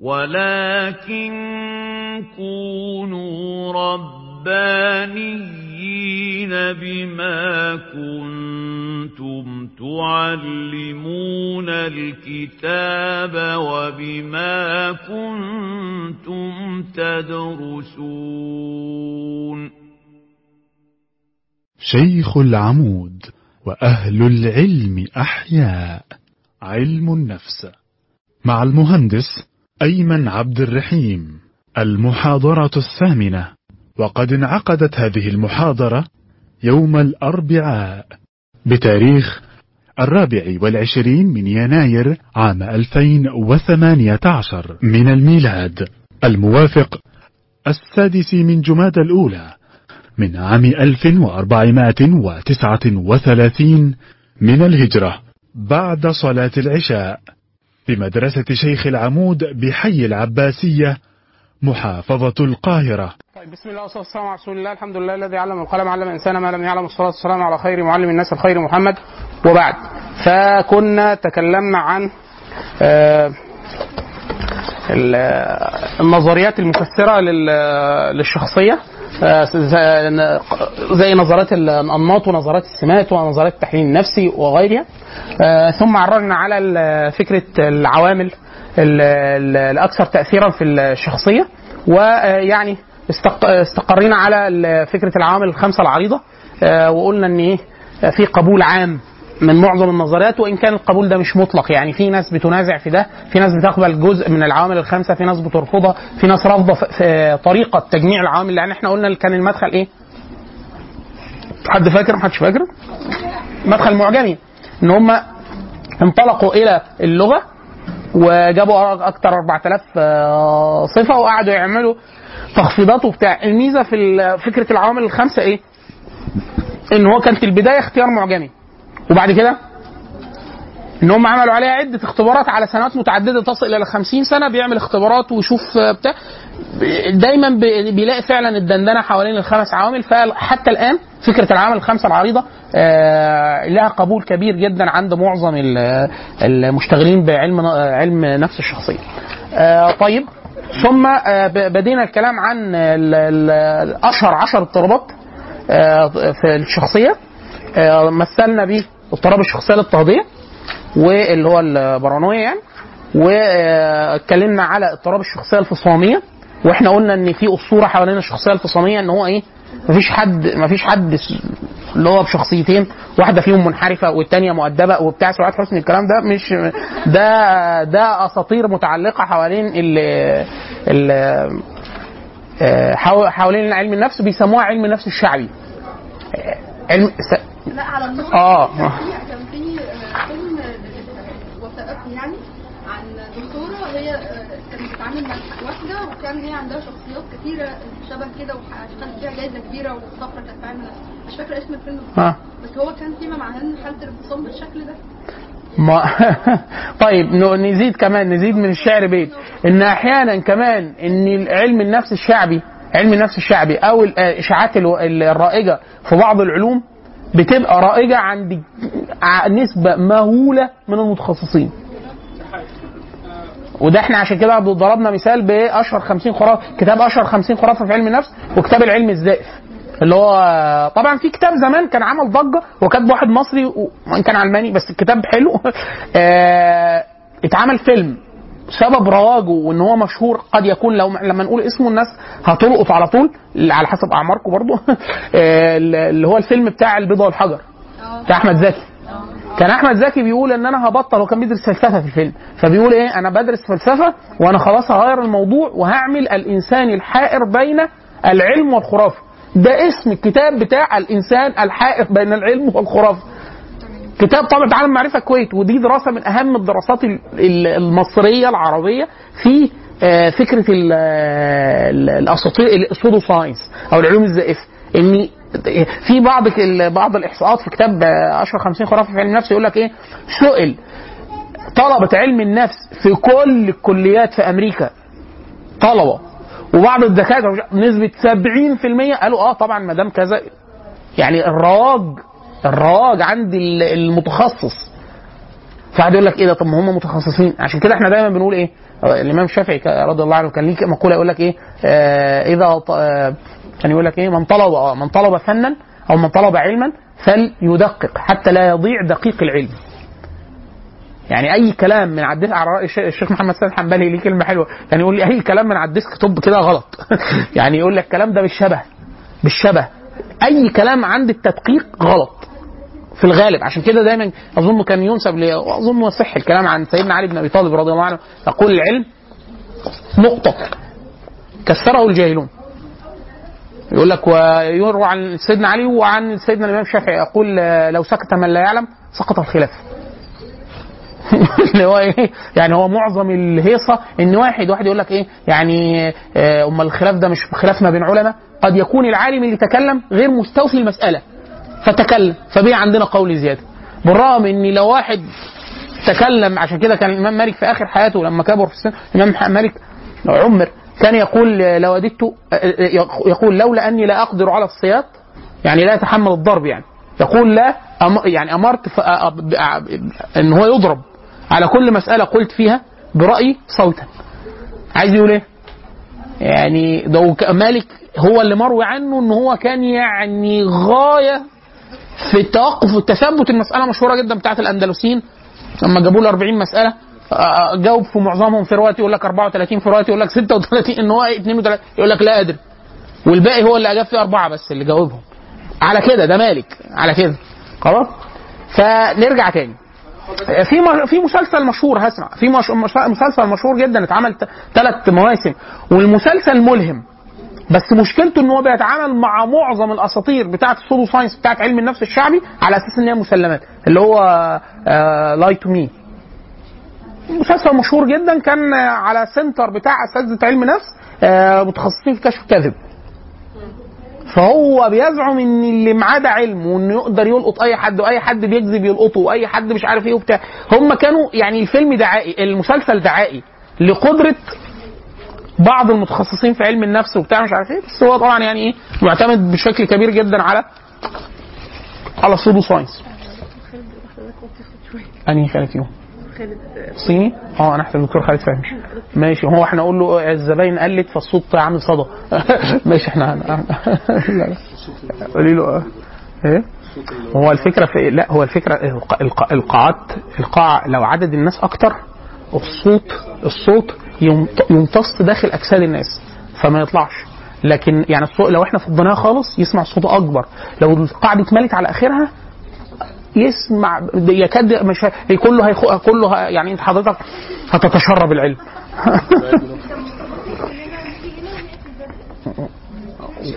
ولكن كونوا ربانيين بما كنتم تعلمون الكتاب وبما كنتم تدرسون شيخ العمود وأهل العلم أحياء. علم النفس. مع المهندس أيمن عبد الرحيم المحاضرة الثامنة. وقد انعقدت هذه المحاضرة يوم الأربعاء بتاريخ الرابع والعشرين من يناير عام 2018 من الميلاد الموافق السادس من جماد الأولى من عام 1439 من الهجرة بعد صلاة العشاء. بمدرسة شيخ العمود بحي العباسية محافظة القاهرة. طيب بسم الله والصلاة والسلام على رسول الله. الحمد لله الذي علم القلم علم الإنسان ما لم يعلم الصلاه والسلام على خير معلم الناس الخير محمد. وبعد فكنا تكلمنا عن آه، ال- النظريات المفسرة لل- للشخصية. آه، زي- زي نظريات الأنماط ونظريات السمات ونظريات التحليل النفسي وغيرها. آه، ثم عرجنا على فكرة العوامل ال- ال- الأكثر تاثيرا في الشخصية. ويعني استق- استقرينا على فكرة العوامل الخمسة العريضة. آه، وقلنا إن إيه آه، في قبول عام من معظم النظريات وإن كان القبول ده مش مطلق. يعني في ناس بتنازع في ده في ناس بتقبل جزء من العوامل الخمسة في ناس بترفضها في ناس رافضة طريقة تجميع العوامل. لأن إحنا قلنا كان المدخل إيه؟ حد فاكر؟ محدش فاكر؟ مدخل معجمي. إن هم انطلقوا إلى اللغة وجابوا أكتر 4000 آه، صفة وقعدوا يعملوا تخفيضات وبتاع. الميزة في فكرة العوامل الخمسة إيه؟ إن هو كانت البداية اختيار معجمي. وبعد كده ان هم عملوا عليها عدة اختبارات على سنوات متعددة تصل إلى 50 سنة بيعمل اختبارات ويشوف بتاع. دايما بي- بيلاقي فعلا الدندنة حوالين الخمس عوامل. فحتى الآن فكرة العوامل الخمسة العريضة آه، لها قبول كبير جدا عند معظم ال- المشتغلين بعلم علم نفس الشخصية. آه، طيب. ثم آه، بدينا الكلام عن اشهر عشر اضطرابات في الشخصية. مثلنا به اضطراب الشخصية الاضطهاديه واللي هو البارانويا يعني. واتكلمنا على اضطراب الشخصية الفصامية وإحنا قلنا إن في أسطورة حوالين الشخصية الفصامية إن هو إيه؟ مفيش حد مفيش حد اللي هو بشخصيتين واحدة فيهم منحرفة والتانية مؤدبة وبتاع سعاد حسني الكلام ده مش ده ده أساطير متعلقة حوالين ال ال آه، حو- حوالين علم النفس بيسموها علم النفس الشعبي. آه، علم لا على النقطة آه. كان في آه، فيلم آه، وثائقي يعني عن دكتورة هي آه، كانت بتتعامل مع واحدة وكان هي عندها شخصيات كتيرة شبه كده واشتغلت فيها جايزة كبيرة وطفرة كانت النفس مش فاكرة اسم الفيلم. آه بس هو كان فيما معناه ان حالة الانفصام بالشكل ده ما طيب نزيد كمان نزيد من الشعر بيت إن أحيانا كمان إن علم النفس الشعبي علم النفس الشعبي أو الاشاعات الرائجة في بعض العلوم بتبقى رائجة عند نسبة مهولة من المتخصصين. وده إحنا عشان كده ضربنا مثال بأشهر 50 خرافه كتاب أشهر 50 خرافة في علم النفس وكتاب العلم الزائف. اللي هو طبعا في كتاب زمان كان عمل ضجة وكاتب واحد مصري وان كان علماني بس الكتاب حلو. آه، اتعمل فيلم. سبب رواجه وإن هو مشهور قد يكون لو لما نقول اسمه الناس هتلقط على طول على حسب أعماركم برضو. آه، اللي هو الفيلم بتاع البيضة والحجر. بتاع أحمد زكي. كان أحمد زكي بيقول إن أنا هبطل وكان بيدرس فلسفة في الفيلم. فبيقول إيه؟ أنا بدرس فلسفة وأنا خلاص هغير الموضوع وهعمل الإنسان الحائر بين العلم والخرافة. ده اسم الكتاب بتاع الإنسان الحائر بين العلم والخرافة. كتاب طبعا عالم معرفه الكويت ودي دراسة من أهم الدراسات ال- ال- المصرية العربية في آه، فكرة ال- ال- الأساطير السودو ساينس أو العلوم الزائفه إن في بعض بعض الإحصاءات في كتاب آه، اشهر 50 خرافه في علم النفس يقول لك إيه؟ سئل طلبة علم النفس في كل الكليات في أمريكا. طلبة. وبعض الدكاترة نسبة 70% قالوا آه طبعا ما دام كذا يعني الرواج الرواج عند ال- المتخصص. فقعد يقول لك إيه ده؟ طب ما هم متخصصين. عشان كده إحنا دايما بنقول إيه؟ الإمام الشافعي رضي الله عنه كان ليه مقولة يقول لك إيه؟ آه إذا آه كان يقول لك إيه؟ من طلب آه من طلب فنا أو من طلب علما فليدقق حتى لا يضيع دقيق العلم. يعني أي كلام من على على الش- الشيخ محمد سيد حنبلي ليه كلمة حلوة. يعني يقول لي أي كلام من على الديسك توب كده غلط. يعني يقول لك الكلام ده بالشبه بالشبه. أي كلام عند التدقيق غلط. في الغالب. عشان كده دايما أظن كان ينسب اظن صح الكلام عن سيدنا علي بن أبي طالب رضي الله عنه. يقول العلم نقطه كسره الجاهلون. يقول لك ويروى عن سيدنا علي وعن سيدنا الإمام الشافعي. يقول آه، لو سكت من لا يعلم سقط الخلاف. اللي هو إيه؟ يعني هو معظم الهيصة إن واحد واحد يقول لك إيه؟ يعني آه، امال الخلاف ده مش خلاف ما بين علماء. قد يكون العالم اللي تكلم غير مستوفي المسألة. فتكلم. فبقي عندنا قول زيادة. بالرغم إن لو واحد تكلم عشان كده كان الإمام مالك في آخر حياته لما كبر في السن الإمام مالك عمر كان يقول لو وددت يقول لولا أني لا أقدر على الصياد يعني لا يتحمل الضرب يعني. يقول لا أم يعني أمرت إن هو يضرب. على كل مسألة قلت فيها برأيي صوتا. عايز يقول إيه؟ يعني ده مالك هو اللي مروي عنه إن هو كان يعني غاية في التوقف والتثبت المسألة مشهورة جدا بتاعت الاندلسيين لما جابوا له 40 مسألة آه، جاوب في معظمهم في رواية يقول لك 34 في رواية يقول لك 36 إن هو 32 يقول لك لا ادري والباقي هو اللي أجاب فيه أربعة بس اللي جاوبهم. على كده ده مالك. على كده. خلاص؟ فنرجع تاني. في في مسلسل مشهور هسمع. في مسلسل مشهور جدا اتعمل ثلاث مواسم. والمسلسل ملهم. بس مشكلته إن هو بيتعامل مع معظم الأساطير بتاعه ال pseudo science بتاعه علم النفس الشعبي على أساس إن هي مسلمات. اللي هو Lie to Me مسلسل مشهور جدا كان على سنتر بتاع أساتذة علم نفس آه، متخصصين في كشف الكذب فهو بيزعم إن اللي معاه ده علم وإنه يقدر يلقط أي حد وأي حد بيكذب يلقطه وأي حد مش عارف إيه وبتاع. هم كانوا يعني الفيلم دعائي المسلسل دعائي لقدرة بعض المتخصصين في علم النفس وبتاع مش عارف إيه بس هو طبعا يعني إيه معتمد بشكل كبير جدا على على السودو ساينس أنهي خالد فيهم؟ صيني؟ آه أنا أحسن الدكتور خالد فهمي ماشي هو إحنا نقول له الزباين قلت فالصوت عامل صدى ماشي إحنا لا لا قولي له آه. إيه هو الفكرة في لا هو الفكرة الق- الق- القاعات القاعه لو عدد الناس أكتر الصوت الصوت يمتص داخل أجساد الناس فما يطلعش. لكن يعني الصوت لو إحنا فضيناها خالص يسمع صوت أكبر. لو القاعه دي اتملت على آخرها يسمع يكاد مش ه- كله هيخ... كله. يعني أنت حضرتك هتتشرب العلم.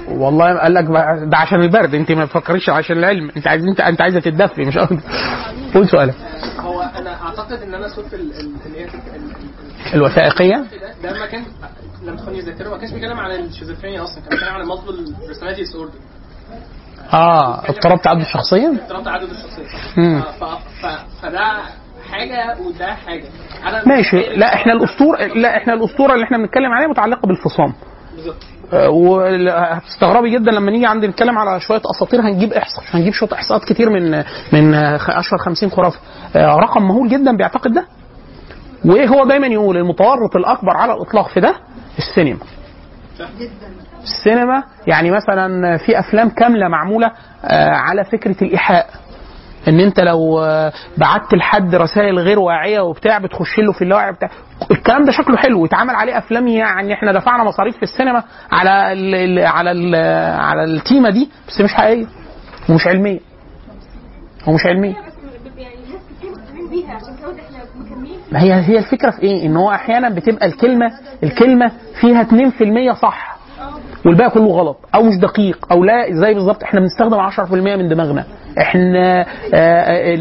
والله قال لك ده عشان البرد أنت ما تفكريش عشان العلم. أنت عايز أنت أنت عايزة تتدفي مش قول سؤالك. هو أنا أعتقد إن أنا ال- اللي هي الوثائقية؟ ال- ده لما كان لما تخوني الذاكره ما كانش بيتكلم عن الشيزوفرينيا أصلا كان بيتكلم عن ال multiple personality disorder آه اضطراب تعدد الشخصية؟ اضطراب تعدد الشخصية. فده حاجة وده حاجة. أنا ماشي. لا إحنا الاسطوره لا إحنا الأسطورة اللي إحنا بنتكلم عليها متعلقة بالفصام. بالظبط. آه، وهتستغربي جدا لما نيجي عند نتكلم على شوية أساطير هنجيب احصاء هنجيب شوية إحصاءات كتير من من آه، أشهر 50 خرافة. آه، رقم مهول جدا بيعتقد ده؟ وإيه هو دايما يقول المتورط الأكبر على الإطلاق في ده؟ السينما. السينما يعني مثلا في أفلام كاملة معمولة آه، على فكرة الإيحاء. إن أنت لو آه، بعت لحد رسائل غير واعية وبتاع بتخش له في اللاوعي بتاع الكلام ده شكله حلو. واتعمل عليه أفلام يعني إحنا دفعنا مصاريف في السينما على ال ال على ال على التيمة دي بس مش حقيقية. ومش علمية. ومش علمية. ما هي هي الفكرة في إيه؟ إن هو أحيانا بتبقى الكلمة الكلمة فيها 2% صح. والباقي كله غلط. أو مش دقيق. أو لا زي بالظبط إحنا بنستخدم 10% من دماغنا. إحنا آه،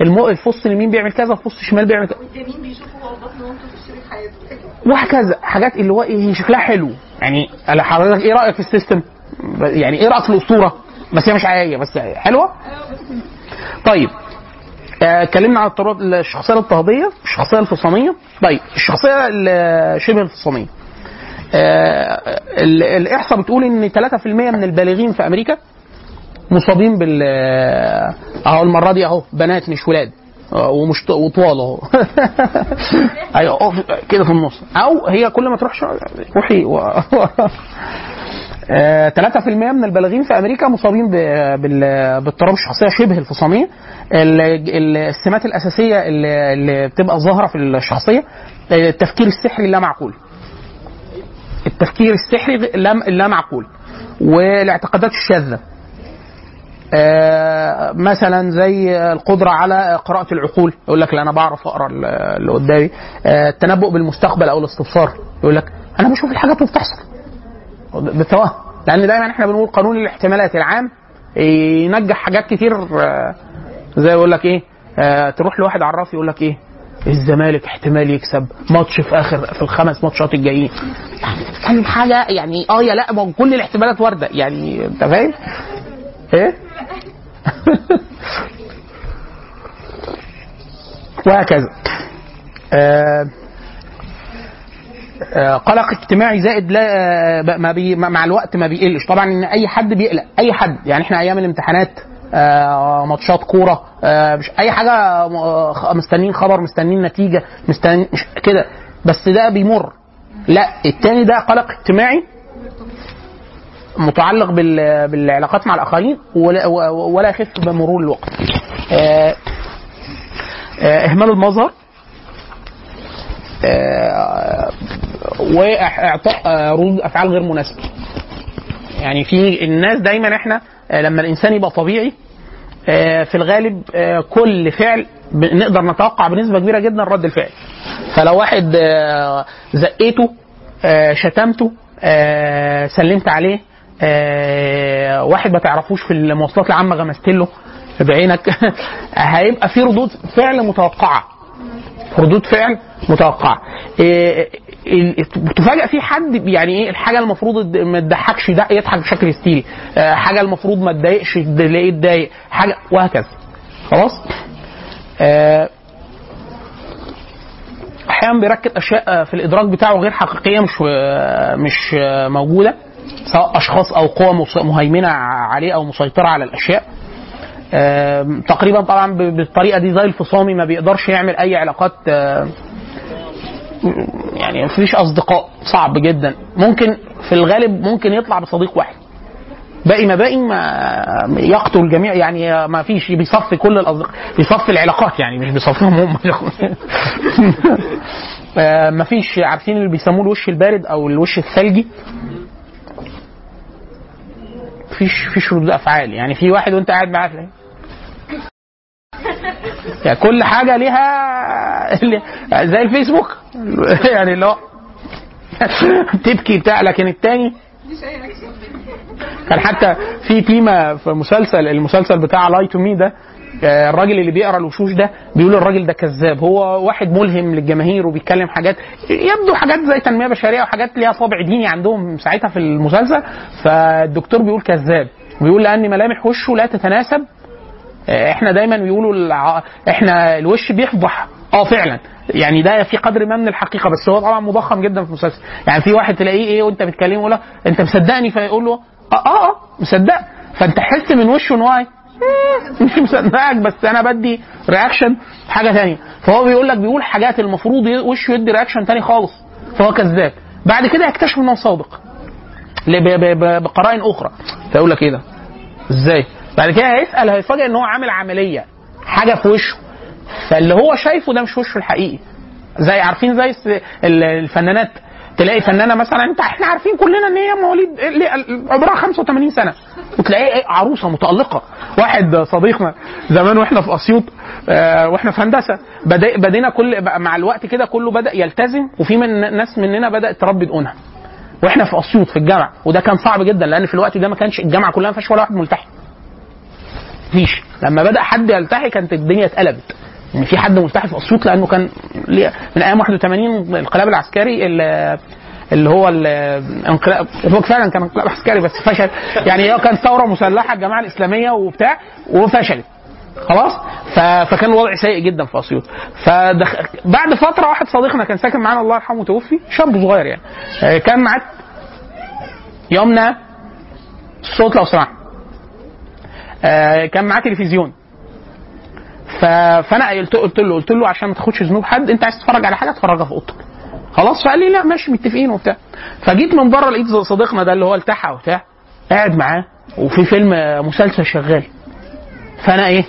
الم- الفص اليمين بيعمل كذا الفص الشمال بيعمل كذا. بيشوفوا وهكذا. حاجات اللي هو إيه شكلها حلو. يعني على حضرتك إيه رأيك في السيستم؟ يعني إيه رأيك في الأسطورة؟ بس هي مش حقيقيه بس حلوة؟ طيب. آه، اتكلمنا عن اضطراب الشخصية الاضطهاديه الشخصية الفصامية. طيب الشخصية ال- شبه الفصامية. آه، ال- الإحصاء بتقول إن 3% من البالغين في أمريكا مصابين بال أهو المرة دي أهو بنات مش ولاد. آه، ومش وطوال أهو. أيوه كده في النص. أو هي كل ما تروح شو- روحي. آه، 3% من البالغين في أمريكا مصابين باضطراب الشخصيه شبه الفصامية. ال- ال- السمات الأساسية اللي بتبقى ظاهرة في الشخصية آه، التفكير السحري اللا معقول التفكير السحري اللا معقول والاعتقادات الشاذة. آه، مثلا زي القدرة على قراءة العقول. يقول لك لا أنا بعرف أقرأ اللي قدامي. آه، التنبؤ بالمستقبل أو الاستبصار. يقول لك أنا بشوف الحاجات وبتحصل بالتوهم لأن دايما إحنا بنقول قانون الاحتمالات العام ينجح حاجات كتير آه، زي يقول لك إيه آه، تروح لواحد عراف يقول لك إيه الزمالك احتمال يكسب ماتش في آخر في الخمس ماتشات الجايين بتتكلم حاجة يعني آه يا لا كل الاحتمالات واردة يعني أنت فاهم؟ إيه؟ وهكذا آه، قلق اجتماعي زائد لا آه، ما بي مع الوقت ما بيقلش. طبعا أي حد بيقلق أي حد يعني إحنا أيام الامتحانات آه، ماتشات كورة آه، مش أي حاجة آه، مستنيين خبر مستنيين نتيجة مستنيين كده. بس ده بيمر. لا التاني ده قلق اجتماعي متعلق بال- بالعلاقات مع الآخرين ولا, ولا يخف بمرور الوقت. آه، آه، إهمال المظهر. آه، واعطاء آه، ردود أفعال غير مناسبة. يعني في الناس دايما إحنا آه، لما الإنسان يبقى طبيعي آه، في الغالب آه، كل فعل نقدر نتوقع بنسبة كبيرة جدا رد الفعل. فلو واحد آه، زقيته آه، شتمته آه، سلمت عليه آه، واحد ما تعرفوش في المواصلات العامة غمست له بعينك هيبقى في ردود فعل متوقعة. ردود فعل متوقعة. إيه إيه تفاجئ في حد يعني إيه الحاجة المفروض ما تضحكش ده يضحك بشكل هستيري آه، حاجة المفروض ما تضايقش تلاقيه يتضايق حاجة وهكذا. خلاص؟ آه، أحيانا بيركب أشياء آه، في الإدراك بتاعه غير حقيقية مش مش موجودة سواء أشخاص أو قوى مهيمنة عليه أو مسيطرة على الأشياء. تقريبا طبعا بالطريقة دي زي الفصامي ما بيقدرش يعمل أي علاقات يعني مفيش أصدقاء صعب جدا. ممكن في الغالب ممكن يطلع بصديق واحد. باقي ما باقي ما يقتل الجميع يعني ما فيش بيصفي كل الاصدقاء بيصفي العلاقات يعني مش بيصفيهم هم. ما فيش عارفين اللي بيسموه الوش البارد أو الوش الثلجي؟ فيش فيش ردود أفعال. يعني في واحد وأنت قاعد معاه يعني كل حاجة ليها زي الفيسبوك. يعني اللي هو تبكي بتاع لكن التاني كان حتى في تيمة في مسلسل المسلسل بتاع Lie to Me ده آه، الراجل اللي بيقرأ الوشوش ده بيقول الراجل ده كذاب. هو واحد ملهم للجماهير وبيتكلم حاجات يبدو حاجات زي تنمية بشرية وحاجات ليها طابع ديني عندهم ساعتها في المسلسل. فالدكتور بيقول كذاب بيقول لأن ملامح وشه لا تتناسب إحنا دايما بيقولوا الع... إحنا الوش بيفضح. آه فعلا. يعني ده في قدر ما من الحقيقة بس هو طبعا مضخم جدا في المسلسل. يعني في واحد تلاقيه إيه وانت بتكلمه يقول انت مصدقني؟ فيقول له آه آه, آه مصدق. فانت تحس من وشه إن هو مش مصدقك بس أنا بدي reaction حاجة ثانية فهو بيقول لك بيقول حاجات المفروض وشه يدي reaction ثاني خالص. فهو كذاب. بعد كده يكتشف إنه صادق بقرائن أخرى. فيقول لك إيه ده؟ إزاي؟ بعد كده هيسأل هيفاجئ إن هو عامل عملية حاجة في وشه. فاللي هو شايفه ده مش وشه الحقيقي. زي عارفين زي الفنانات. تلاقي فنانة مثلا انت إحنا عارفين كلنا إن هي مواليد عمرها 85 سنة. وتلاقي إيه عروسة متألقة. واحد صديقنا زمان وإحنا في أسيوط آه، وإحنا في هندسة. بدينا كل مع الوقت كده كله بدأ يلتزم وفي من ناس مننا بدأت تربي دقونها. وإحنا في أسيوط في الجامعة وده كان صعب جدا لأن في الوقت ده ما كانش الجامعة كلها ما فيهاش ولا واحد ملتحي مفيش لما بدأ حد يلتحي كانت الدنيا اتقلبت. ان في حد ملتحي في اسيوط لأنه كان من أيام 81 الانقلاب العسكري اللي هو الانقلاب هو فعلا كان انقلاب عسكري بس فشل. يعني هو كان ثورة مسلحة الجماعة الإسلامية وبتاع وفشلت. خلاص. فكان الوضع سيء جدا في أسيوط. فدخ... بعد فترة واحد صديقنا كان ساكن معانا الله يرحمه توفي شاب صغير يعني. آه، كان معاه يومنا الصوت لو سمحت. كان معاه تلفزيون. فأنا قلت قلت له قلت له عشان ما تاخدش ذنوب حد انت عايز تتفرج على حاجة اتفرجها في أوضتك. خلاص؟ فقال لي لا ماشي متفقين وبتاع. فجيت من بره لقيت صديقنا ده اللي هو التحى وبتاع قاعد معاه وفي فيلم آه، مسلسل شغال. فأنا إيه؟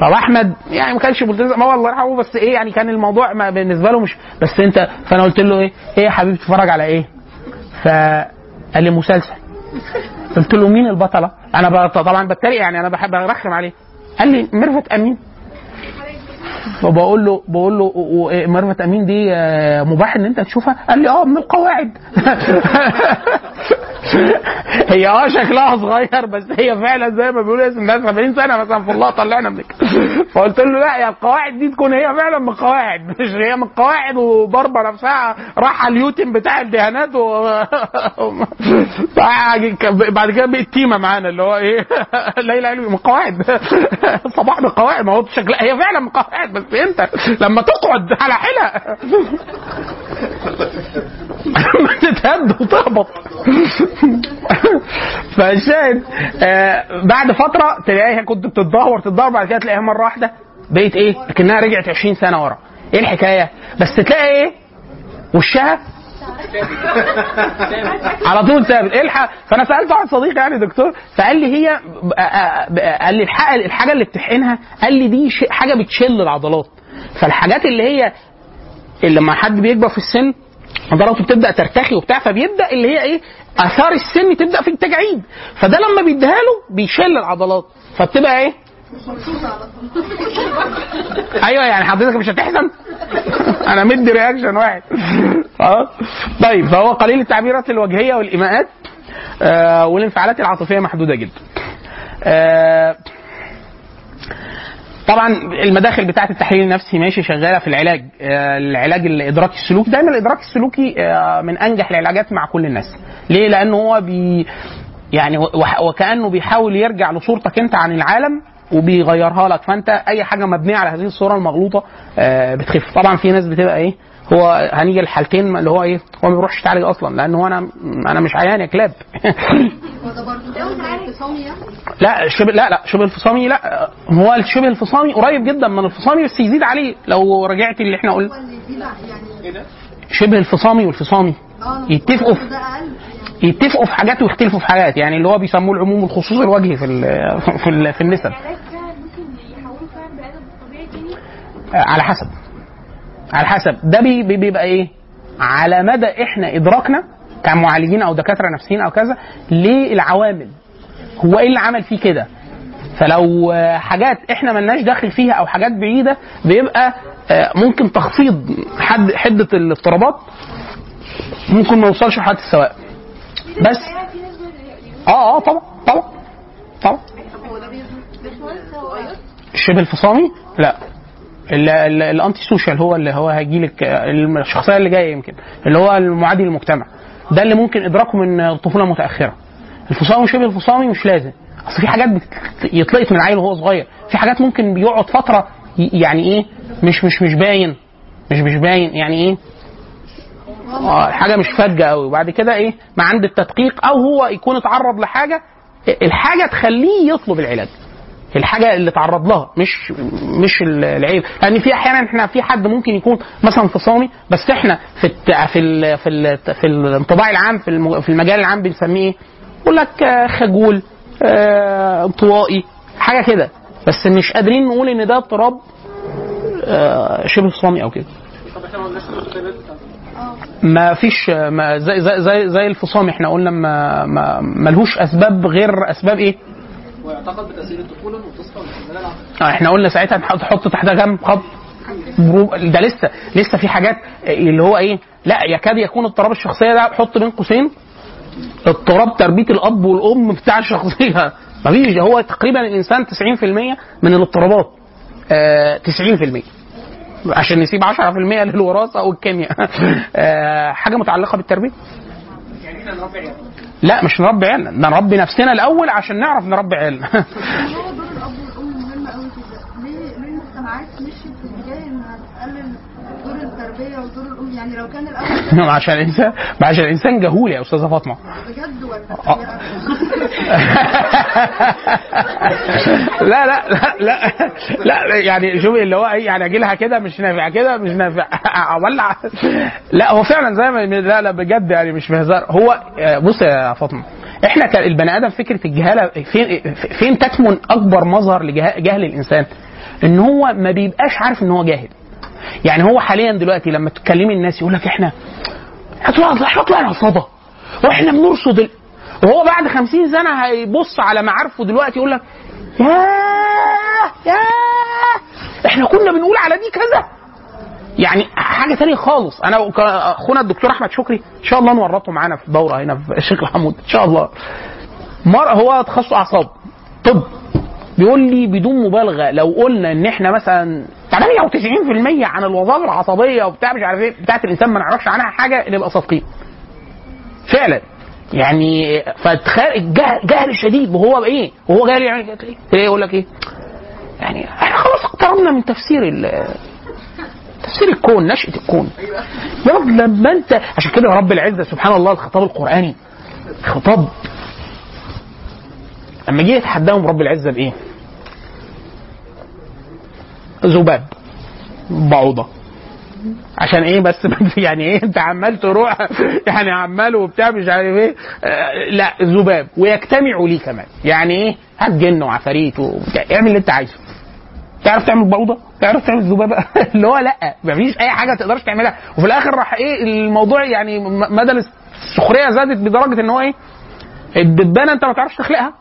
طب أحمد يعني ما كانش ملتزم. هو الله يرحمه بس إيه يعني كان الموضوع ما بالنسبة له مش بس أنت فأنا قلت له إيه؟ إيه يا حبيبي تتفرج على إيه؟ فقال لي مسلسل. قلت له مين البطلة؟ أنا طبعا بتريق يعني أنا بحب أرخم عليه. قال لي ميرفت أمين. فبقول له بقول له و- و- ميرفت أمين دي آه، مباح إن أنت تشوفها؟ قال لي آه من القواعد. هي آه شكلها صغير بس هي فعلا زي ما بيقولوا اسم الناس 70 سنة مثلا في الله طلعنا من فقلت له لا يا القواعد دي تكون هي فعلا من القواعد مش هي من القواعد وضربه نفسها راح اليوتم بتاع الدهانات و... بعد كده بقت تيمة معانا اللي هو إيه ليلى علوي من القواعد صباح من القواعد ما هو شكلها هي فعلا من القواعد بس انت لما تقعد على حيلها ما تتهد وتهبط فالشاهد آه بعد فترة تلاقيها كنت بتتدهور تتدهور بعد كده تلاقيها مرة واحدة بقيت إيه؟ لكنها رجعت 20 سنة ورا إيه الحكاية؟ بس تلاقي إيه؟ وشها على طول ثابت إيه الح... فأنا سألت واحد صديقي يعني دكتور فقال لي هي ب- آ- آ- قال لي الحاجة الحاجة اللي بتحقنها قال لي دي حاجة بتشل العضلات. فالحاجات اللي هي اللي لما حد بيكبر في السن عضلاته بتبدأ ترتخي وبتاع فبيبدأ اللي هي إيه آثار السن تبدأ في التجاعيد فده لما بيديها له بيشل العضلات. فبتبقى إيه؟ أيوه يعني حضرتك مش هتحزن؟ أنا مدي رياكشن واحد. آه طيب فهو قليل التعبيرات الوجهية والإيماءات آه والانفعالات العاطفية محدودة جدا. آه طبعا المداخل بتاعة التحليل النفسي ماشي شغالة في العلاج آه، العلاج الادراكي السلوكي. دايما الإدراك السلوكي آه، من أنجح العلاجات مع كل الناس. ليه؟ لأنه هو بي يعني وكأنه بيحاول يرجع لصورتك أنت عن العالم وبيغيرها لك. فأنت أي حاجة مبنية على هذه الصورة المغلوطة آه، بتخف. طبعا في ناس بتبقى إيه هو هنيجي الحالتين اللي هو إيه هو ما بيروحش يتعالج أصلا لأن هو أنا أنا مش عيان يا كلاب. برضه ده انفصامي يعني لا شبه لا لا شبه الفصامي لا هو الشبه الفصامي قريب جدا من الفصامي بس يزيد عليه. لو رجعت اللي إحنا قلنا. هو يعني؟ شبه الفصامي والفصامي. أنا يتفقوا في- يتفقوا في حاجات ويختلفوا في حاجات يعني اللي هو بيسموه العموم والخصوص الوجهي في ال في ال في النسب. تاني؟ آه، على حسب. على حسب. ده بي بي- بيبقى إيه؟ على مدى إحنا إدراكنا كمعالجين أو دكاترة نفسيين أو كذا للعوامل هو إيه اللي عمل فيه كده؟ فلو آه، حاجات إحنا ملناش داخل فيها أو حاجات بعيدة بيبقى آه، ممكن تخفيض حد حدة الاضطرابات ممكن ما يوصلش لحد السواء بس. آه آه طبعا طبعا طبعا. الشبه الفصامي لا. ال- ال- ال antisocial هو اللي هو هيجي لك الشخصية اللي جاية يمكن. اللي هو المعادي للمجتمع. ده اللي ممكن إدراكه من طفولة متأخرة. الفصامي وشبه الفصامي مش لازم. أصل في حاجات يتلقط من العيل وهو صغير. في حاجات ممكن بيقعد فترة يعني إيه؟ مش مش مش باين. مش مش باين. يعني إيه؟ آه حاجة مش فجه قوي. وبعد كده إيه؟ ما عند التدقيق أو هو يكون اتعرض لحاجة الحاجة تخليه يطلب العلاج. الحاجة اللي تعرض لها مش مش العيب. لأن في أحيانا إحنا في حد ممكن يكون مثلا انفصامي بس إحنا في الت... في ال... في ال... في الانطباع العام في الم... في المجال العام بنسميه إيه؟ يقول لك آه، خجول آه، انطوائي حاجة كده. بس مش قادرين نقول إن ده اضطراب آه، شبه فصامي أو كده. ما ما فيش ما زي زي زي, زي الفصام. إحنا قلنا ما ما ملهوش أسباب غير أسباب إيه؟ ويعتقد بتاثير الطفولة العقل آه، إحنا قلنا ساعتها نحط حط تحتها كام؟ خط. ده لسه لسه في حاجات اللي هو إيه؟ لا يكاد يكون اضطراب الشخصية ده. حط بين قوسين. اضطراب تربية الأب والأم بتاع الشخصية. مفيش. ده هو تقريبا الإنسان 90% من الاضطرابات. آه 90% عشان نسيب 10% للوراثة أو الكيمياء آه حاجة متعلقة بالتربية؟ لا مش نربي عيالنا. ده نربي نفسنا الأول عشان نعرف نربي عيالنا. دور في إنها تقلل التربية ودور يعني لو كان الأول عشان الانسان عشان الإنسان جهول يا أستاذة فاطمة. بجد ولا آه. لا لا لا لا لا يعني شوفي اللي هو إيه يعني أجي لها كده مش نافع كده مش نافع. أولع. لا هو فعلا زي ما لا لا بجد يعني مش بهزار. هو آه، بص يا فاطمة إحنا كان البني آدم فكرة الجهالة فين فين تكمن أكبر مظهر لجهل الإنسان؟ إن هو ما بيبقاش عارف إن هو جاهل. يعني هو حاليا دلوقتي لما تكلمي الناس يقول لك إحنا طلعنا صدى وإحنا بنرصد ال... وهو بعد خمسين سنة هيبص على معارفه دلوقتي يقول لك ياه ياه إحنا كنا بنقول على دي كذا. يعني حاجة تانية خالص. أنا أخونا الدكتور أحمد شكري إن شاء الله نورطه معانا في دورة هنا في الشيخ محمود إن شاء الله. مر هو تخصص أعصاب طب. بيقول لي بدون مبالغة لو قلنا إن إحنا مثلا 98% عن الوظائف العصبية وبتاع مش عارف إيه بتاعت الإنسان ما نعرفش عنها حاجة نبقى صادقين. فعلا يعني فتخيل الجهل جهل شديد وهو بايه؟ وهو جاهل يعني إيه يقول لك إيه؟ يعني إحنا خلاص اقتربنا من تفسير ال تفسير الكون نشأة الكون يا رب لما أنت عشان كده رب العزة سبحان الله الخطاب القرآني خطاب لما جه يتحداهم رب العزة بإيه؟ ذباب بعوضة. عشان إيه بس؟ يعني إيه؟ أنت عمال تروح يعني عمال وبتاع مش عارف إيه. آه لا ذباب. ويجتمعوا ليه كمان. يعني إيه؟ هات جن وعفاريت وبتاع. اعمل اللي أنت عايزه. تعرف تعمل بعوضة؟ تعرف تعمل ذبابه؟ اللي هو لا. مفيش أي حاجة تقدرش تعملها. وفي الآخر راح إيه؟ الموضوع يعني مدى السخرية زادت بدرجة إن هو إيه؟ الدبانة أنت ما تعرفش تخلقها.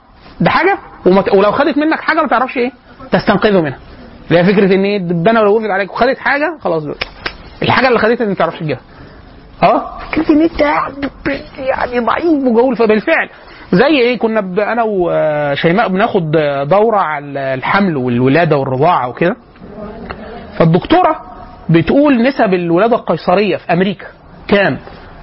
ده حاجة؟ ولو خدت منك حاجة ما تعرفش إيه؟ تستنقذه منها. اللي هي فكرة إن إيه الدبانة لو وقفت عليك وخدت حاجة خلاص بقى. الحاجة اللي خدتها انت ما تعرفش تجيبها. أه فكرة إن أنت يعني ضعيف وجهول فبالفعل زي إيه كنا. أنا وشيماء بناخد دورة على الحمل والولادة والرضاعة وكده فالدكتورة بتقول نسب الولادة القيصرية في أمريكا كام؟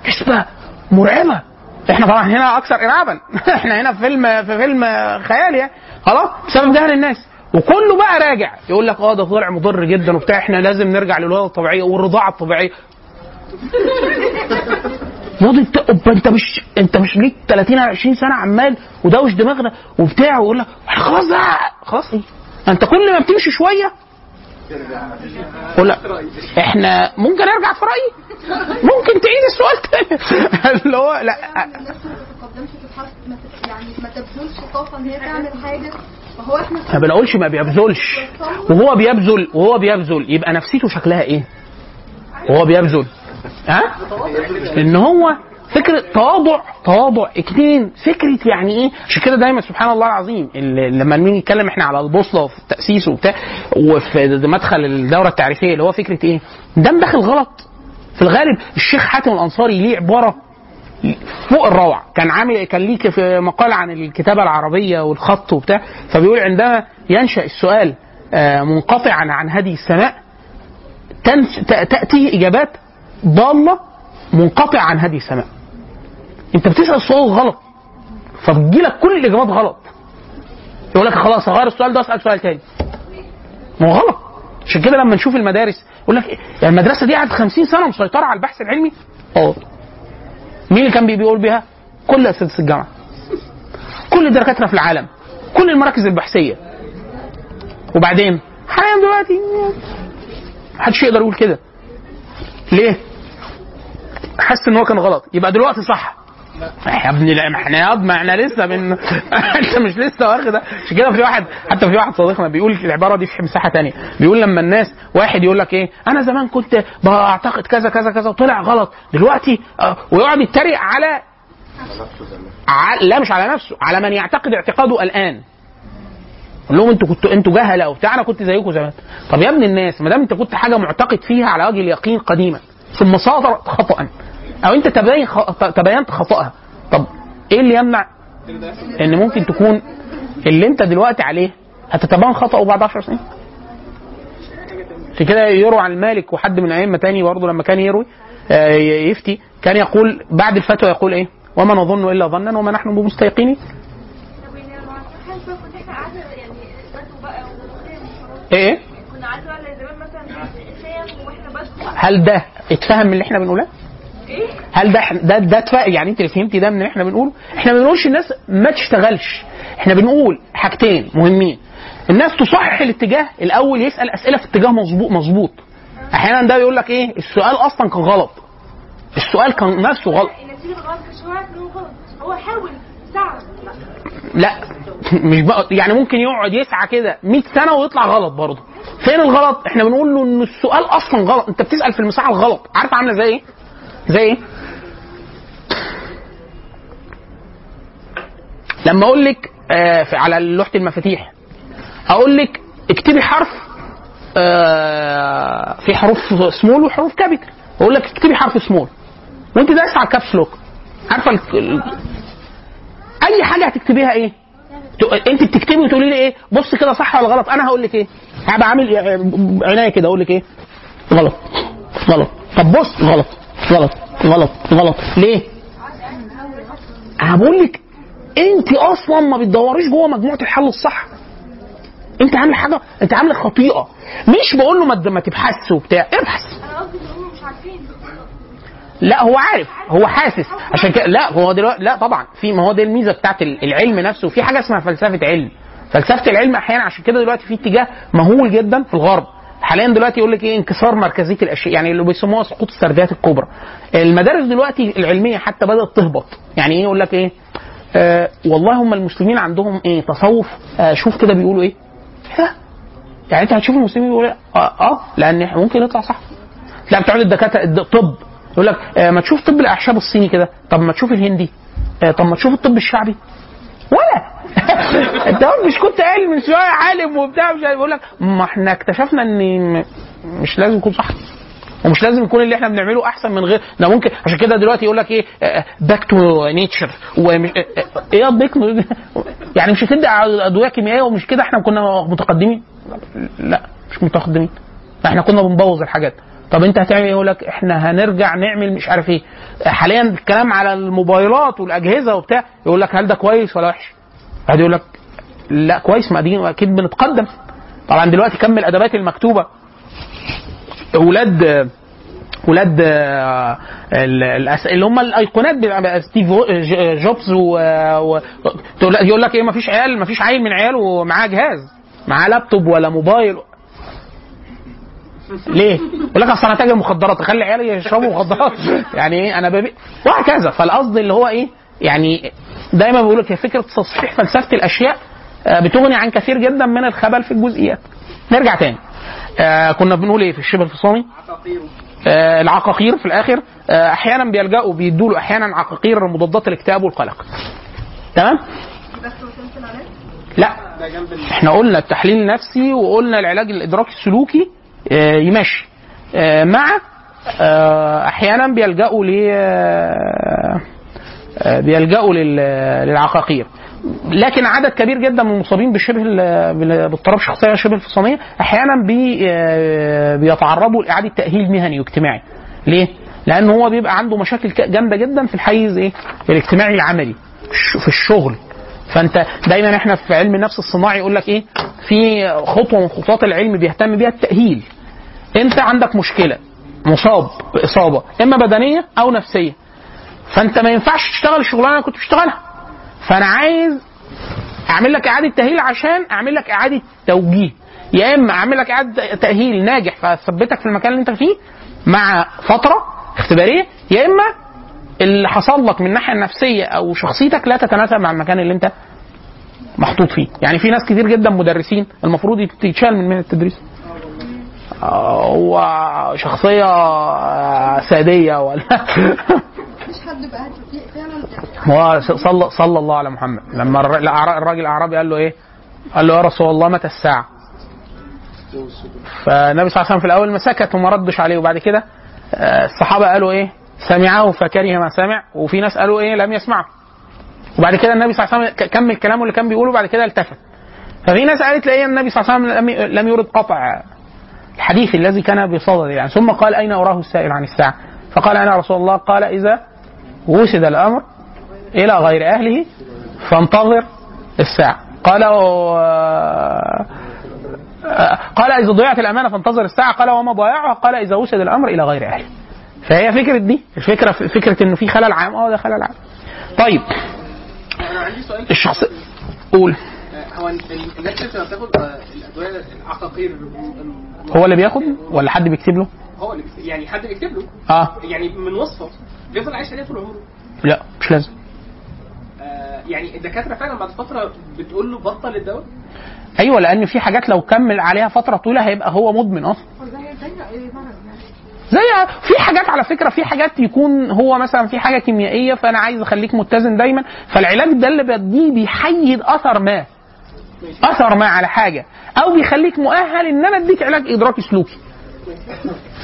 نسبة مرعبة إحنا طبعا هنا أكثر ارعابا إحنا هنا في فيلم في فيلم خيالي يعني. خلاص بسبب جهل الناس وكله بقى راجع. يقول لك آه ده طلع مضر جدا وبتاع إحنا لازم نرجع للولاده الطبيعيه والرضاعة الطبيعية. ماضي انت أنت مش أنت مش ليك 30 أو 20 سنة عمال ودوش دماغنا وبتاع ويقول لك خلاص بقى خلاص. إيه أنت كل ما بتمشي شوية ولا إحنا ممكن أرجع في رأيي؟ ممكن تعيد السؤال تاني. اللي هو لا. الناس ما تتقدمش في الحرب ما تت- يعني ما تبذلش طاقة إن هي تعمل حاجة. فهو إحنا ما بنقولش ما بيبذلش. وهو بيبذل وهو بيبذل. يبقى نفسيته شكلها إيه؟ وهو بيبذل. ها؟ إن هو فكرة تواضع تواضع. اتنين فكرة يعني إيه؟ عشان كده دايما سبحان الله العظيم اللي لما نيجي نتكلم إحنا على البوصلة وفي التأسيس وبتاع وفي مدخل الدورة التعريفية اللي هو فكرة إيه؟ ده داخل غلط. في الغالب الشيخ حاتم الأنصاري ليه عبارة فوق الروعة. كان عامل كان ليك في مقال عن الكتابة العربية والخط وبتاع فبيقول عندما ينشأ السؤال آه، منقطعا عن هدي السماء تنس- ت- تأتي إجابات ضالة منقطعة عن هدي السماء. أنت بتسأل سؤال غلط فبتجيلك كل الإجابات غلط. يقول لك خلاص هغير السؤال ده وأسأل سؤال تاني. ما هو غلط. عشان كده لما نشوف المدارس يقول لك يعني المدرسة دي قعدت 50 سنة مسيطرة على البحث العلمي. أه. مين اللي كان بي- بيقول بيها؟ كل أساتذة الجامعة. كل الدكاتره في العالم. كل المراكز البحثية. وبعدين حاليا دلوقتي محدش يقدر يقول كده. ليه؟ حاسس إن هو كان غلط يبقى دلوقتي صح. يا ابني لا ما إحنا يا ما إحنا لسه من انت مش لسه واخد عشان كده في واحد حتى في واحد صديقنا بيقول العبارة دي في مساحة تانية. بيقول لما الناس واحد يقول لك إيه؟ أنا زمان كنت بعتقد كذا كذا كذا وطلع غلط. دلوقتي آه، ويقعد يتريق على ع- لا مش على نفسه على من يعتقد اعتقاده الآن. قول لهم أنتوا كنتوا أنتوا جهلة وبتاع أنا كنت زيكم زمان. طب يا ابن الناس ما دام أنت كنت حاجة معتقد فيها على وجه اليقين قديما ثم صادرت خطا أو أنت تبين. تبينت خطاها طب إيه اللي يمنع إن ممكن تكون اللي أنت دلوقتي عليه هتتبين خطأه بعد 10 سنين عشان كده يروى عن المالك وحد من أئمة تاني برضه لما كان يروي آه، يفتي كان يقول بعد الفتوى يقول إيه وما نظن إلا ظنا وما نحن بمستيقنين. إيه بس هل ده اتفهم من اللي إحنا بنقوله؟ إيه؟ هل ده ده ده يعني أنت اللي فهمتي ده من إحنا بنقوله؟ إحنا ما بنقولش الناس ما تشتغلش. إحنا بنقول حاجتين مهمين. الناس تصحح الاتجاه الأول يسأل أسئلة في اتجاه مظبوط مظبوط. أحيانا ده بيقول لك إيه؟ السؤال أصلا كان غلط. السؤال كان نفسه غلط. النتيجه مش هو حاول ساعه لا. مش بقى يعني ممكن يقعد يسعى كده 100 سنة ويطلع غلط برضه. فين الغلط؟ إحنا بنقول له إن السؤال أصلا غلط. أنت بتسأل في المساحه الغلط. عارف عاملة زي إيه؟ زي إيه؟ لما أقول لك آه على لوحة المفاتيح أقول لك اكتبي حرف آه في حروف small وحروف capital أقول لك اكتبي حرف سمول وانت دايس على ال caps lock عارفة ال- اي حاجة هتكتبيها إيه؟ انت بتكتبي وتقولي لي إيه؟ بص كده صح ولا غلط؟ أنا هقول لك إيه؟ هبقى عامل عينيا كده أقول لك إيه؟ غلط. غلط. طب بص غلط. غلط غلط غلط. ليه؟ أنا بقول لك انت أصلا ما بتدوريش جوه مجموعة الحل الصح. انت عاملة حاجة انت عاملة خطيئة. مش بقول له ما ما تبحثش وبتاع ابحث. لا هو عارف هو حاسس. عشان كده لا هو دلوقتي لا طبعا. في ما هو دي الميزة بتاعت ال- العلم نفسه. في حاجة اسمها فلسفة علم. فلسفة العلم أحيانا عشان كده دلوقتي في اتجاه مهول جدا في الغرب. حاليا دلوقتي يقول لك إيه انكسار مركزيه الأشياء يعني اللي بيسموها سقوط السرديات الكبرى. المدارس دلوقتي العلمية حتى بدأت تهبط. يعني إيه؟ يقول لك إيه؟ آه والله هم المسلمين عندهم إيه تصوف. آه شوف كده بيقولوا إيه؟ يعني أنت هتشوف المسلمين بيقولوا إيه؟ آه, آه لأن ممكن يطلع صح. لا بتوع الدكاترة الد- الطب. يقول لك آه ما تشوف طب الأعشاب الصيني كده. طب ما تشوف الهندي. آه طب ما تشوف الطب الشعبي. ولا. انت مش كنت قايل من شوية عالم وبتاع مش عارف يقول لك ما إحنا اكتشفنا إن مش لازم يكون صح. ومش لازم يكون اللي إحنا بنعمله احسن من غير ده ممكن عشان كده دلوقتي يقول لك إيه back to nature إيه back يعني مش هتدي أدوية كيميائية ومش كده إحنا كنا متقدمين. لا مش متقدمين. إحنا كنا بنبوظ الحاجات. طب انت هتعمل إيه؟ يقول لك إحنا هنرجع نعمل مش عارف إيه. حاليا الكلام على الموبايلات والأجهزة وبتاع يقول لك هل ده كويس ولا وحش؟ واحد يقول لك لا كويس ما دي أكيد بنتقدم. طبعا دلوقتي كم الأدوات المكتوبة؟ أولاد ولاد اللي هم الأيقونات ستيف جوبز و... و... يقول لك إيه ما فيش عيال ما فيش عيل من عياله معاه جهاز معاه لابتوب ولا موبايل. ليه؟ يقول لك أصل أنا تاجر مخدرات اخلي عيالي يشربوا مخدرات يعني إيه أنا ببيع وهكذا فالقصد اللي هو إيه؟ يعني دايما بيقول لك فكرة تصحيح فلسفة الأشياء آه، بتغني عن كثير جدا من الخبل في الجزئيات. نرجع تاني. آه كنا بنقول إيه في الشبه الفصامي؟ آه العقاقير في الآخر آه أحيانا بيلجأوا بيدوا له أحيانا عقاقير مضادات الاكتئاب والقلق. تمام؟ لا إحنا قلنا التحليل النفسي وقلنا العلاج الإدراكي السلوكي يمشي آه، مع آه، أحيانا بيلجأوا ل آه، آه، بيلجأوا لل- للعقاقير لكن عدد كبير جدا من المصابين بشبه باضطراب شخصية شبه الفصامية أحيانا بي آه، بيتعرضوا لإعادة تأهيل مهني واجتماعي ليه؟ لأن هو بيبقى عنده مشاكل جامدة جدا في الحيز إيه؟ الاجتماعي العملي في الشغل فانت دايما إحنا في علم النفس الصناعي يقول لك إيه؟ في خطوة من خطوات العلم بيهتم بيها التأهيل. انت عندك مشكلة مصاب بإصابة إما بدنية أو نفسية. فانت ما ينفعش تشتغل الشغلانة اللي كنت بتشتغلها فأنا عايز أعمل لك إعادة تأهيل عشان أعمل لك إعادة توجيه. يا إما أعمل لك إعادة تأهيل ناجح فاثبتك في المكان اللي أنت فيه مع فترة اختبارية يا إما اللي حصل لك من الناحيه النفسيه أو شخصيتك لا تتناسب مع المكان اللي أنت محطوط فيه يعني في ناس كتير جدا مدرسين المفروض يتشال من مهنة التدريس هو شخصية آه، سادية ولا مفيش حد بقى فعلا هو صلى صلى الله على محمد لما الراجل الاعرابي قال له إيه؟ قال له يا رسول الله متى الساعة؟ فالنبي صلى الله عليه وسلم في الأول ما سكت وما ردش عليه وبعد كده آه، الصحابة قالوا إيه؟ سمعه فكره ما سمع وفي ناس قالوا إيه؟ لم يسمعه. وبعد كده النبي صلى الله عليه وسلم كمل كلامه اللي كان بيقوله وبعد كده التفت. ففي ناس قالت ليه النبي صلى الله عليه وسلم لم- يرد قطع الحديث الذي كان بصدده يعني ثم قال أين أراه السائل عن الساعة؟ فقال أنا رسول الله قال إذا وسد الأمر إلى غير أهله فانتظر الساعة قال و- قال إذا ضيعت الأمانة فانتظر الساعة قال وما ضيعها قال إذا وسد الأمر إلى غير أهله فهي فكرة دي الفكرة فكرة إنه في خلل عام. آه ده خلل عام. طيب. أنا عندي سؤال. الشخص قول. آه، هو ال- ال- الناس اللي بتاخد آه، الأدوية العقاقير ال- هو اللي بياخد ولا حد بيكتب له؟ هو اللي بيكتب- يعني حد بيكتب له؟ آه. يعني من وصفه. بيفضل عايش عليها طول عمره. لا مش لازم. آه، يعني الدكاترة فعلا بعد فترة بتقول له بطل الدواء؟ أيوه لأن في حاجات لو كمل عليها فترة طويلة هيبقى هو مدمن أصلا. زي في حاجات على فكرة في حاجات يكون هو مثلا في حاجة كيميائية فأنا عايز أخليك متزن دايما. فالعلاج ده اللي بديه بيحيد أثر ما أثر ما على حاجة. أو بيخليك مؤهل إن أنا أديك علاج إدراكي سلوكي.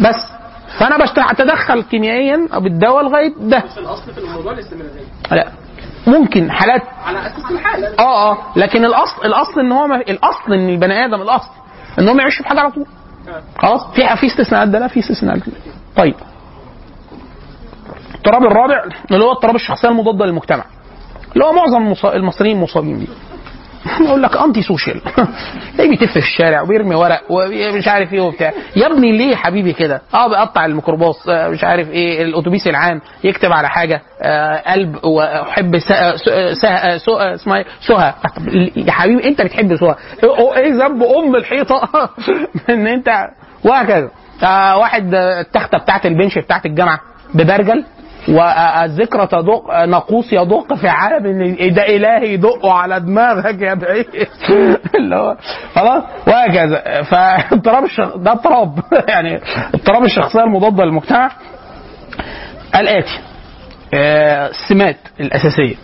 بس. فأنا بتدخل كيميائيا بالدواء لغاية ده. مش الاصل في الموضوع الاستمراريه لا. ممكن حالات. على أساس الحاله آه آه. لكن الأصل الأصل إن هو الأصل إن البني آدم الأصل إن هو ما يعيش في حاجة على طول. خلاص في في استثناءات ده لا في استثناءات. طيب الاضطراب الرابع اللي هو اضطراب الشخصية المضادة للمجتمع اللي هو معظم المص- المصريين مصابين بيه يقول لك antisocial إيه بيتف في الشارع وبيرمي ورق ومش عارف إيه وبتاع. يا ابني ليه حبيبي كده؟ آه بيقطع الميكروباص آه مش عارف إيه الأتوبيس العام يكتب على حاجة آه قلب وأحب سه اسمها إيه؟ سهى يا حبيبي انت بتحب سهى إيه ذنب أم الحيطة؟ إن انت وهكذا. آه واحد آه، التختة بتاعت البنش بتاعت الجامعة ببرجل. والذكرى تدق ناقوس يدق في عالم ده إلهي يدقه على دماغك يا بعيد. اللي هو خلاص؟ وهكذا. فاضطراب الشخ... ده اضطراب. يعني اضطراب الشخصية المضادة للمجتمع. الآتي. آه، السمات الأساسية.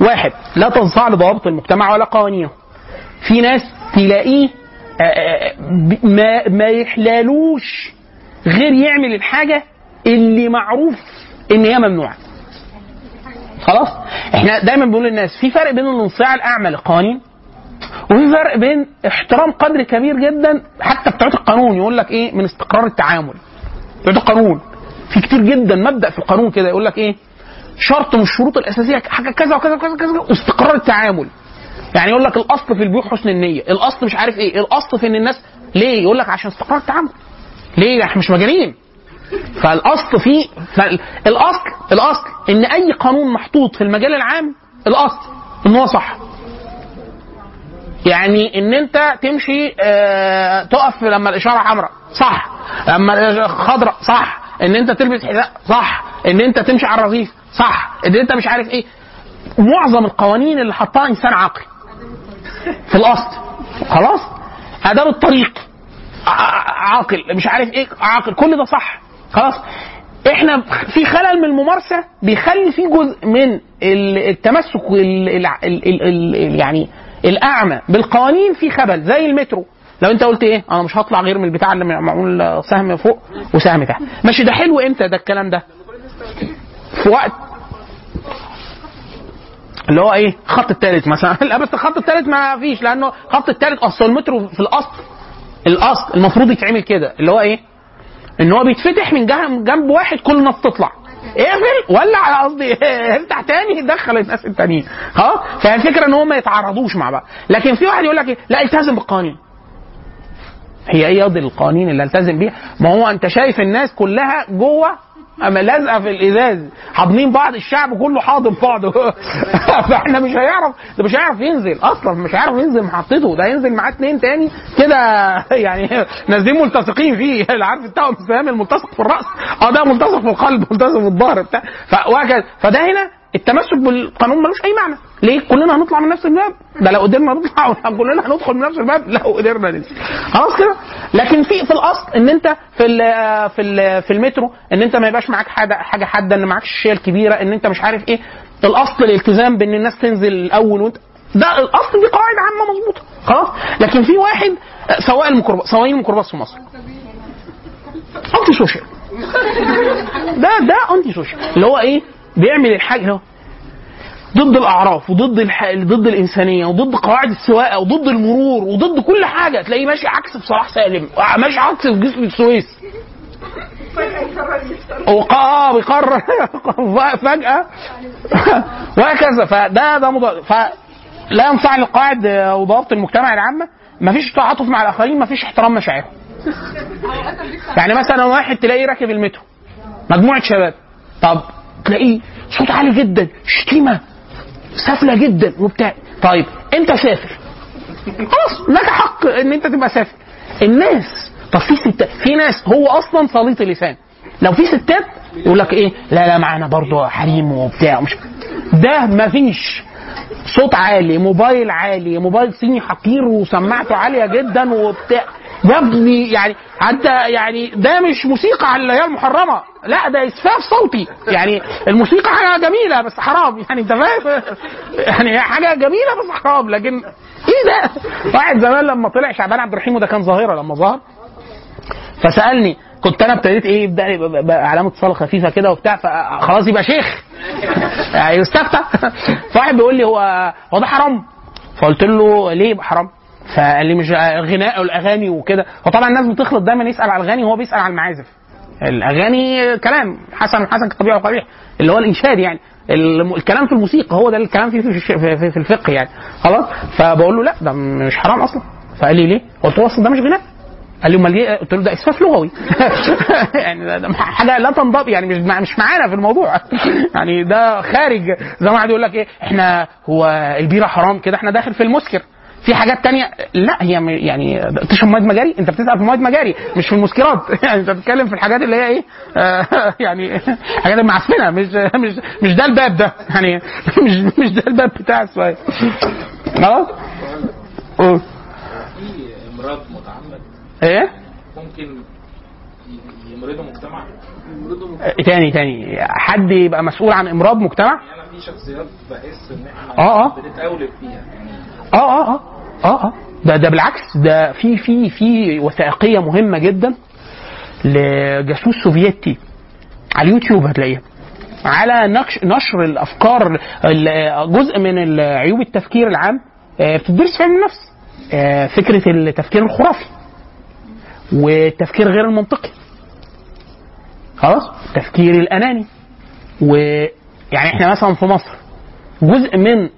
واحد لا تنصاع لضوابط المجتمع ولا قوانينه. في ناس تلاقيه آه، آه، ما ما يحلالوش. غير يعمل الحاجة اللي معروف إن هي ممنوعة. خلاص؟ إحنا دايما بنقول للناس في فرق بين الانصياع الأعمى للقوانين وفي فرق بين احترام قدر كبير جدا حتى بتوع القانون. يقول لك إيه؟ من استقرار التعامل. بتوع القانون. في كتير جدا مبدأ في القانون كده يقول لك إيه؟ شرط من الشروط الأساسية حاجة كذا وكذا وكذا كذا واستقرار التعامل. يعني يقول لك الأصل في البيوع حسن النية. الأصل مش عارف إيه. الأصل في إن الناس ليه؟ يقول لك عشان استقرار التعامل. ليه؟ إحنا مش مجانين. فالاصل في الاصل الاصل إن أي قانون محطوط في المجال العام الاصل إن هو صح. يعني إن أنت تمشي آه تقف لما الإشارة حمراء صح. لما الإشارة خضراء صح. إن أنت تلبس حذاء صح. إن أنت تمشي على الرصيف صح. إن أنت مش عارف إيه. معظم القوانين اللي حطها إنسان عاقل. في الاصل خلاص؟ اداب الطريق. عاقل مش عارف إيه عاقل. كل ده صح. خلاص. إحنا في خلل من الممارسة بيخلي في جزء من ال- التمسك ال ال ال ال ال يعني الأعمى بالقوانين في خبل زي المترو. لو أنت قلت إيه أنا مش هطلع غير من البتاع اللي معمول سهم فوق وسهم تحت. ماشي ده حلو إمتى ده الكلام ده؟ في وقت اللي هو إيه الخط الثالث مثلا. لا بس الخط الثالث ما فيش لأنه الخط الثالث أصل المترو في الأصل الأصل المفروض يتعمل كده اللي هو إيه إن هو بيتفتح من جنب, واحد كل الناس تطلع. اقفل ولع قصدي افتح تاني دخل الناس التانيين. خلاص فالفكرة إن هم ما يتعارضوش مع بعض. لكن في واحد يقول لك إيه؟ لا التزم بالقوانين. هي إيه ياض القوانين اللي التزم بيها؟ ما هو أنت شايف الناس كلها جوه أما لازقه في الإزاز. حاضنين بعض الشعب كله حاضن بعضه. فإحنا مش هيعرف ده مش هيعرف ينزل أصلا مش هيعرف ينزل محطته. ده ينزل معاه اتنين تاني كده يعني نازلين ملتصقين فيه. عارف التوأم السهام الملتصق في الرأس. آه ده ملتصق في القلب ملتصق في الظهر بتاع. فده هنا التمسك بالقانون ملوش أي معنى. ليه كلنا هنطلع من نفس الباب؟ ده لو قدرنا نطلع كلنا هندخل من نفس الباب. لو قدرنا ننزل خلاص كده؟ لكن في في الاصل إن أنت في ال في ال في المترو إن أنت ما يبقاش معاك حاجة حاجة حادة إن معاكش الشيله الكبيره إن أنت مش عارف إيه. الاصل الالتزام بإن الناس تنزل الأول وأنت ده الاصل دي قواعد عامة مظبوطة. خلاص؟ لكن في واحد سواق الميكروباص سواقين الميكروباص في مصر. antisocial. ده ده antisocial. اللي هو إيه؟ بيعمل الحاجة ضد الأعراف وضد الح... ضد الإنسانية وضد قواعد السواقة وضد المرور وضد كل حاجة. تلاقيه ماشي عكس في صلاح سالم. ماشي عكس في جسر السويس وق- آه بيقرر. فجأة. وهكذا. فده ده مضاد. ف لا ينفع القواعد آه، وضوابط المجتمع العامة. مفيش تعاطف مع الآخرين مفيش احترام مشاعرهم. يعني مثلا واحد تلاقيه راكب المترو. مجموعة شباب. طب تلاقيه صوت عالي جدا. شتيمه سافله جدا وبتاع. طيب أنت سافر. خلاص لك حق إن أنت تبقى سافر. الناس طب في ستات في ناس هو أصلا سليط اللسان. لو في ستات يقول لك إيه؟ لا لا معانا برضه حريم وبتاع. مش ده مفيش صوت عالي موبايل عالي موبايل صيني حقير وسماعته عالية جدا وبتاع. يا ابني يعني حتى يعني ده مش موسيقى على اللي هي المحرمة. لا ده إسفاف صوتي. يعني الموسيقى حاجة جميلة بس حرام. يعني أنت فاهم؟ يعني هي حاجة جميلة بس حرام. لكن إيه ده؟ واحد زمان لما طلع شعبان عبد الرحيم وده كان ظاهرة لما ظهر فسألني كنت أنا ابتديت إيه يبدأ علامه صلاه خفيفة كده وبتاع فخلاص يبقى شيخ. يعني يستفتى. فواحد بيقول لي هو هو ده حرام؟ فقلت له ليه يبقى حرام؟ فقال لي مش الغناء والاغاني وكده. وطبعا الناس بتخلط دايما يسأل على الاغاني وهو بيسأل على المعازف. الأغاني كلام حسن حسن كطبيعي وقبيح. اللي هو الإنشاد يعني. الكلام في الموسيقى هو ده الكلام في, في, في, الفقه يعني. خلاص؟ فبقول له لا ده مش حرام أصلا. فقال لي ليه؟ قلت له أصلا ده مش غناء. قال لي أمال إيه؟ قلت له ده إسفاف لغوي. يعني ده- حاجة لا تنضبط يعني مش مش معانا في الموضوع. يعني ده خارج. زي ما واحد يقول لك إيه إحنا هو البيرة حرام كده إحنا داخل في المسكر. في حاجات تانية لا هي يعني تشرب مواد مجاري. انت بتسال في مواد مجاري مش في المسكرات. يعني انت بتتكلم في الحاجات اللي هي إيه آه يعني حاجات المعفنه مش مش مش ده الباب ده. يعني مش مش ده الباب بتاع السؤال خلاص؟ قول. في امراض متعمد إيه؟ ممكن ي- يمرضوا مجتمع. آه، تاني تاني. حد يبقى مسؤول عن امراض مجتمع؟ يعني أنا في شخصيات بحس إن إحنا آه، آه. بنتقولب فيها. يعني آه آه آه آه آه. ده ده بالعكس ده في في في وثائقية مهمة جدا لجاسوس سوفيتي على اليوتيوب هتلاقيها. على نقش نشر الأفكار ال- جزء من عيوب التفكير العام آه، بتدرس في علم النفس آه، فكرة التفكير الخرافي والتفكير غير المنطقي. خلاص؟ التفكير الأناني. ويعني إحنا مثلا في مصر جزء من آه،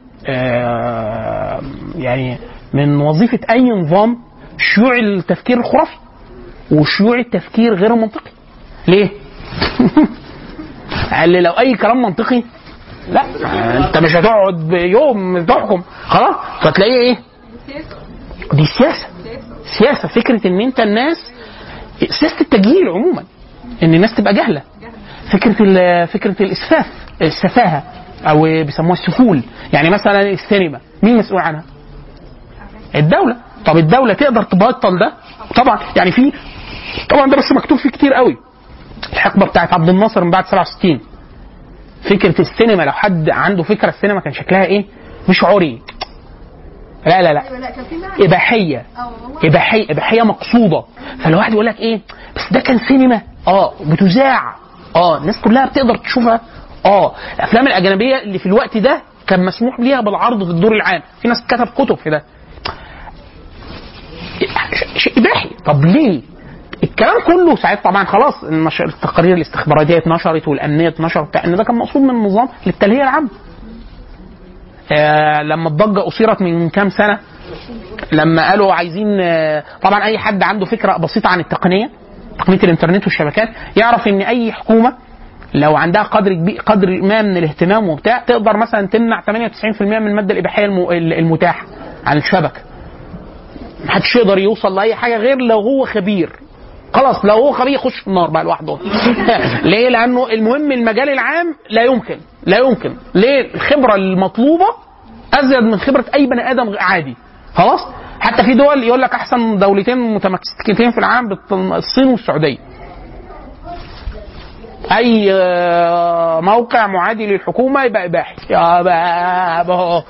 يعني من وظيفة أي نظام شيوع التفكير الخرافي وشيوع التفكير غير المنطقي ليه؟ قال لي لو أي كلام منطقي لا أنت مش هتقعد يوم تحكم خلاص فتلاقيه إيه؟ دي سياسة. سياسة فكرة إن أنت الناس سياسة التجهيل عموما إن الناس تبقى جهلة. فكرة فكرة الإسفاف السفاهة. أو بيسموها السفول. يعني مثلا السينما مين مسؤول عنها؟ الدولة. طب الدولة تقدر تبطل ده؟ طبعا. يعني في طبعا ده بس مكتوب فيه كتير قوي. الحقبة بتاعت عبد الناصر من بعد 67 فكرة السينما لو حد عنده فكرة السينما كان شكلها إيه؟ مش عري. لا لا لا. معنى. إباحية. إباحية إباحية مقصودة. فالواحد يقول لك إيه؟ بس ده كان سينما. آه بتذاع. آه الناس كلها بتقدر تشوفها. آه الأفلام الأجنبية اللي في الوقت ده كان مسموح ليها بالعرض في الدور العام. في ناس كتب كتب في ده. شيء إباحي. طب ليه؟ الكلام كله ساعات طبعا خلاص التقارير الاستخباراتية اتنشرت والأمنية اتنشرت ان ده كان مقصود من النظام للتلهية العامه آه لما الضجة اثيرت من كام سنة لما قالوا عايزين آه، طبعا أي حد عنده فكرة بسيطة عن التقنية تقنية الإنترنت والشبكات يعرف إن أي حكومة لو عندها قدر كبير قدر ما من الاهتمام وبتاع تقدر مثلا تمنع 98% من الماده الإباحية الم- المتاحة عن الشبكة. محدش يقدر يوصل لأي حاجة غير لو هو خبير. خلاص لو هو خبير يخش في النار بقى لوحده. ليه؟ لأنه المهم المجال العام لا يمكن لا يمكن. ليه؟ الخبرة المطلوبة أزيد من خبرة أي بني آدم عادي. خلاص؟ حتى في دول يقول لك أحسن دولتين متمسكتين في العالم الصين والسعودية. أي آه، موقع معادي للحكومة يبقى اباحي يا بابا.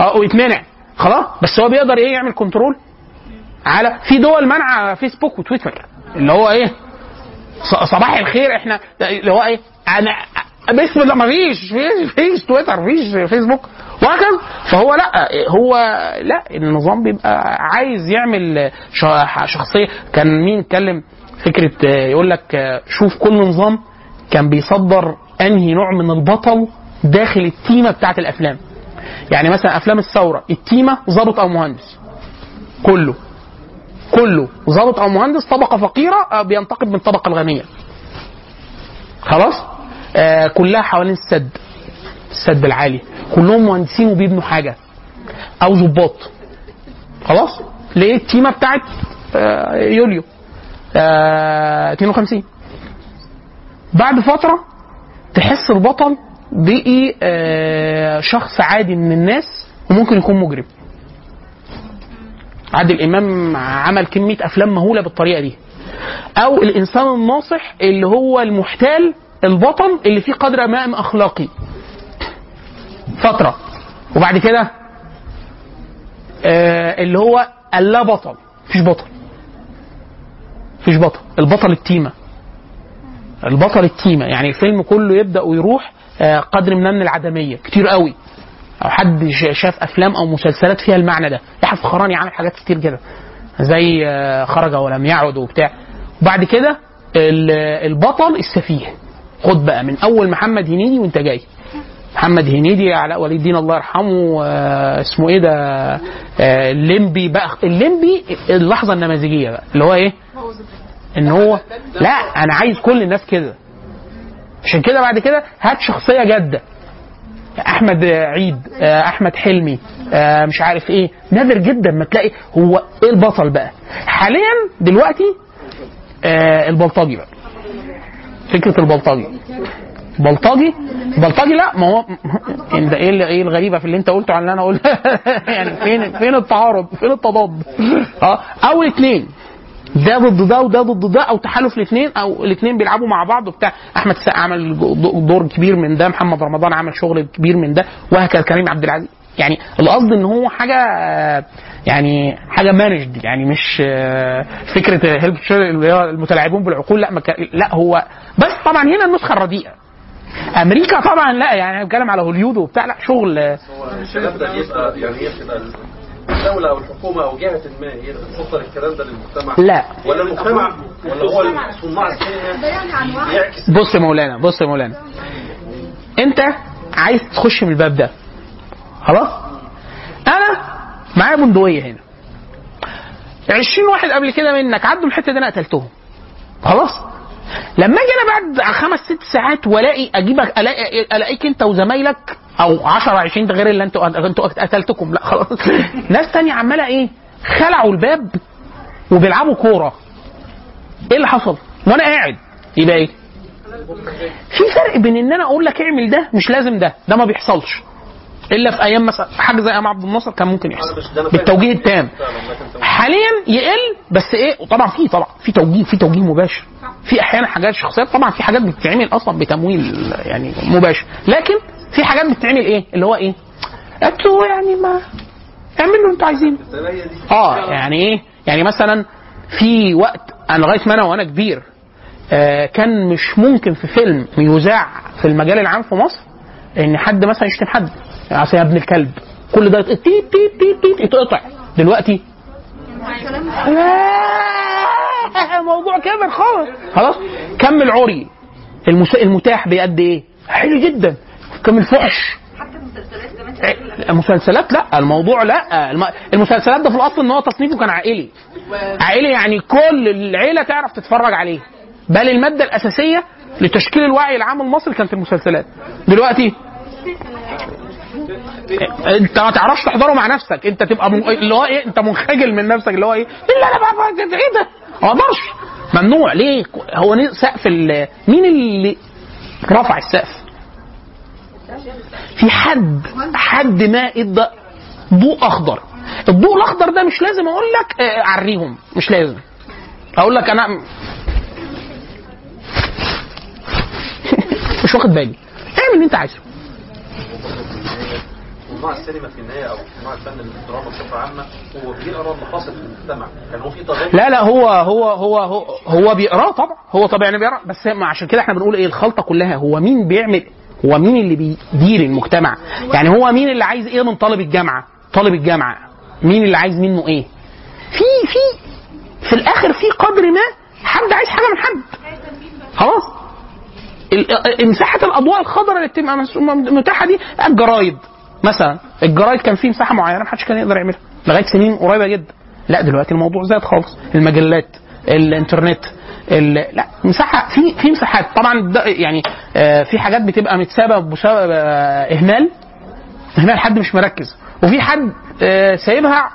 آه، ويتمنع خلاص؟ بس هو بيقدر إيه يعمل كنترول على في دول منع فيسبوك وتويتر. اللي هو إيه؟ صباح الخير إحنا اللي هو إيه؟ أنا بسم الله ما فيش فيش تويتر فيش فيسبوك. وهكذا. فهو لأ هو لأ النظام بيبقى عايز يعمل شخصية. كان مين اتكلم؟ فكرة آه، يقول لك آه، شوف كل نظام كان بيصدر أنهي نوع من البطل داخل التيمة بتاعت الأفلام. يعني مثلا أفلام الثورة التيمة ضابط أو مهندس. كله. كله. ضابط أو مهندس طبقة فقيرة آه، بينتقد من الطبقه الغنية. خلاص؟ آه كلها حوالين السد. السد العالي. كلهم مهندسين وبيبنوا حاجة. أو ضباط. خلاص؟ ليه؟ التيمة بتاعت آه يوليو. 52 بعد فترة تحس البطل بقي آه شخص عادي من الناس وممكن يكون مجرم. عادل إمام عمل كمية أفلام مهولة بالطريقة دي. أو الإنسان الناصح اللي هو المحتال البطل اللي فيه قدر ما من اخلاقي فترة. وبعد كده آه اللي هو اللا بطل. مفيش بطل. مفيش بطل. البطل التيمة. البطل التيمة. يعني الفيلم كله يبدأ ويروح آه قدر من العدمية. كتير قوي. أو حد شاف أفلام أو مسلسلات فيها المعنى ده. يحيى الفخراني عامل حاجات كتير كده. زي آه، خرج ولم يعد وبتاع. وبعد كده ال- البطل السفيه. خد بقى من أول محمد هنيدي وأنت جاي. محمد هنيدي علاء ولي الدين الله يرحمه اسمه إيه ده آه، الليمبي بقى. الليمبي اللحظة النماذجية بقى اللي هو إيه؟ إن هو لا أنا عايز كل الناس كده. عشان كده بعد كده هات شخصية جادة. أحمد عيد آه، أحمد حلمي آه، مش عارف إيه. نادر جدا ما تلاقي هو إيه البطل بقى. حاليا دلوقتي البلطجي بقى. فكرة البلطجي. بلطجي؟ بلطجي لا ما هو انت إيه اللي- إيه الغريبة في اللي أنت قلته عن اللي أنا قلته؟ يعني فين فين التعارض؟ فين التضاد؟ آه أو الاثنين ده ضد ده وده ضد ده أو تحالف الاثنين أو الاثنين بيلعبوا مع بعض وبتاع. أحمد السقا عمل دور كبير من ده محمد رمضان عمل شغل كبير من ده وهكذا كريم عبد العزيز. يعني القصد إن هو حاجة يعني حاجة مانجد يعني مش آه، فكرة هيلب اللي المتلاعبون بالعقول لا لا هو بس طبعا هنا النسخة الرديئة. أمريكا طبعا لا يعني بتكلم على هوليود وبتاع لا شغل. هو الكلام ده يبقى يعني هي بتبقى الدولة أو الحكومة أو جهة ما هي اللي الكلام ده للمجتمع. لا. ولا المجتمع ولا هو صناع السينما يعني؟ بيعكس. بص يا مولانا بص يا مولانا. أنت عايز تخش من الباب ده. خلاص؟ أنا معايا بندقية هنا. 20 واحد قبل كده منك عدوا الحتة دي أنا قتلتهم. خلاص؟ لما أجي أنا بعد خمس ست ساعات والاقي اجيبك الاقي ألاقيك انت وزمايلك أو 10 20 ده غير اللي أنتوا أنتوا قتلتكم. لا خلاص. ناس تانية عمالة إيه؟ خلعوا الباب وبيلعبوا كورة. إيه اللي حصل؟ وأنا قاعد. يبقى إيه؟ في فرق بين إن أنا أقول لك اعمل ده مش لازم ده. ده ما بيحصلش. إلا في أيام مثلا حاجة زي أيام عبد الناصر كان ممكن يحصل. بالتوجيه التام. حاليا يقل بس إيه وطبعا في طبعا في توجيه في توجيه مباشر. في أحيانا حاجات شخصيات طبعا في حاجات بتتعمل أصلا بتمويل يعني مباشر. لكن في حاجات بتتعمل إيه اللي هو إيه أنتوا يعني ما اعملوا اللي أنتوا عايزينه. آه يعني إيه يعني مثلا في وقت أنا لغاية ما أنا وأنا كبير آه كان مش ممكن في فيلم يذاع في المجال العام في مصر إن حد مثلا يشتم حد. يا ابن الكلب. كل ده يت- تيت تيت تيت يتقطع. دلوقتي موضوع كبر خالص. خلاص؟ كم العري. المتاح بقد إيه؟ حلو جدا. كم الفحش؟ المسلسلات إيه، لا الموضوع لا. الم- المسلسلات ده في الأصل إن هو تصنيفه كان عائلي. عائلي يعني كل العيلة تعرف تتفرج عليه. بل المادة الأساسية لتشكيل الوعي العام المصري كانت المسلسلات. دلوقتي انت ما تعرفش تحضره مع نفسك. انت تبقى من... اللي هو إيه انت منخجل من نفسك اللي هو إيه الا أنا بقى بقى- إيه ده؟ ما أقدرش. ممنوع. ليه؟ هو سقف ال... مين اللي رفع السقف؟ في حد. حد ما إدى ضوء اخضر الضوء الأخضر ده مش لازم أقول لك آه، عريهم مش لازم. أقول لك أنا مش واخد بالي. اعمل اللي أنت عايزه. صناع السينما في النهايه أو صناع الفن الدراما بصفة عامة هو بيقرأ مقاصد المجتمع. يعني هو في طبيعه لا لا هو هو هو هو, هو بيقراه طبعا هو طبعا يعني بيقرأ. بس عشان كده إحنا بنقول إيه الخلطة كلها هو مين بيعمل هو مين اللي بيدير المجتمع؟ يعني هو مين اللي عايز إيه من طالب الجامعة؟ طالب الجامعة. مين اللي عايز منه إيه؟ في في في الآخر في قدر ما حد عايز حاجة من حد. خلاص. مساحه الأضواء الخضراء اللي بتبقى متاحة دي الجرايد. مثلا الجرايد كان فيه مساحة معينة ما حدش كان يقدر يعملها لغاية سنين قريبة جدا. لا دلوقتي الموضوع زاد خالص. المجلات الانترنت ال... لا مساحة في في مساحات. طبعا يعني آه في حاجات بتبقى متسابة بسبب آه إهمال. إهمال حد مش مركز. وفي حد آه سايبها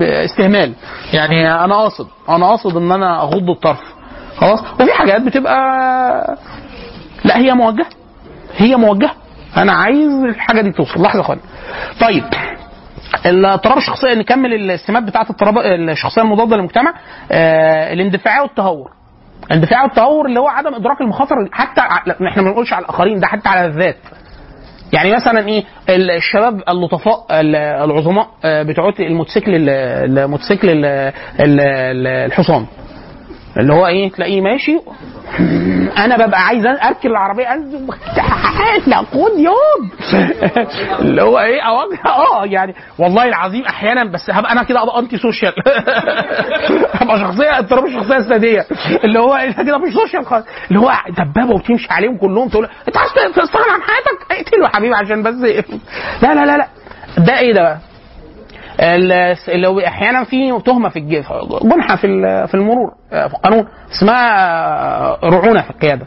استهمال. يعني أنا قاصد أنا قاصد إن أنا أغض الطرف. خلاص؟ وفي حاجات بتبقى لا هي موجهة. هي موجهة. أنا عايز الحاجة دي توصل. لحظة اخوانا طيب الاضطراب الشخصيه نكمل السمات بتاعة اضطراب الشخصية المضادة للمجتمع آه الاندفاعيه والتهور. الاندفاع والتهور اللي هو عدم إدراك المخاطر حتى إحنا ما بنقولش على الآخرين ده حتى على الذات. يعني مثلا إيه ال- الشباب اللطفاء ال- العظماء آه، بتوع الموتوسيكل ال- الموتوسيكل ال- ال- ال- الحصان. اللي هو إيه تلاقيه ماشي. أنا ببقى عايز أركب العربية لا خد يوم. اللي هو إيه أواجه. آه يعني والله العظيم أحيانا بس هبقى أنا كده أبقى antisocial هبقى شخصية اضطراب الشخصية السادية. اللي هو انت كده مش social خالص. اللي هو دبابة وتمشي عليهم كلهم تقول أنت عايز تستغنى عن حياتك؟ اقتله يا حبيبي عشان بس لا لا لا لا. ده إيه ده بقى؟ هو أحيانا في تهمة في الج- جنحه في في المرور آه، في القانون اسمها آه، رعونة في القيادة.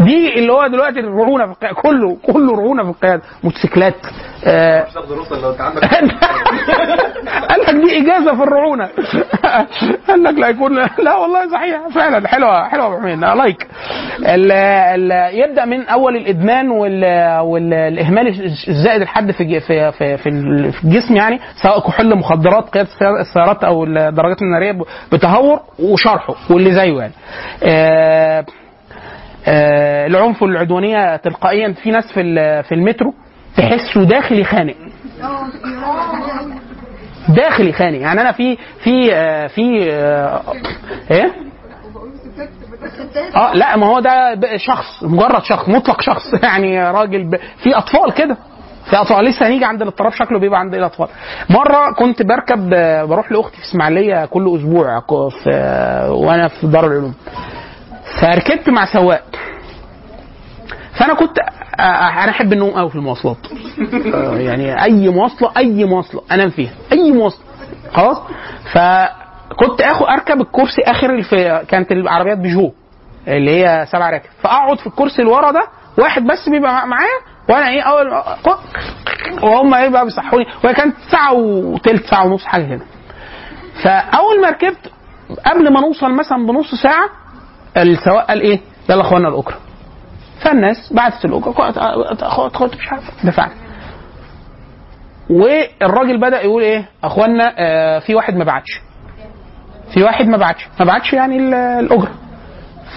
دي اللي هو دلوقتي الرعونة في القيادة. كله كله رعونة في القيادة. موتوسيكلات آه، قال لك دي إجازة في الرعونة. قال لك لا يكون لا والله صحيح. فعلا. حلوة حلوة يا أبو حميد. لايك يبدأ من أول الإدمان وال والاهمال الزائد الحد في في في في ال- في الجسم يعني سواء كحول مخدرات قيادة السيار- السيارات أو الدراجات النارية بتهور وشرحه واللي زيه يعني. آه العنف والعدوانيه تلقائيا في ناس في في المترو تحسه داخل يخانق داخل يخانق يعني أنا في في آه، في آه، إيه؟ آه لا ما هو ده شخص مجرد شخص مطلق شخص. يعني راجل ب... في أطفال كده. في أطفال. لسه هنيجي عند الاضطراب شكله بيبقى عند الأطفال. مرة كنت بركب آه، بروح لأختي في إسماعيلية كل أسبوع في آه، وأنا في دار العلوم. فركبت مع سواق. فأنا كنت أنا أحب النوم قوي في المواصلات. يعني أي مواصلة أي مواصلة أنام فيها أي مواصلة. خلاص؟ فكنت اخد أركب الكرسي آخر الف... كانت العربيات بيجو اللي هي سبع راكب فأقعد في الكرسي اللي ورا ده واحد بس بيبقى مع- معايا وأنا إيه أول وهم إيه بقى بيصحوني. وهي كانت ساعة وثلث ساعة ونص حاجة كده. فأول ما ركبت قبل ما نوصل مثلا بنص ساعة السواق قال إيه؟ يلا أخوانا الاجره فالناس بعتت الاجره خد خد مش عارف. دفعت والراجل بدأ يقول إيه؟ أخوانا آه في واحد ما بعتش. في واحد ما بعتش. ما بعتش يعني ال- الأجرة.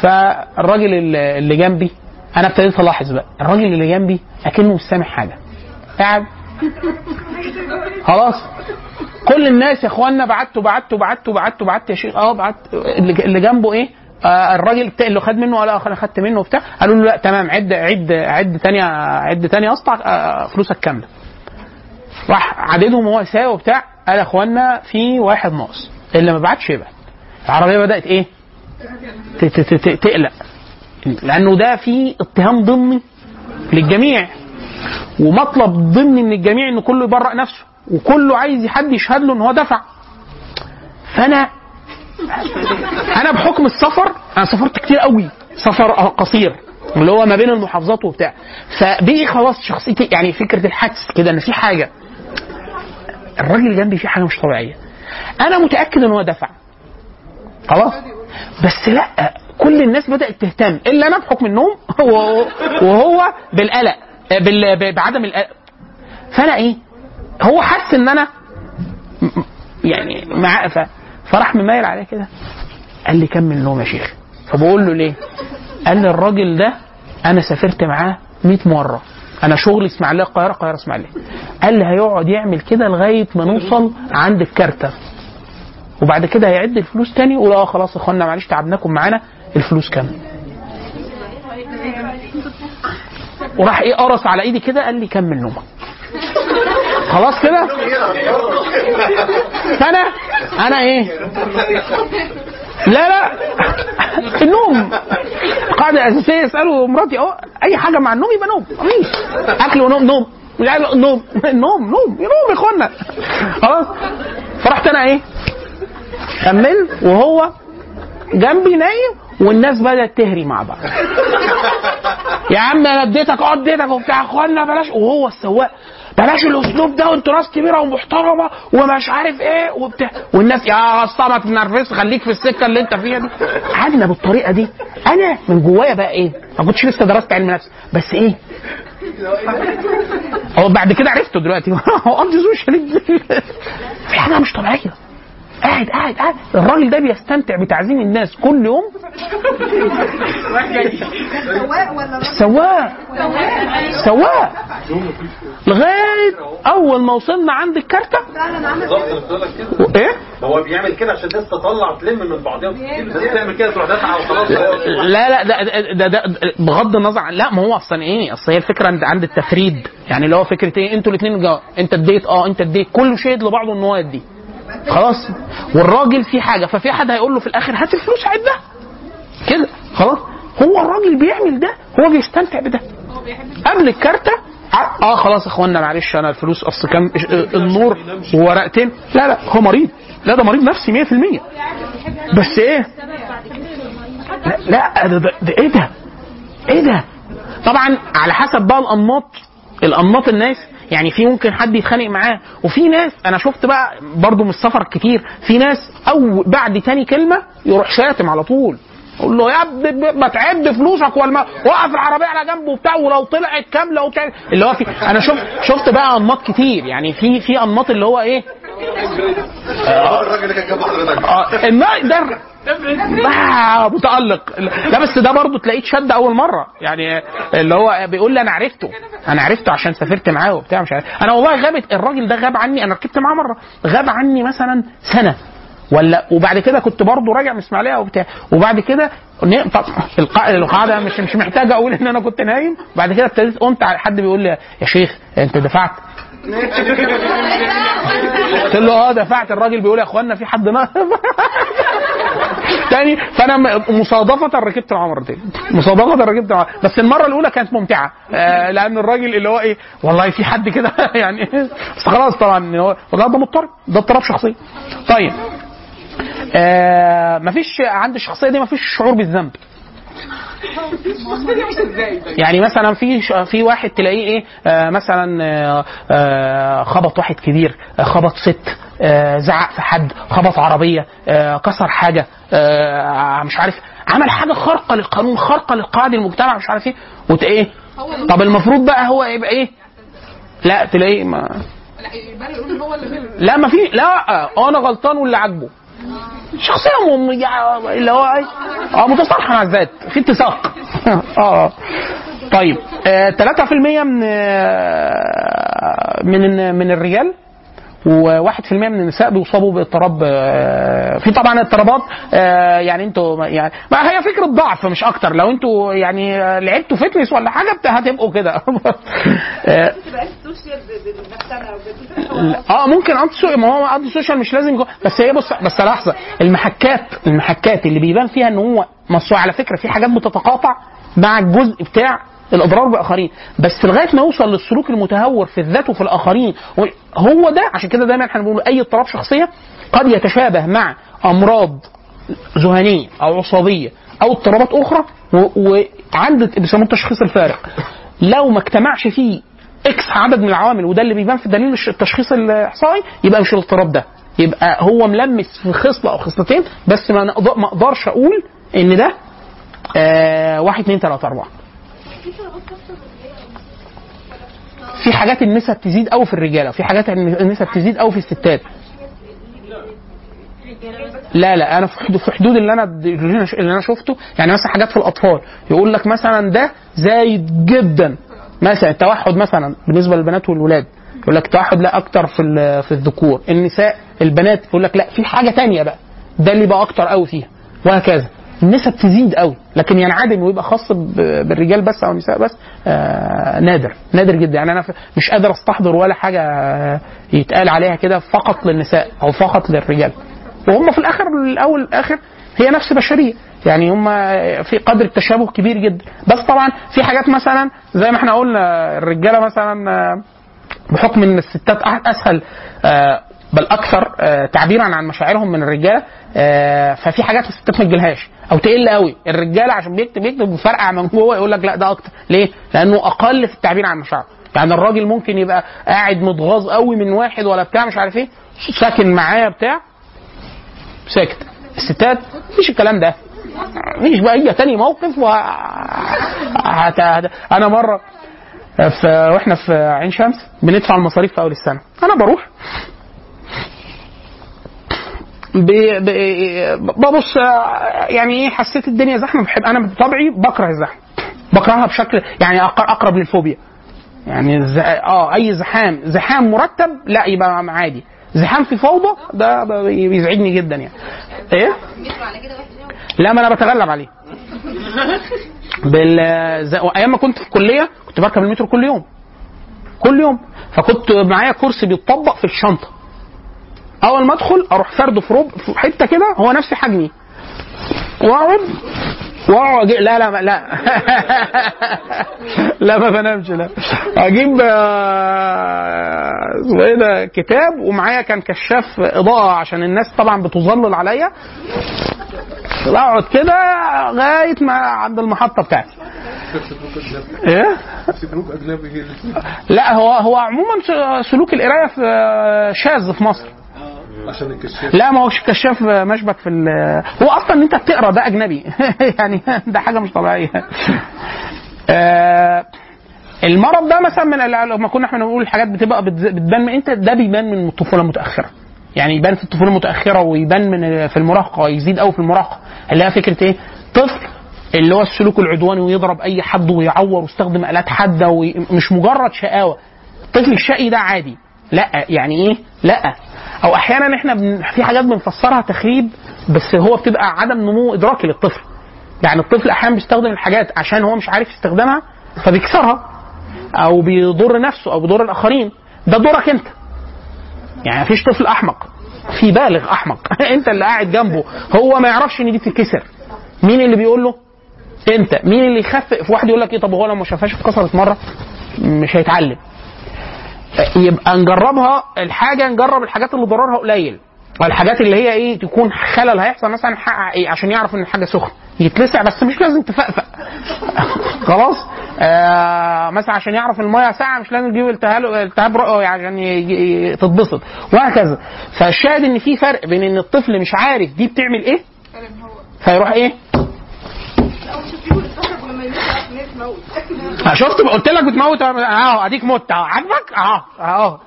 فالراجل اللي جنبي أنا ابتديت ألاحظ بقى. الراجل اللي جنبي أكنه مش سامع حاجة. قاعد. خلاص. كل الناس يا أخوانا بعتوا بعتوا بعتوا بعتوا بعت يا شيخ. آه بعت. اللي جنبه إيه؟ آه الراجل بتاع اللي خد منه قال أنا خدت منه وبتاع قالوا له لا تمام عد عد عد تانية عد تانية أصلا آه فلوسك كاملة. راح عددهم هو يساوي وبتاع قال يا اخوانا في واحد ناقص اللي ما بعتش يبعت. العربية بدأت إيه؟ تقلق. لأنه ده في اتهام ضمني للجميع ومطلب ضمني من الجميع إن كله يبرأ نفسه وكله عايز حد يشهد له إن هو دفع. فأنا أنا بحكم السفر أنا سافرت كتير قوي سفر قصير اللي هو ما بين المحافظات وبتاع. فبقي خلاص شخصيتي يعني فكرة الحدس كده إن في حاجة الراجل اللي جنبي فيه حاجة مش طبيعية. أنا متأكد إن هو دفع. خلاص؟ بس لأ كل الناس بدأت تهتم. إلا أنا بحكم النوم وهو- بالقلق بعدم القلق. فأنا إيه؟ هو حس إن أنا يعني مع ف... فراح مميل عليه كده. قال لي كمل نوم يا شيخ. فبقول له ليه؟ قال لي الراجل ده أنا سافرت معاه 100 مرة. أنا شغلي إسماعيلية القاهرة القاهرة إسماعيلية. قال لي هيقعد يعمل كده لغاية ما نوصل عند الكارتة. وبعد كده هيعد الفلوس تاني ويقول آه خلاص يا إخوانا معلش تعبناكم معانا الفلوس كام وراح إيه قرص على إيدي كده قال لي كمل نومك. خلاص كده؟ فانا أنا إيه؟ لا لا. النوم. القاعده الاساسيه اسالوا مراتي أهو أي حاجة مع النوم يبقى نوم. أكل ونوم نوم. نوم. نوم نوم. نوم يا إخوانا. خلاص. فرحت أنا إيه؟ كملت وهو جنبي نايم والناس بدأت تهري مع بعض. يا عم أنا اديتك أه اديتك وبتاع. إخوانا بلاش. وهو السواق. بلاش الاسلوب ده وانتوا ناس كبيرة ومحترمة ومش عارف إيه وبتاع والناس يا ما تنرفزش خليك في السكة اللي انت فيها دي. قعدنا بالطريقة دي. أنا من جوايا بقى إيه؟ ما كنتش لسه درست علم نفس. بس إيه؟ هو بعد كده عرفته دلوقتي. هو قصدي سوشيال في حاجة مش طبيعية. قاعد قاعد قاعد. الراجل ده بيستمتع بتعزيم الناس كل يوم. سواق؟ سواق. لغاية أول ما وصلنا عند الكارتة. إيه؟ هو بيعمل كده عشان الناس تطلع تلم من بعضها الناس تعمل كده تروح دافعه وخلاص لا لا ده, ده, ده, بغض النظر عن لا ما هو أصلا إيه؟ أصل هي الفكرة عند عند التفريد. يعني اللي هو فكرة إيه؟ أنتوا الاثنين انت اديت آه انت اديت كله شهد لبعضه إن هو يدي خلاص. والراجل في حاجة ففي حد هيقول له في الآخر هات الفلوس عدها كده خلاص. هو الراجل بيعمل ده هو بيستمتع بده. قبل الكارتة آه خلاص يا اخوانا معلش أنا الفلوس أصل كان النور وورقتين لا لا هو مريض. لا ده مريض نفسي 100% بس إيه؟ لا, لا ده, ده, ده إيه ده؟ إيه ده؟ طبعا على حسب بقى الأنماط الأنماط الناس يعني في ممكن حد يتخانق معاه. وفي ناس أنا شفت بقى برضو من السفر كتير في ناس أو بعد تاني كلمة يروح شاتم على طول. أقول له يا ما تعد فلوسك ولا وقف العربية على جنبه وبتاع ولو طلعت كاملة وبتاع اللي هو في أنا شفت شفت بقى أنماط كتير. يعني في في أنماط اللي هو إيه؟ الراجل اللي كان حضرتك ده بقى متألق. لا بس ده برضه تلاقيه اتشد أول مرة. يعني اللي هو بيقول لي أنا عرفته. أنا عرفته عشان سافرت معاه وبتاع مش عارف. أنا والله غابت الراجل ده غاب عني. أنا ركبت معاه مرة. غاب عني مثلا سنة. ولا وبعد كده كنت برضه راجع من إسماعيلية وبتاع. وبعد كده القاعدة مش مش محتاج أقول إن أنا كنت نايم. بعد كده ابتديت قمت حد بيقول لي يا شيخ أنت دفعت قلت له آه دفعت الراجل بيقول يا إخوانا في حد ناقص تاني فأنا مصادفة ركبت معاه مرتين مصادفة ركبت معاه بس المرة الأولى كانت ممتعة. آه لأن الراجل اللي هو إيه والله في حد كده يعني بس خلاص طبعا هو ده مضطرب. ده اضطراب شخصيه طيب. آه مفيش عند الشخصية دي مفيش شعور بالذنب. يعني مثلا في في واحد تلاقيه إيه آه مثلا آه آه خبط واحد كبير خبط ست آه زعق في حد خبط عربية كسر حاجة مش عارف عمل حاجة خارقة للقانون خارقة للقواعد المجتمع مش عارف إيه وت إيه طب المفروض بقى هو يبقى إيه؟ لا تلاقيه ما لا ما في لا أنا غلطان واللي عاجبه. شخصية م- يعني اللي هو إيه؟ آه متصالحة مع الذات في اتساق. آه. طيب آه 3% من آه من من الرجال و1% من النساء بيصابوا باضطراب آه، في طبعا اضطرابات آه، يعني أنتوا يعني ما هي فكرة ضعف مش أكتر لو أنتوا يعني آه، لعبتوا fitness ولا حاجة هتبقوا كده آه ممكن social ما هو antisocial مش لازم. بس هي بص بس لحظة المحكات المحكات اللي بيبان فيها إن هو مصروع على فكرة في حاجات بتتقاطع مع الجزء بتاع الإضرار بالاخرين بس لغاية ما يوصل للسلوك المتهور في الذات وفي الآخرين هو ده عشان كده دايما إحنا بنقول أي اضطراب شخصية قد يتشابه مع أمراض ذهنية أو عصبية أو اضطرابات أخرى وعند بيسموه التشخيص الفارق. لو ما اجتمعش فيه إكس عدد من العوامل وده اللي بيبان في دليل الش- التشخيص الإحصائي يبقى مش الاضطراب ده. يبقى هو ملمس في خصلة أو خصلتين بس ما أقدرش أقول إن ده آه واحد اثنين ثلاثة أربعة. في حاجات النسب تزيد قوي في الرجالة وفي حاجات النسب تزيد قوي في الستات. لا لا أنا في حدود اللي أنا اللي أنا شفته يعني مثلا حاجات في الأطفال يقول لك مثلا ده زايد جدا. مثلا التوحد مثلا بالنسبة للبنات والولاد يقول لك التوحد لا أكتر في في الذكور. النساء البنات يقول لك لا في حاجة تانية بقى ده اللي بقى أكتر قوي فيها وهكذا. النسب تزيد قوي لكن ينعدم ويبقى خاص بالرجال بس أو النساء بس آه نادر نادر جدا. يعني أنا مش قادر أستحضر ولا حاجة يتقال عليها كده فقط للنساء أو فقط للرجال. وهم في الآخر الأول الآخر هي نفس بشريه يعني هم في قدر التشابه كبير جدا. بس طبعا في حاجات مثلا زي ما إحنا قلنا الرجالة مثلا آه، بحكم إن الستات أسهل آه، بل أكثر آه، تعبيرا عن مشاعرهم من الرجالة آه، ففي حاجات الستات ما تجيلهاش. أو تقل قوي. الرجالة عشان بيكتب يكتب وفرقع من جوه يقول لك لا ده أكتر. ليه؟ لأنه أقل في التعبير عن مشاعره يعني الراجل ممكن يبقى قاعد متغاظ قوي من واحد ولا بتاع مش عارف إيه ساكن معايا بتاع ساكت. الستات مفيش الكلام ده. مفيش بقى هي تاني موقف و هت... أنا مرة في وإحنا في عين شمس بندفع المصاريف في أول السنة. أنا بروح. ببص يعني إيه حسيت الدنيا زحمة. بحب أنا بطبعي بكره الزحمة. بكرهها بشكل يعني أقرب للفوبيا. يعني. آه أي زحام زحام مرتب لا يبقى عادي. زحام في فوضى ده بيزعجني جدا يعني. إيه؟ لا ما أنا بتغلب عليه. بال أيام ما كنت في الكلية كنت بركب المترو كل يوم. كل يوم. فكنت معايا كرسي بيتطبق في الشنطة. أول ما أدخل أروح فرده في ربع في حتة كده هو نفس حجمي. وأقعد وأقعد لا لا لا. لا ما بنامش لا. أجيب آه، اسمه إيه ده كتاب ومعايا كان كشاف إضاءة عشان الناس طبعا بتظلل عليا. أقعد كده لغاية ما عند المحطة بتاعتي. إيه؟ سلوك أجنبي. لا هو هو عموما سلوك القراية في شاذ في مصر. عشان الكشاف. لا ما هوش كشاف مشبك في هو أصلا إن أنت بتقرأ ده أجنبي. يعني ده حاجة مش طبيعية. آه، المرض ده مثلا من لما كنا إحنا بنقول الحاجات بتبقى بتبان من انت ده بيبان من الطفولة المتأخرة. يعني يبان في الطفولة المتأخرة ويبان من في المراهقة يزيد قوي في المراهقة. اللي هي فكرة إيه؟ طفل اللي هو السلوك العدواني ويضرب أي حد ويعور ويستخدم آلات حادة ومش مجرد شقاوة. الطفل الشقي ده عادي. لا يعني إيه؟ لا. أو أحيانا إحنا بن... في حاجات بنفسرها تخريب بس هو بتبقى عدم نمو إدراكي للطفل. يعني الطفل أحيانا بيستخدم الحاجات عشان هو مش عارف يستخدمها فبيكسرها. أو بيضر نفسه أو بيضر الآخرين. ده دورك أنت. يعني مفيش طفل أحمق. في بالغ أحمق. أنت اللي قاعد جنبه. هو ما يعرفش إن دي تتكسر مين اللي بيقول له؟ أنت. مين اللي يخفف في واحد يقول لك إيه؟ طب هو لو ما شافهاش اتكسرت مرة مش هيتعلم. يبقى نجربها الحاجة نجرب الحاجات اللي ضررها قليل. والحاجات اللي هي إيه تكون خلل هيحصل مثلا حقق إيه عشان يعرف إن الحاجة سخنة. يتلسع بس مش لازم تفقفق. خلاص؟ آه مثلا عشان يعرف الميه ساقعة مش لازم تجيب التهاب التهاب رئوي عشان تتبسط. وهكذا. فالشاهد إن في فرق بين إن الطفل مش عارف دي بتعمل إيه؟ فيروح إيه؟ آه، شفت قلت لك بتموت. اهو أديك مت اهو عاجبك؟ اهو اهو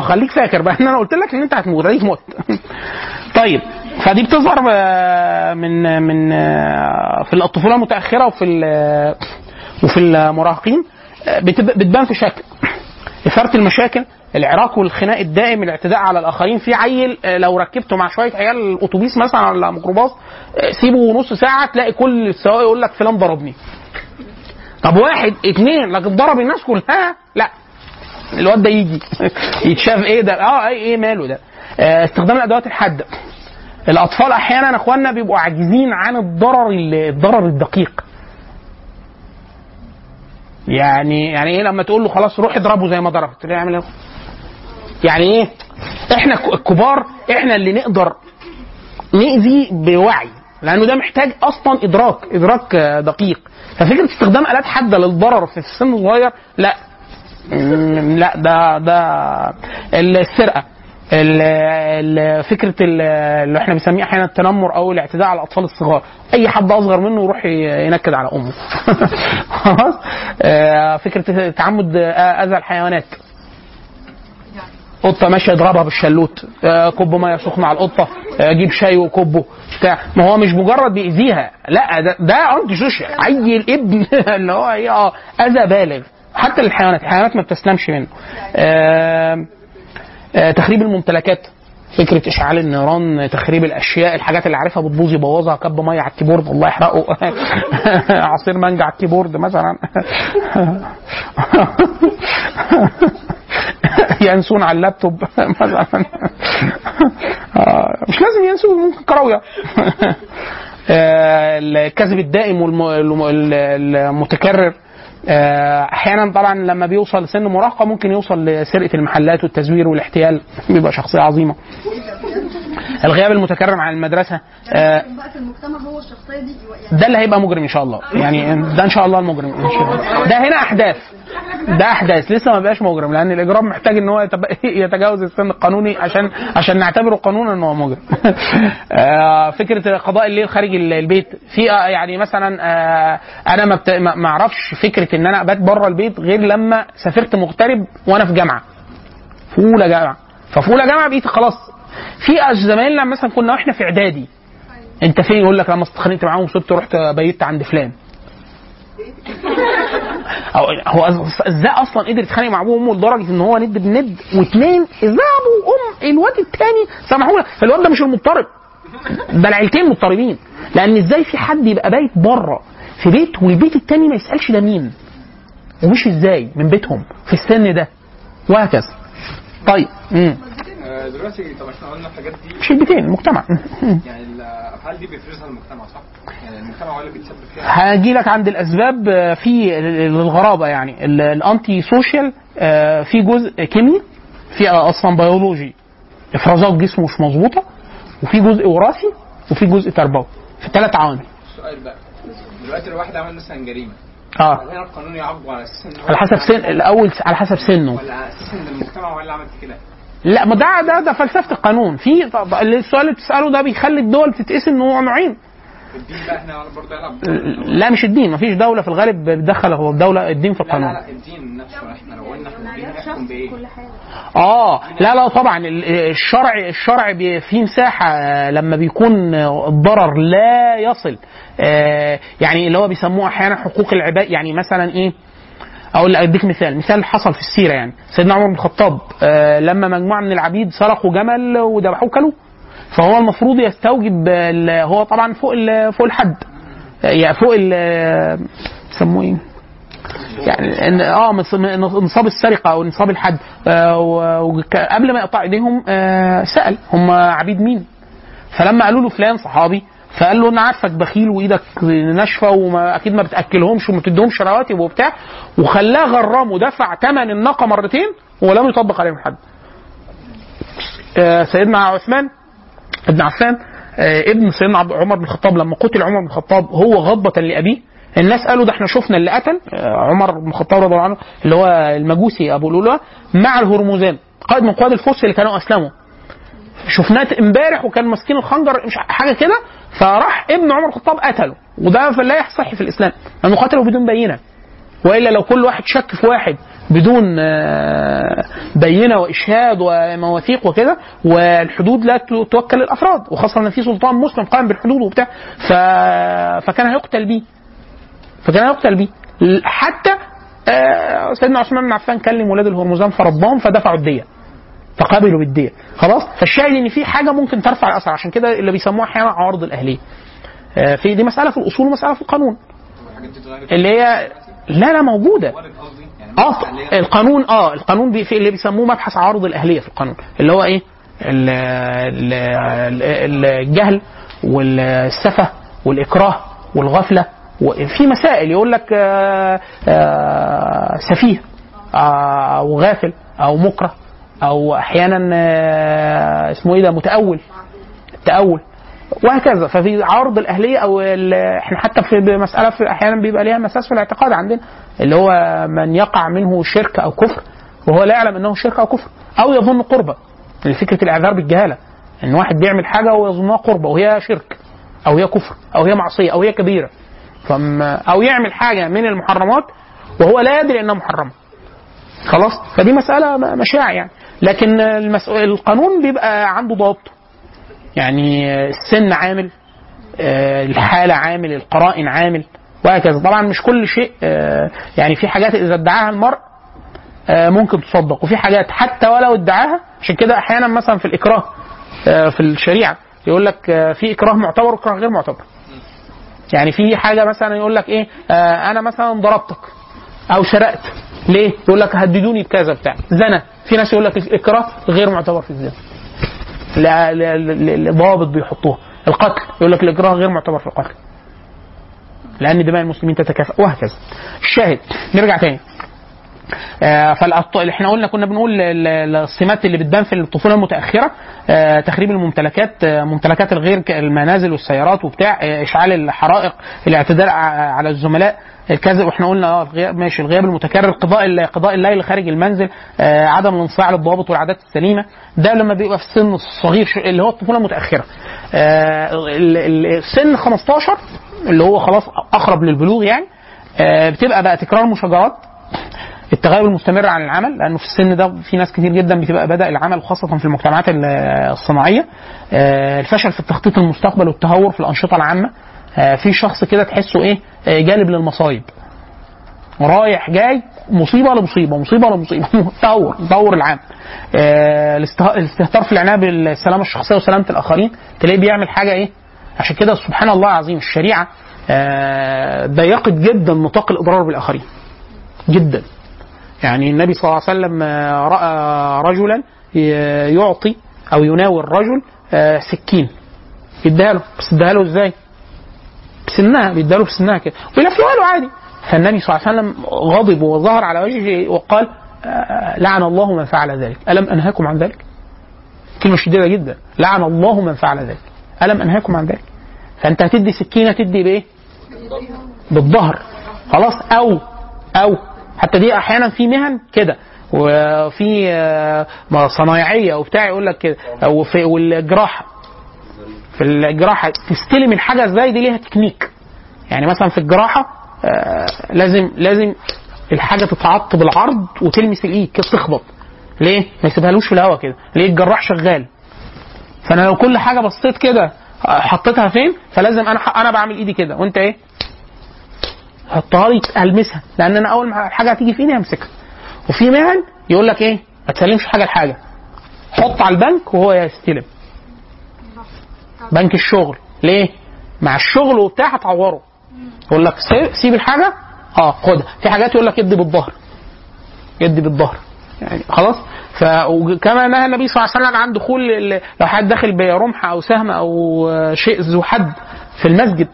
خليك فاكر بقى. إن أنا قلت لك إن أنت هتموت أديك مت طيب فدي بتظهر آه، من من آه، في الطفولة المتأخرة وفي ال- وفي المراهقين. آه، بتب- بتبان في شكل. إثارة المشاكل العراك والخناق الدائم الاعتداء على الآخرين. في عيل آه، لو ركبته مع شوية عيال الأتوبيس مثلا ولا ميكروباص آه، سيبه نص ساعة تلاقي كل السواق يقول لك فلان ضربني. طب واحد اتنين لكن ضرب الناس كلها؟ لا. الواد ده يجي. يتشاف. إيه ده؟ آه إيه, ماله ده؟ آه، استخدام الادوات الحاده الأطفال أحيانا أخواننا بيبقوا عاجزين عن الضرر ال- الضرر الدقيق. يعني يعني إيه لما تقول له خلاص روح اضربه زي ما ضربت؟ يعمل إيه يعني إيه؟ إحنا الكبار إحنا اللي نقدر نأذي بوعي. لأنه ده محتاج أصلا إدراك إدراك آه، دقيق. ففكرة استخدام آلات حادة للضرر في السن الصغير لا. لا ده ده السرقة. ال- ال- فكرة ال- اللي إحنا بنسميه أحيانا التنمر أو الاعتداء على الأطفال الصغار. أي حد أصغر منه يروح ينكد على أمه. خلاص؟ آه، فكرة تعمد أذى الحيوانات. قطة ماشية يضربها بالشلوت. آه، كب مية سخنة على القطة. آه، جيب شاي وكبه بتاع. ما هو مش مجرد بيأذيها. لا ده ده antisocial عيل ابن. اللي هو إيه آه أذى بالغ. حتى الحيوانات الحيوانات ما بتسلمش منه. آه آه تخريب الممتلكات. فكرة إشعال النيران تخريب الأشياء الحاجات اللي عارفها بتبوظ يبوظها. كب مية على ال keyboard. الله يحرقه. عصير مانجا على ال keyboard مثلا. ينسون على اللابتوب مثلا. آه، مش لازم ينسوا ممكن كراوية. آه، الكذب الدائم والمتكرر أحيانا طبعا لما بيوصل لسن مراهقة ممكن يوصل لسرقة المحلات والتزوير والاحتيال. بيبقى شخصية عظيمة. الغياب المتكرر عن المدرسة آه، المجتمع هو الشخصية دي يعني ده اللي هيبقى مجرم إن شاء الله. يعني ده إن شاء الله المجرم إن شاء الله. ده هنا أحداث. ده أحداث. لسه ما بقاش مجرم لأن الإجرام محتاج إن هو يتجاوز السن القانوني عشان عشان نعتبره قانونا إن هو مجرم. آه، فكرة قضاء الليل خارج ال- البيت. في آه، يعني مثلا آه، أنا ما أعرفش فكرة إن أنا أبات بره البيت غير لما سافرت مغترب وأنا في جامعة. في اولى جامعة. ففي اولى جامعة بقيت خلاص في زمايلنا مثلا كنا وإحنا في إعدادي. أنت فين؟ يقول لك لما اتخانقت معاهم وسبت رحت بيت عند فلان. أو هو إزاي أصلا قدر يتخانق مع أبوه وأمه لدرجة إن هو ند بند واثنين إزاي ابو وأم الواد الثاني سامحوا لك الواد ده مش المضطرب. ده العيلتين مضطربين. لأن إزاي في حد يبقى بايت بره في بيت والبيت الثاني ما يسألش ده مين؟ ومش إزاي من بيتهم في السن ده. وهكذا. طيب مم. آه، دلوقتي طب إحنا قلنا الحاجات دي مش البيتين المجتمع. يعني الافعال دي بيفرزها المجتمع صح؟ يعني المجتمع هو اللي بيتسبب فيها؟ هاجي لك عند الأسباب آه، في الغرابه يعني. ال- ال anti-social آه، في جزء كيمي في أصلا بيولوجي. إفرازات جسمه مش مظبوطة وفي جزء وراثي وفي جزء تربوي. في ثلاث عوامل. السؤال بقى. دلوقتي لو واحد عمل مثلا جريمة. آه. هنا القانون يعاقبه على أساس على حسب سن الأول على حسب سنه. ولا على أساس ان المجتمع هو اللي عمل كده؟ لا ما ده ده ده فلسفة القانون. في السؤال اللي بتسأله ده بيخلي الدول تتقسم نوع نوعين الدين بقى هنا برضه لا مش الدين. مفيش دولة في الغالب بتدخل هو الدولة الدين في لا لا القانون لا الدين نفسه. إحنا لو قلنا إحنا الدين هيحكم بإيه؟ آه لا لا طبعا. ال- الشرع الشرع فيه مساحة آه، لما بيكون الضرر لا يصل. آه، يعني اللي هو بيسموه أحيانا حقوق العباد. يعني مثلا إيه؟ أقول أديك مثال مثال حصل في السيرة يعني. سيدنا عمر بن الخطاب آه، لما مجموعة من العبيد سرقوا جمل وذبحوه كلوه فهو المفروض يستوجب هو طبعا فوق فوق الحد. آه، يعني فوق ال بيسموه إيه؟ يعني آه نصاب السرقة أو نصاب الحد. آه، و- وك- قبل ما يقطع إيديهم آه، سأل هم عبيد مين؟ فلما قالوا له فلان صحابي فقال له أنا عارفك بخيل وايدك ناشفه وما أكيد ما بتاكلهمش وما بتديهمش رواتب وبتاع. وخلاه غرام ودفع ثمن الناقه مرتين ولم يطبق عليهم الحد. آه، سيدنا عثمان ابن عفان آه، ابن سيدنا عمر بن الخطاب لما قتل عمر بن الخطاب هو غضبة لأبيه. الناس قالوا ده إحنا شفنا اللي قتل آه، عمر بن الخطاب رضي الله عنه اللي هو المجوسي أبو لؤلؤة مع الهرمزان قائد من قواد الفرس اللي كانوا أسلموا. شفناه امبارح وكان ماسكين الخنجر مش حاجة كده فراح ابن عمر الخطاب قتله. وده لا يصح في الإسلام. لأنه قتله بدون بينة. وإلا لو كل واحد شك في واحد بدون آه، بينة وإشهاد ومواثيق وكده والحدود لا تو- توكل للأفراد. وخاصة إن في سلطان مسلم قائم بالحدود وبتاع. فكان هيقتل بيه. فكان هيقتل بيه. حتى آه، سيدنا عثمان بن عفان كلم ولاد الهرمزان فرباهم فدفعوا الدية. فقبلوا بالديه خلاص؟ فالشاهد إن في حاجة ممكن ترفع الأثر. عشان كده اللي بيسموها أحيانا عوارض الأهلية. آه، في دي مسألة في الأصول ومسألة في القانون. اللي هي لا لا موجودة. آه القانون آه القانون بي في اللي بيسموه مبحث عوارض الأهلية في القانون. اللي هو إيه؟ ال- ال- ال- الجهل والسفة والإكراه والغفلة وفي مسائل. يقول لك آه، آه، سفيه أو غافل أو مكره. أو أحيانا آه، اسمه إيه ده متأول. تأول. وهكذا. ففي عرض الأهلية أو ال- إحنا حتى في مسألة في أحيانا بيبقى ليها مساس في الاعتقاد عندنا اللي هو من يقع منه شرك أو كفر وهو لا يعلم أنه شرك أو كفر أو يظن قربة. فكرة الإعذار بالجهالة. إن واحد بيعمل حاجة ويظنها قربة وهي شرك أو هي كفر أو هي معصية أو هي كبيرة. فما أو يعمل حاجة من المحرمات وهو لا يدري أنها محرمة. خلاص؟ فدي مسألة م- مشاع يعني. لكن. القانون بيبقى عنده ضوابطه. يعني السن عامل آه، الحالة عامل القرائن عامل وهكذا. طبعا مش كل شيء آه، يعني في حاجات إذا ادعاها المرء آه، ممكن تصدق وفي حاجات حتى ولو ادعاها عشان كده أحيانا مثلا في الإكراه آه، في الشريعة يقول لك في إكراه معتبر وإكراه غير معتبر. يعني في حاجة مثلا يقول لك آه، أنا مثلا ضربتك. أو سرقت ليه؟ يقول لك هددوني بكذا بتاع. زنا في ناس يقول لك الاكراه غير معتبر في الزنا. ضوابط بيحطوها. القتل. يقول لك الإكراه غير معتبر في القتل. لأن دماء المسلمين تتكافئ وهكذا. الشاهد. نرجع تاني. آه، اللي إحنا قلنا كنا بنقول ال- ال- السمات اللي بتبان في الطفولة المتأخرة. آه، تخريب الممتلكات. آه، ممتلكات الغير المنازل والسيارات وبتاع. آه، إشعال الحرائق الاعتداء على الزملاء. الكذب وإحنا قلنا آه ماشي الغياب المتكرر قضاء قضاء الليل خارج المنزل آه، عدم الانصياع للضوابط والعادات السليمة. ده لما بيبقى في السن الصغير اللي هو الطفولة المتأخرة. آه، السن 15 اللي هو خلاص أقرب للبلوغ يعني آه، بتبقى بقى تكرار مشاجرات التغيب المستمر عن العمل لأنه في السن ده في ناس كتير جدا بتبقى بدأ العمل خاصة في المجتمعات ال- الصناعية. آه، الفشل في التخطيط المستقبل والتهور في الأنشطة العامة. في شخص كده تحسه إيه؟ آه، جالب للمصايب. رايح جاي مصيبة لمصيبة مصيبة لمصيبة. تطور تطور العام. آه، الاسته- الاستهتار في العناية بالسلامة الشخصية وسلامة الآخرين. تلاقيه بيعمل حاجة إيه؟ عشان كده سبحان الله العظيم الشريعة آه، ضيقت جدا نطاق الإضرار بالآخرين. جدا. يعني النبي صلى الله عليه وسلم آه، رأى رجلا يعطي أو يناول رجل آه، سكين. يديها له. بس اداها له إزاي؟ بسنها بيديها له بسنها كده. ويلفها له عادي. فالنبي صلى الله عليه وسلم غضب وظهر على وجهه وقال آه، لعن الله من فعل ذلك. ألم أنهاكم عن ذلك؟ كلمة شديدة جدا. لعن الله من فعل ذلك. ألم أنهاكم عن ذلك؟ فأنت هتدي سكينة تدي بإيه؟ بالظهر. خلاص. أو أو. حتى دي أحيانا في مهن كده. وفي آه، صنايعية وبتاع يقول لك كده. وفي والجراحة. في الجراحة تستلم الحاجة إزاي دي ليها تكنيك. يعني مثلا في الجراحة آه، لازم لازم الحاجة تتعط بالعرض وتلمس الإيد كده تخبط ليه؟ ما يسيبهالوش في الهواء كده. ليه الجراح شغال. فأنا لو كل حاجة بصيت كده آه، حطيتها فين؟ فلازم أنا أنا بعمل إيدي كده. وأنت إيه؟ حطها لي المسها لأن أنا أول ما الحاجة هتيجي في ايدي همسكها وفي مهن يقول لك إيه؟ ما تسلمش حاجة لحاجة. حط على البنك وهو يستلم. بنك الشغل. ليه؟ مع الشغل وبتاع هتعوره. يقول لك سيب, الحاجة؟ آه خدها. في حاجات يقول لك ادي بالظهر. ادي بالظهر. يعني خلاص؟ ف وكما نهى النبي صلى الله عليه وسلم عن دخول لو حد داخل برمح أو سهم أو شيء ذو حد في المسجد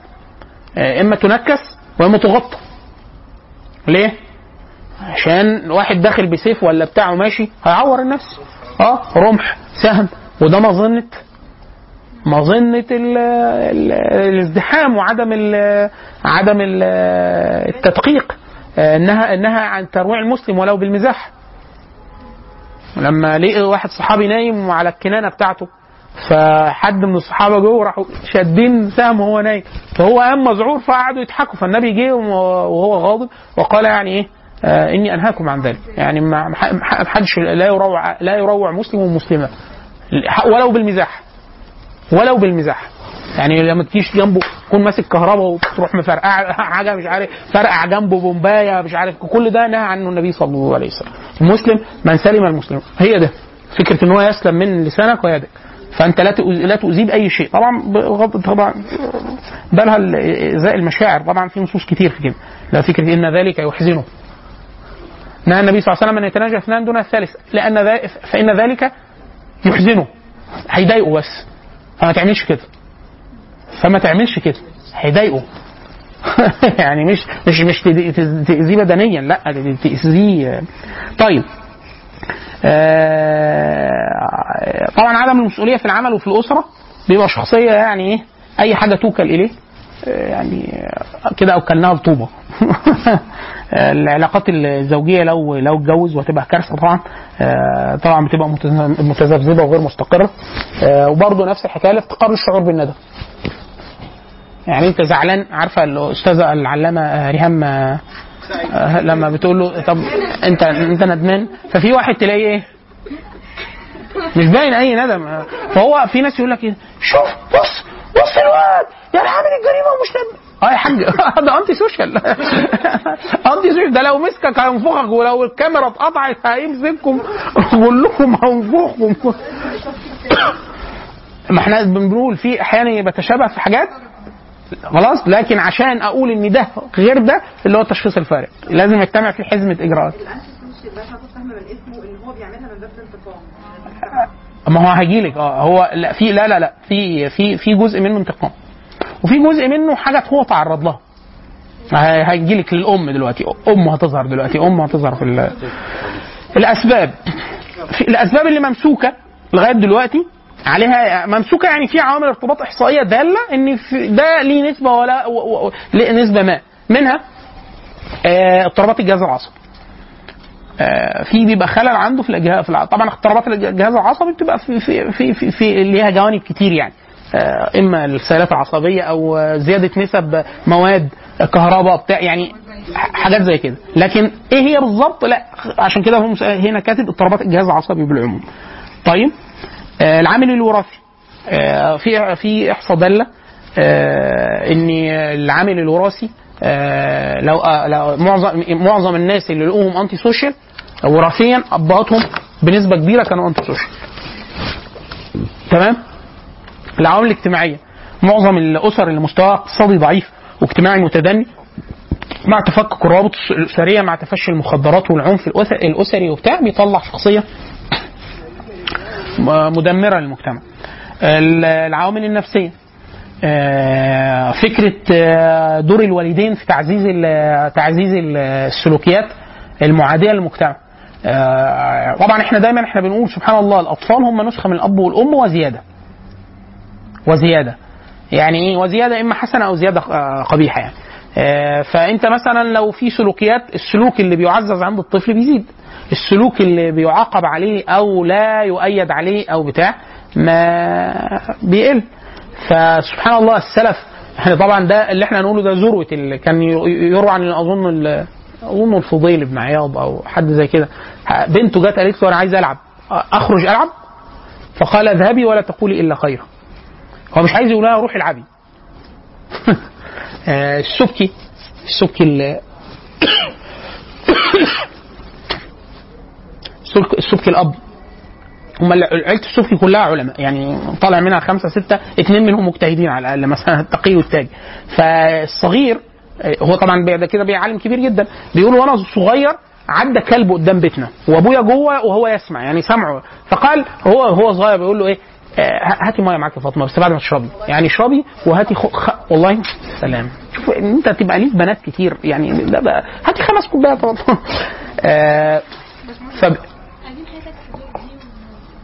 آه، إما تنكس وإما تغطى. ليه؟ عشان واحد داخل بسيف ولا بتاعه ماشي هيعور النفس. آه رمح سهم وده مظنة ال- الازدحام وعدم ال عدم ال التدقيق انها إنها عن ترويع المسلم ولو بالمزاح. لما لقي واحد صحابي نايم على الكنانة بتاعته فحد من الصحابة جوه راحوا شادين سهم وهو نايم. فهو قام مذعور فقعدوا يضحكوا. فالنبي جه وهو غاضب وقال يعني إيه؟ آه إني أنهاكم عن ذلك. يعني ما حدش لا يروع لا يروع مسلم ومسلمة. ولو بالمزاح. ولو بالمزاح. يعني لما تجيش جنبه تكون ماسك كهرباء وتروح مفرقع حاجة مش عارف فرقع جنبه بومباية مش عارف كل ده نهى عنه النبي صلى الله عليه وسلم. المسلم من سلم المسلم. هي ده. فكرة إن هو يسلم من لسانك ويدك فأنت لا لا تؤذيه بأي شيء. طبعا بغض طبعا بالها ازاء المشاعر. طبعا في نصوص كتير في كده. لا فكرة إن ذلك يحزنه. نهى النبي صلى الله عليه وسلم أن يتناجى اثنان دون الثالث. لأن فإن ذلك يحزنه. هيضايقه بس. فما تعملش كده. فما تعملش كده. هيضايقه. يعني مش مش مش تأذيه بدنيا لا ده تأذيه. طيب. آه، طبعا عدم المسؤولية في العمل وفي الأسرة بيبقى شخصية يعني إيه أي حاجة توكل إليه آه، يعني كده اوكلناها لطوبه العلاقات الزوجية لو لو اتجوز وهتبقى كارثة طبعا آه، طبعا بتبقى متذبذبة وغير مستقرة. آه، وبرضه نفس الحكاية لافتقار الشعور بالندم. يعني انت زعلان عارفة الاستاذه العلامة ريهام آه، لما بتقول له طب انت انت ندمان؟ ففي واحد تلاقيه إيه؟ مش باين أي ندم. فهو في ناس يقول لك إيه؟ شوف بص بص الواد يعني عامل الجريمة ومش ندم آه يا حاج ده anti-social anti-social ده لو مسكك هينفخك ولو الكاميرا اتقطعت هيمسككم. كلكم هينفخكم. ما إحنا بنقول في أحيانا بتشابه في حاجات. خلاص؟ لكن عشان أقول إن ده غير ده اللي هو التشخيص الفارق لازم يجتمع في حزمة إجراءات. ما هو هيجيلك. آه هو لا في لا لا لا. في في في جزء منه انتقام. وفي جزء منه حاجات هو تعرض لها. هي- هيجيلك للأم دلوقتي. أم هتظهر دلوقتي. أم هتظهر في ال- الأسباب. في الأسباب اللي ممسوكة لغاية دلوقتي عليها ممسوكة يعني في عوامل ارتباط إحصائية دالة إن ده ليه نسبة ولا و- و- نسبة ما. منها آه، اضطرابات الجهاز العصبي. آه، في بيبقى خلل عنده في الجهاز في طبعا اضطرابات الجهاز العصبي بتبقى في في في في, في ليها جوانب كتير يعني. إما السيالات العصبية أو آه، زيادة نسب مواد كهرباء بتاع يعني حاجات زي كده. لكن إيه هي بالظبط؟ لا عشان كده هم هنا كاتب اضطرابات الجهاز العصبي بالعموم. طيب آه، العامل الوراثي. آه، في في إحصاء دالة آه، إن العامل الوراثي آه، لو آه، لو معظم معظم الناس اللي لقوهم anti-social وراثيا أبهاتهم بنسبة كبيرة كانوا anti-social تمام؟ العوامل الاجتماعية. معظم الأسر اللي مستواها اقتصادي ضعيف واجتماعي متدني مع تفكك الروابط الاسريه مع تفشي المخدرات والعنف الأسري وبتاع بيطلع شخصية مدمرة للمجتمع. ال- العوامل النفسية. آه، فكرة آه، دور الوالدين في تعزيز تعزيز ال- السلوكيات المعادية للمجتمع. آه، طبعا إحنا دايما إحنا بنقول سبحان الله الأطفال هم نسخة من الأب والأم وزيادة. وزيادة. يعني إيه وزيادة؟ إما حسنة أو زيادة آه، قبيحة يعني. آه، فأنت مثلا لو في سلوكيات السلوك اللي بيعزز عند الطفل بيزيد. السلوك اللي بيعاقب عليه أو لا يؤيد عليه أو بتاع ما بيقل. فسبحان الله السلف إحنا طبعا ده اللي إحنا نقوله ده ذروة اللي كان يروى عن أظن أظن الفضيل بن عياض أو حد زي كده. بنته جت قالت له أنا عايز ألعب. أخرج ألعب؟ فقال اذهبي ولا تقولي إلا خيرا. هو مش عايز يقول لها روحي العبي. آه، السبكي السبكي ال- السبك- السبكي الأب. هم عيلة السبكي كلها علماء يعني طالع منها خمسة ستة اثنين منهم مجتهدين على الأقل مثلا التقي والتاج. فالصغير آه، هو طبعا بعد كده بيعلم كبير جدا. بيقول وأنا صغير عدى كلب قدام بيتنا وأبويا جوه وهو يسمع. يعني سمعه. فقال هو هو صغير بيقول له إيه؟ هاتي مية معاك يا فاطمة بس بعد ما تشربي. يعني اشربي وهاتي خ... خ... والله سلام. شوف ان انت تبقى ليك بنات كتير يعني ده بقى هاتي خمس كوبايات آه، فب...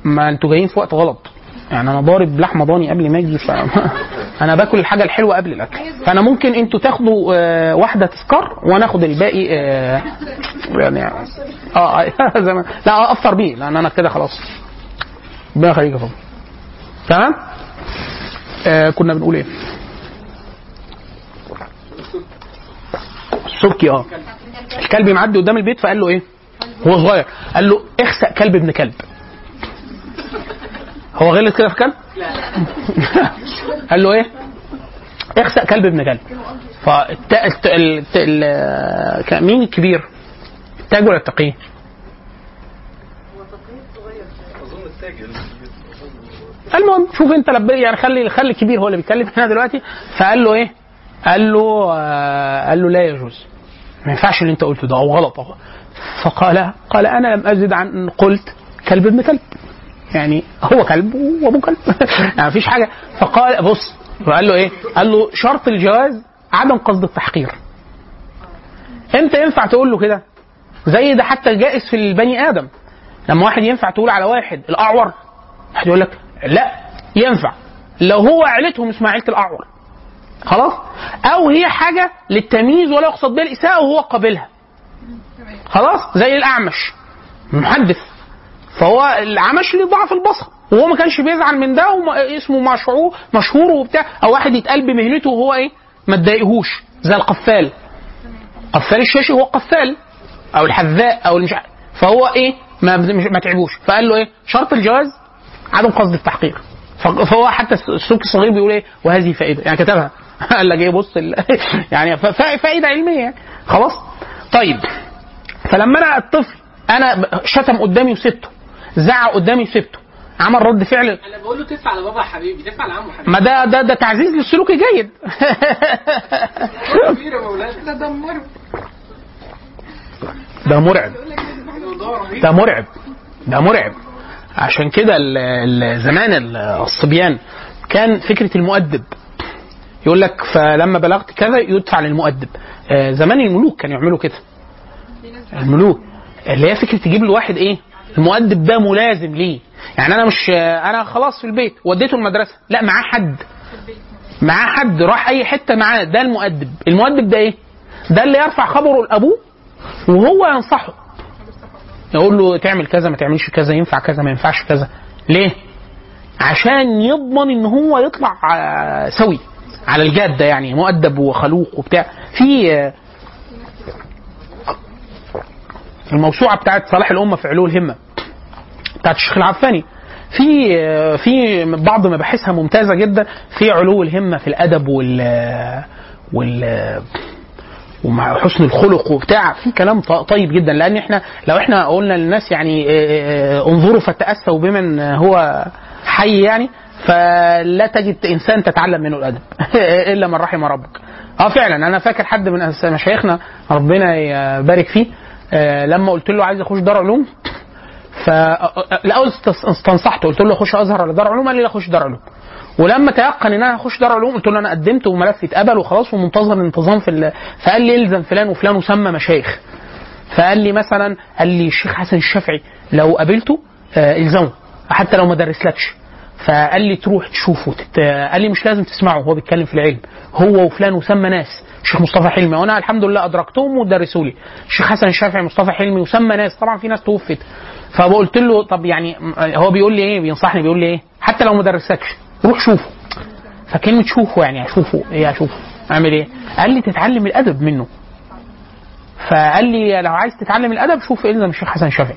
ما أنتوا جايين في وقت غلط. يعني أنا ضارب لحمة ضاني قبل ما أجي ف... أنا باكل الحاجة الحلوة قبل الأكل. فأنا ممكن أنتوا تاخدوا آه، واحدة تذكار وأنا آخد الباقي آه، يعني آه زي ما لا أفطر بيه لأن أنا كده خلاص. ربنا يخليك يا فندم تمام؟ آه كنا بنقول إيه؟ السبكي آه. الكلب معدي قدام البيت فقال له إيه؟ هو صغير. قال له اخسأ كلب ابن كلب. هو غلط كده في كلب قال له إيه؟ اخسأ كلب ابن كلب. فالت... الت... الت... ال... كان مين الكبير؟ التاج ولا التقي اظن التاجر المهم شوف انت لب... يعني خلي خلي الكبير هو اللي بيتكلم هنا دلوقتي فقال له إيه؟ قال له آه قال له لا يجوز ما ينفعش اللي انت قلته ده أو غلط أهو. فقال قال أنا لم أزد عن ان قلت كلب ابن كلب يعني هو كلب وابوه كلب يعني مفيش حاجة فقال بص فقال له إيه؟ قال له شرط الجواز عدم قصد التحقير إمتى ينفع تقول له كده؟ زي ده حتى جائز في البني آدم لما واحد ينفع تقول على واحد الأعور واحد يقول لك لا ينفع. لو هو عيلتهم اسمها عيلة الأعور. خلاص؟ أو هي حاجة للتمييز ولا يقصد بها الإساءة وهو قابلها. خلاص؟ زي الأعمش. محدث. فهو العمش ليه ضعف البصر. وهو ما كانش بيزعل من ده واسمه مشهور مشهور وبتاع. أو واحد يتقال بمهنته وهو إيه؟ ما تضايقهوش. زي القفال. قفال الشاشي هو قفال. أو الحذاء أو المش. فهو إيه؟ ما ما تعبوش. فقال له إيه؟ شرط الجواز؟ عدم قصد التحقير ف- فهو حتى السلوك الصغير بيقول إيه؟ وهذه فائدة. يعني كتبها. قال لك إيه؟ بص ال... يعني فائدة علمية يعني. خلاص؟ طيب. فلما أنا الطفل أنا شتم قدامي وسبته. زعق قدامي وسبته. عمل رد فعل. أنا بقول له تدفع لبابا يا حبيبي تدفع لعمه حبيبي. ما ده ده ده تعزيز للسلوك الجيد. كبير يا مولانا. ده دمره ده مرعب. ده مرعب. ده مرعب. عشان كده زمان ال- الصبيان كان فكرة المؤدب. يقول لك فلما بلغت كذا يدفع للمؤدب. آه، زمان الملوك كانوا يعملوا كده. الملوك. اللي هي فكرة تجيب له واحد إيه؟ المؤدب ده ملازم ليه؟ يعني أنا مش أنا خلاص في البيت وديته المدرسة. لا معاه حد. معاه حد راح أي حتة معاه. ده المؤدب. المؤدب ده إيه؟ ده اللي يرفع خبره لأبوه وهو ينصحه. يقول له تعمل كذا ما تعملش كذا ينفع كذا ما ينفعش كذا. ليه؟ عشان يضمن إن هو يطلع آه، سوي على الجادة يعني مؤدب وخلوق وبتاع. في آه، الموسوعة بتاعت صلاح الأمة في علو الهمة بتاعت الشيخ العفاني. في في بعض مباحثها ممتازة جدا في علو الهمة في الأدب وال وال ومع حسن الخلق وبتاع في كلام طيب جدا. لأن إحنا لو إحنا قلنا للناس يعني آه، آه، انظروا فتاسوا بمن هو حي يعني فلا تجد إنسان تتعلم منه الأدب إلا من رحم ربك. آه فعلا. أنا فاكر حد من مشايخنا ربنا يبارك فيه آه، لما قلت له عايز أخش دار علوم فالاول است- استنصحته. قلت له اخش أزهر ولا دار علوم؟ قال لي لا اخش دار علوم. ولما تيقن ان أنا هخش دار علوم قلت له أنا قدمت وملفي اتقبل وخلاص ومنتظر الانتظام في ال... فقال لي إلزم فلان وفلان وسمى مشايخ. فقال لي مثلا قال لي الشيخ حسن الشافعي لو قابلته آه إلزمه حتى لو ما درسلكش. فقال لي تروح تشوفه تت... قال لي مش لازم تسمعه هو بيتكلم في العلم. هو وفلان وسمى ناس الشيخ مصطفى حلمي. وأنا الحمد لله أدركتهم ودرسوا لي. الشيخ حسن الشافعي مصطفى حلمي وسمى ناس طبعا في ناس توفت. فقلت له طب يعني هو بيقول لي إيه؟ بينصحني بيقول لي إيه؟ حتى لو ما درسكش. روح شوفه. فكلمة شوفه يعني اشوفه إيه اشوفه اعمل إيه؟ قال لي تتعلم الأدب منه. فقال لي لو عايز تتعلم الأدب شوف الزم الشيخ حسن الشافعي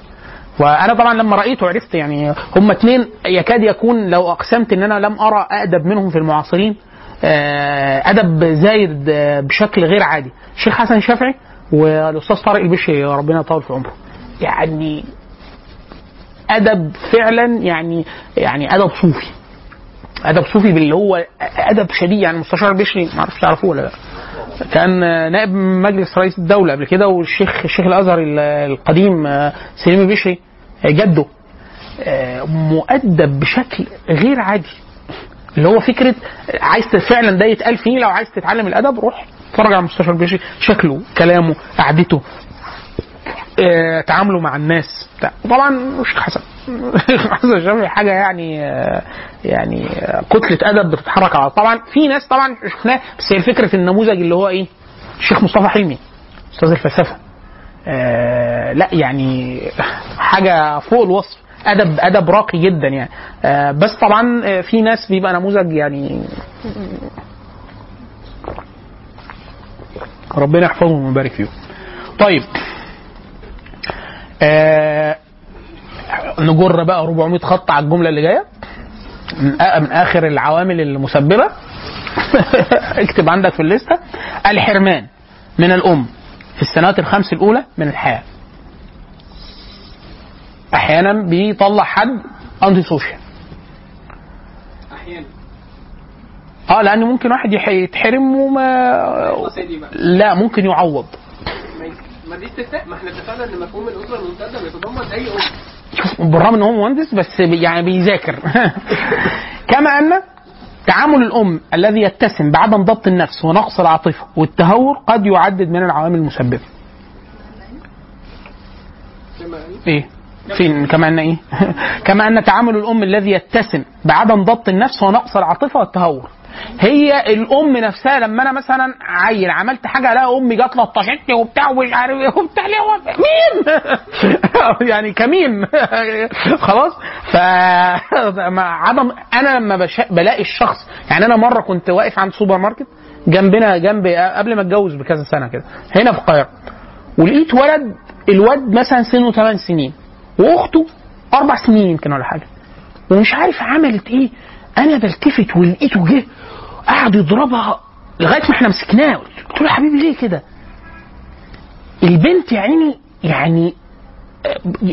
وأنا طبعا لما رأيته عرفت يعني هم اتنين يكاد يكون لو أقسمت إن أنا لم أرى أدب منهم في المعاصرين آه، أدب زايد آه، بشكل غير عادي. الشيخ حسن الشافعي والأستاذ طارق البشري ربنا يطول في عمره. يعني أدب فعلا يعني يعني أدب صوفي. أدب صوفي باللي هو أدب شديد يعني مستشار البشري ما أعرفش تعرفوه ولا لا. كان نائب مجلس رئيس الدولة قبل كده والشيخ الشيخ الأزهر القديم سليم البشري جده مؤدب بشكل غير عادي. اللي هو فكرة عايز فعلا ده يتقال فيه لو عايز تتعلم الأدب روح اتفرج على مستشار البشري شكله كلامه قعدته آه، تعامله مع الناس. طبعا مش حسن. حسن الشافعي حاجة يعني آه، يعني آه، كتلة أدب بتتحرك على طبعا في ناس طبعا شفناه بس هي الفكرة النموذج اللي هو إيه؟ الشيخ مصطفى حلمي أستاذ الفلسفة. آه لا يعني حاجة فوق الوصف. أدب أدب راقي جدا يعني. آه بس طبعا في ناس بيبقى نموذج يعني ربنا يحفظهم ويبارك فيهم. طيب آه نجر بقى 400 خط على الجملة اللي جاية. من, آخر العوامل المسببة. اكتب عندك في الليستة. الحرمان من الأم في السنوات الخمس الأولى من الحياة. أحيانا بيطلع حد انتي سوشيال أحيانا آه لأن ممكن واحد يتحرم وما لا ممكن يعوض. ما- دي استثناء ما إحنا اتفقنا إن مفهوم الأسرة الممتدة بيتضمن أي أم. بالرغم إن هو مهندس بس يعني بيذاكر. كما أن تعامل الأم الذي يتسم بعدم ضبط النفس ونقص العاطفة والتهور قد يعدد من العوامل المسببة. إيه؟ فين كما أن إيه؟ كما أن تعامل الأم الذي يتسم بعدم ضبط النفس ونقص العاطفة والتهور. هي الأم نفسها لما أنا مثلا عيل عملت حاجة لا أمي جت لطشتني وبتاع ومش عارف إيه وبتاع ليه مين يعني كمين خلاص؟ ف عدم أنا لما بش... بلاقي الشخص يعني أنا مرة كنت واقف عند سوبر ماركت جنبنا جنب قبل ما أتجوز بكذا سنة كده هنا في القاهرة ولقيت ولد الواد مثلا سنه 8 سنين وأخته أربع سنين يمكن ولا حاجة ومش عارف عملت إيه. أنا بلتفت ولقيته جه قعد يضربها لغاية ما إحنا مسكناه. قلت له يا حبيبي ليه كده؟ البنت يا عيني يعني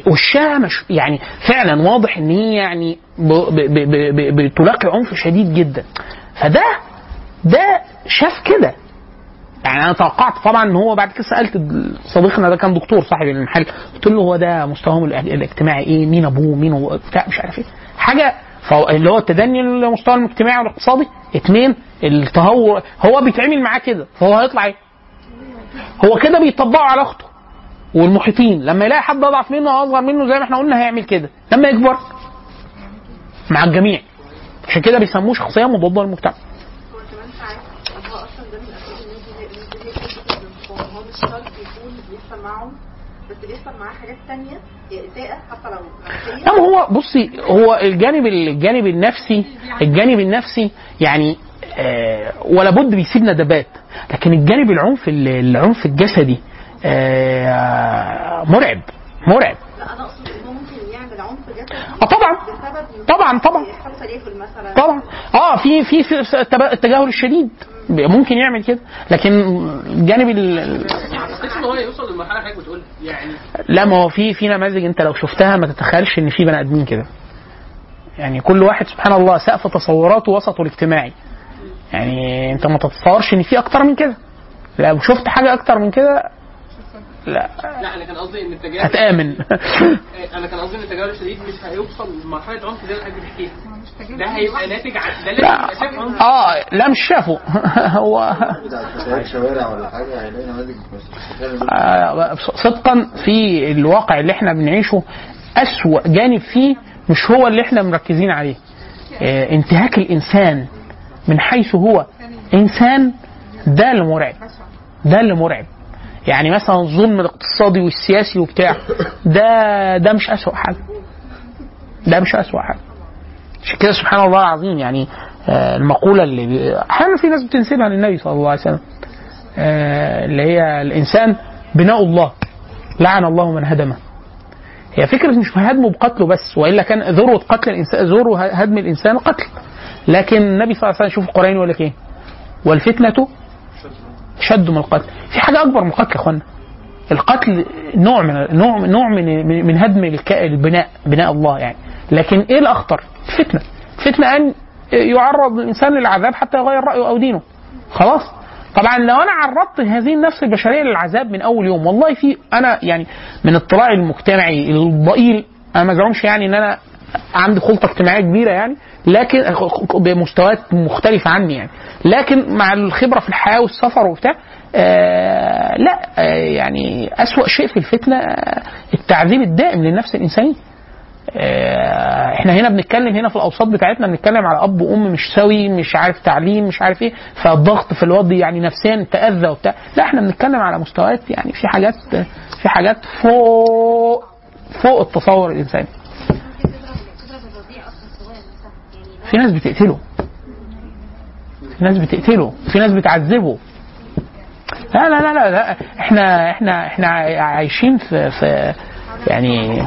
وشها مش يعني فعلا واضح إن هي يعني بتلاقي عنف شديد جدا. فده ده شاف كده. يعني أنا توقعت طبعا إن هو بعد كده سألت صديقنا ده كان دكتور صاحب المحل قلت له هو ده مستواهم الاج- الاجتماعي إيه؟ مين أبوه؟ مين هو؟ بتاع مش عارف إيه. حاجة اللي هو التدني المستوى الاجتماعي والاقتصادي. اثنين التهور هو بيتعامل معاه كده فهو هيطلع إيه؟ هو كده بيطبقه على اخته والمحيطين. لما يلاقي حد اضعف منه أو اصغر منه زي ما إحنا قلنا هيعمل كده. لما يكبر مع الجميع. عشان كده بيسموه شخصية مضادة للمجتمع. بس بيحصل معاه حاجات اساءة حتى لو لا هو بصي هو الجانب الجانب النفسي الجانب النفسي يعني آه ولا بد بيسيب ندبات لكن الجانب العنف العنف الجسدي آه مرعب مرعب. لا أنا أقصد ان هو ممكن يعمل عنف جسدي آه طبعا. طبعا طبعا. تليفل مثلا طبعا. آه في في في التب- التجاهل الشديد. ممكن يعمل كده. لكن الجانب ال- هو يوصل للمرحلة اللي حضرتك بتقولها يعني لا ما هو في في نماذج أنت لو شفتها ما تتخيلش إن في بني آدمين كده. يعني كل واحد سبحان الله سقف تصوراته وسطه الاجتماعي. يعني أنت ما تتصورش إن في أكتر من كده. لو شفت حاجة أكتر من كده لا. لا أنا كان قصدي إن التجاهل هتآمن. أنا كان قصدي إن التجاهل الشديد مش هيوصل لمرحلة عنف زي اللي حضرتك بتحكيها. ده هيبقى ناتج عن ده لازم لا يبقى شاف عنف. آه لا مش شافه. هو شوارع ولا حاجة هيلاقي نماذج آه، صدقا في الواقع اللي إحنا بنعيشه أسوأ جانب فيه مش هو اللي إحنا مركزين عليه. آه، انتهاك الإنسان من حيث هو. إنسان ده اللي مرعب ده اللي مرعب. يعني مثلا الظلم الاقتصادي والسياسي وبتاع ده ده مش أسوأ حاجة. ده مش أسوأ حاجة. عشان كده سبحان الله العظيم يعني آه، المقولة اللي أحيانا في ناس بتنسبها للنبي صلى الله عليه وسلم. آه، اللي هي الإنسان بناء الله لعن الله من هدمه. هي فكرة مش هدمه بقتله بس وإلا كان ذروة قتل الإنسان ذروة هدم الإنسان قتل. لكن النبي صلى الله عليه وسلم شوف القرآن يقول لك إيه؟ والفتنة شد من القتل. في حاجة أكبر من القتل يا إخوانا. القتل نوع من نوع نوع من من- هدم البناء بناء الله يعني. لكن إيه الأخطر؟ الفتنه الفتنه أن يعرض الإنسان للعذاب حتى يغير رأيه أو دينه. خلاص؟ طبعا لو أنا عرضت هذه النفس البشرية للعذاب من أول يوم والله في أنا يعني من اطلاعي المجتمعي الضئيل أنا ما ازعمش يعني إن أنا عندي خلطة اجتماعية كبيرة يعني لكن بمستويات مختلفة عني يعني. لكن مع الخبرة في الحياة والسفر وبتاع آه لا آه يعني أسوأ شيء في الفتنة آه التعذيب الدائم للنفس الإنسانية. آه، إحنا هنا بنتكلم هنا في الأوساط بتاعتنا بنتكلم على أب وأم مش سوي مش عارف تعليم مش عارف إيه فالضغط في الوضع يعني نفسيا تأذى وبتاع. لا إحنا بنتكلم على مستويات يعني في حاجات في حاجات فوق فوق التصور الإنساني. في ناس بتقتله. في ناس بتقتله في ناس بتعذبه لا لا لا لا, لا. إحنا إحنا إحنا عايشين في في يعني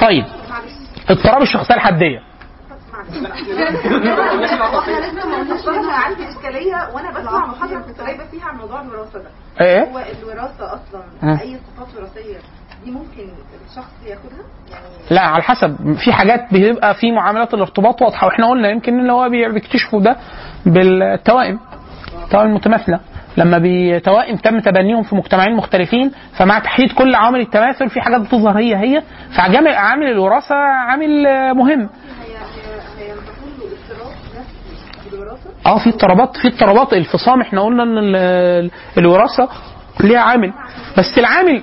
طيب اضطراب الشخصية الحدية اصل أنا عندي اشكاليه وأنا بسمع محاضره كنت غايبه فيها عن موضوع الوراثه ده إيه؟ هو الوراثة أصلا مم. أي صفات وراثية دي ممكن الشخص ياخدها؟ يعني لا على حسب. في حاجات بيبقى في معاملات الارتباط واضحة وإحنا قلنا يمكن اللي هو بي- بيكتشفوا ده بالتوائم التوائم المتماثله لما بتوائم تم تبنيهم في مجتمعين مختلفين فمع تحديد كل عوامل التماثل في حاجات بتظهر هي هي فعامل عامل الوراثة عامل مهم. آه في اضطرابات في اضطرابات الفصام إحنا قلنا إن ال- ال- الوراثة ليها عامل. بس العامل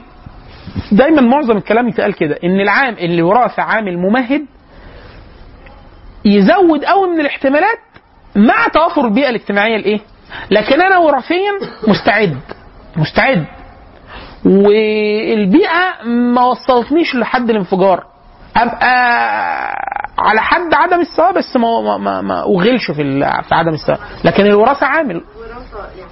دايما معظم الكلام يتقال كده إن العام الوراثه عامل ممهد يزود قوي من الاحتمالات مع توافر البيئة الاجتماعية الإيه؟ لكن أنا وراثيا مستعد مستعد. والبيئة ما وصلتنيش لحد الانفجار. أبقى على حد عدم السواء بس ما ما ما, ما اغلش في في عدم السواء. لكن الوراثة عامل. الوراثة يعني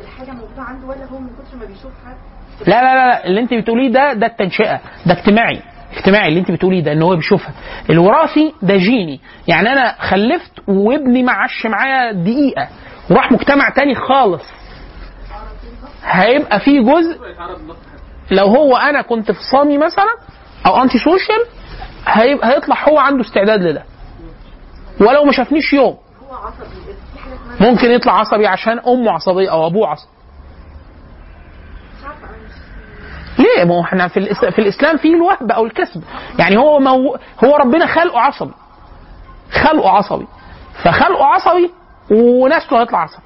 الحاجة موجودة عنده ولا هو من كتر ما بيشوفها لا لا لا لا اللي انت بتقوليه ده ده التنشئة ده اجتماعي اجتماعي اللي انت بتقوليه ده ان هو بيشوفها. الوراثي ده جيني. يعني أنا خلفت وابني ما عاش معايا دقيقة وراح مجتمع تاني خالص. هيبقى فيه جزء لو هو أنا كنت في صامي مثلا أو anti-social هيطلع هو عنده استعداد لده. ولو ما شافنيش يوم. ممكن يطلع عصبي عشان أمه عصبية أو أبوه عصبي. ليه؟ ما هو إحنا في. في الإسلام في الوهب أو الكسب. يعني هو مو... هو ربنا خلقه عصبي. خلقه عصبي. فخلقه عصبي ونسله هيطلع عصبي.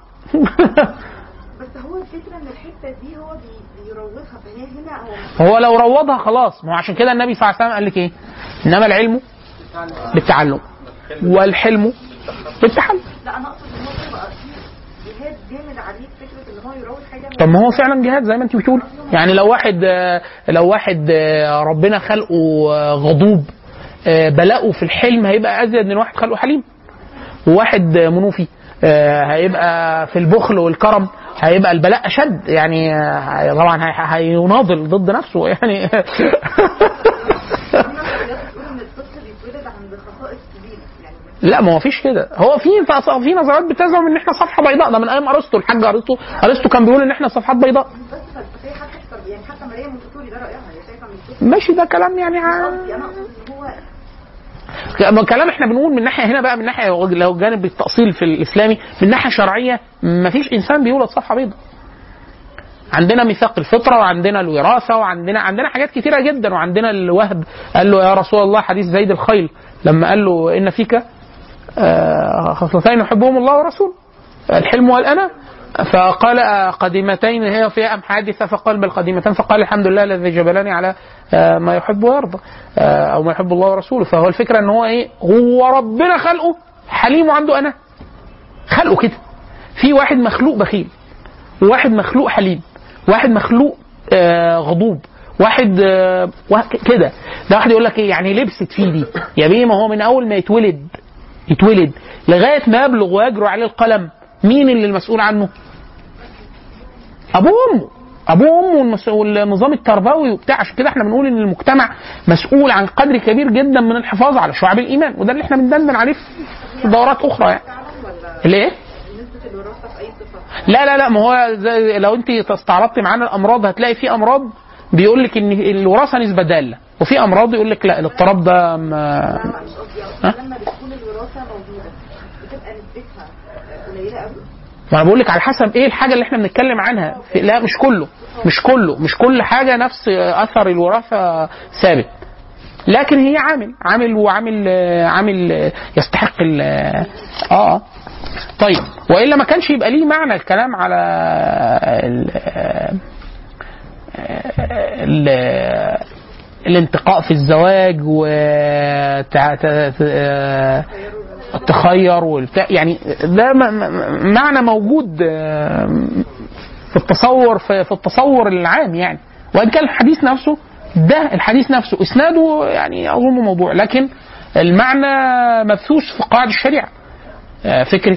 بس هو الفكرة إن الحتة دي هو بي- بيروضها فهي هنا هو هو لو روضها خلاص. ما هو عشان كده النبي صلى الله عليه وسلم قال لك إيه؟ إنما العلم بالتعلم. والحلم بالتحلم لا أنا أقصد إن هو بيبقى فيه جهاد جامد عليه طب ما هو فعلا جهاد زي ما انت بتقول يعني لو واحد لو واحد ربنا خلقه آه، غضوب آه، بلاؤه في الحلم هيبقى أزيد من واحد خلقه حليم. وواحد منوفي آه، هيبقى في البخل والكرم هيبقى البلاء أشد. يعني طبعا هي- هيناضل ضد نفسه. يعني بتقول ان الطفل بيتولد عند خصائص كبيره يعني لا ما هو فيش كده. هو في في نظريات بتزعم إن إحنا صفحة بيضاء. ده من أيام أرسطو الحاج أرسطو أرسطو كان بيقول إن إحنا صفحات بيضاء. يعني ماشي ده كلام يعني إن هو كلام إحنا بنقول من ناحية هنا بقى من ناحية لو جانب التأصيل في الإسلامي من ناحية شرعية ما فيش إنسان بيولد صفحة بيضاء. عندنا ميثاق الفطرة وعندنا الوراثة وعندنا عندنا حاجات كتيرة جدا. وعندنا الوهب قال له يا رسول الله حديث زيد الخيل لما قال له إن فيك خصلتين يحبهم الله ورسوله. الحلم والأنا. فقال آه، قديمتين هي فيها أم حادثة؟ فقال بل قديمتان فقال الحمد لله الذي جبلني على آه، ما يحب ويرضى آه، أو ما يحب الله ورسوله. فهو الفكرة أن هو إيه؟ هو ربنا خلقه. حليم وعنده أنا. خلقه كده. في واحد مخلوق بخيل. وواحد مخلوق حليم. واحد مخلوق آه، غضوب. واحد آه، كده. ده واحد يقول لك إيه؟ يعني لبست فيه دي. يا بيه ما هو من أول ما يتولد يتولد لغاية ما يبلغ ويجرؤ عليه القلم. مين اللي المسؤول عنه؟ أبوه وأمه. أبوه وأمه والنظام التربوي وبتاع. عشان كده إحنا بنقول إن المجتمع مسؤول عن قدر كبير جدا من الحفاظ على شعب الإيمان. وده اللي إحنا بندندن عليه في دورات أخرى يعني. ليه؟ لا لا لا. ما هو لو أنت استعرضت معانا الأمراض هتلاقي في أمراض بيقول لك إن الوراثة نسبة دالة. وفي أمراض يقول لك لا الاضطراب ده ما قصدي اقصد لما بتكون الوراثه موجوده بتبقى نسبتها قليله قوي ما أنا بقول لك على حسب إيه الحاجة اللي إحنا بنتكلم عنها. في لا مش كله. مش كله. مش كل حاجة نفس أثر الوراثة ثابت. لكن هي عامل. عامل وعامل آه، عامل آه، يستحق ال آه. طيب. وإلا ما كانش يبقى ليه معنى الكلام على ال ال الانتقاء في الزواج و تع- ت- ت- التخير والبتاع يعني ده معنى موجود آه، في التصور في, التصور العام يعني. وإن كان الحديث نفسه ده الحديث نفسه إسناده يعني أظن موضوع. لكن المعنى مبثوث في قواعد الشريعة. آه، فكرة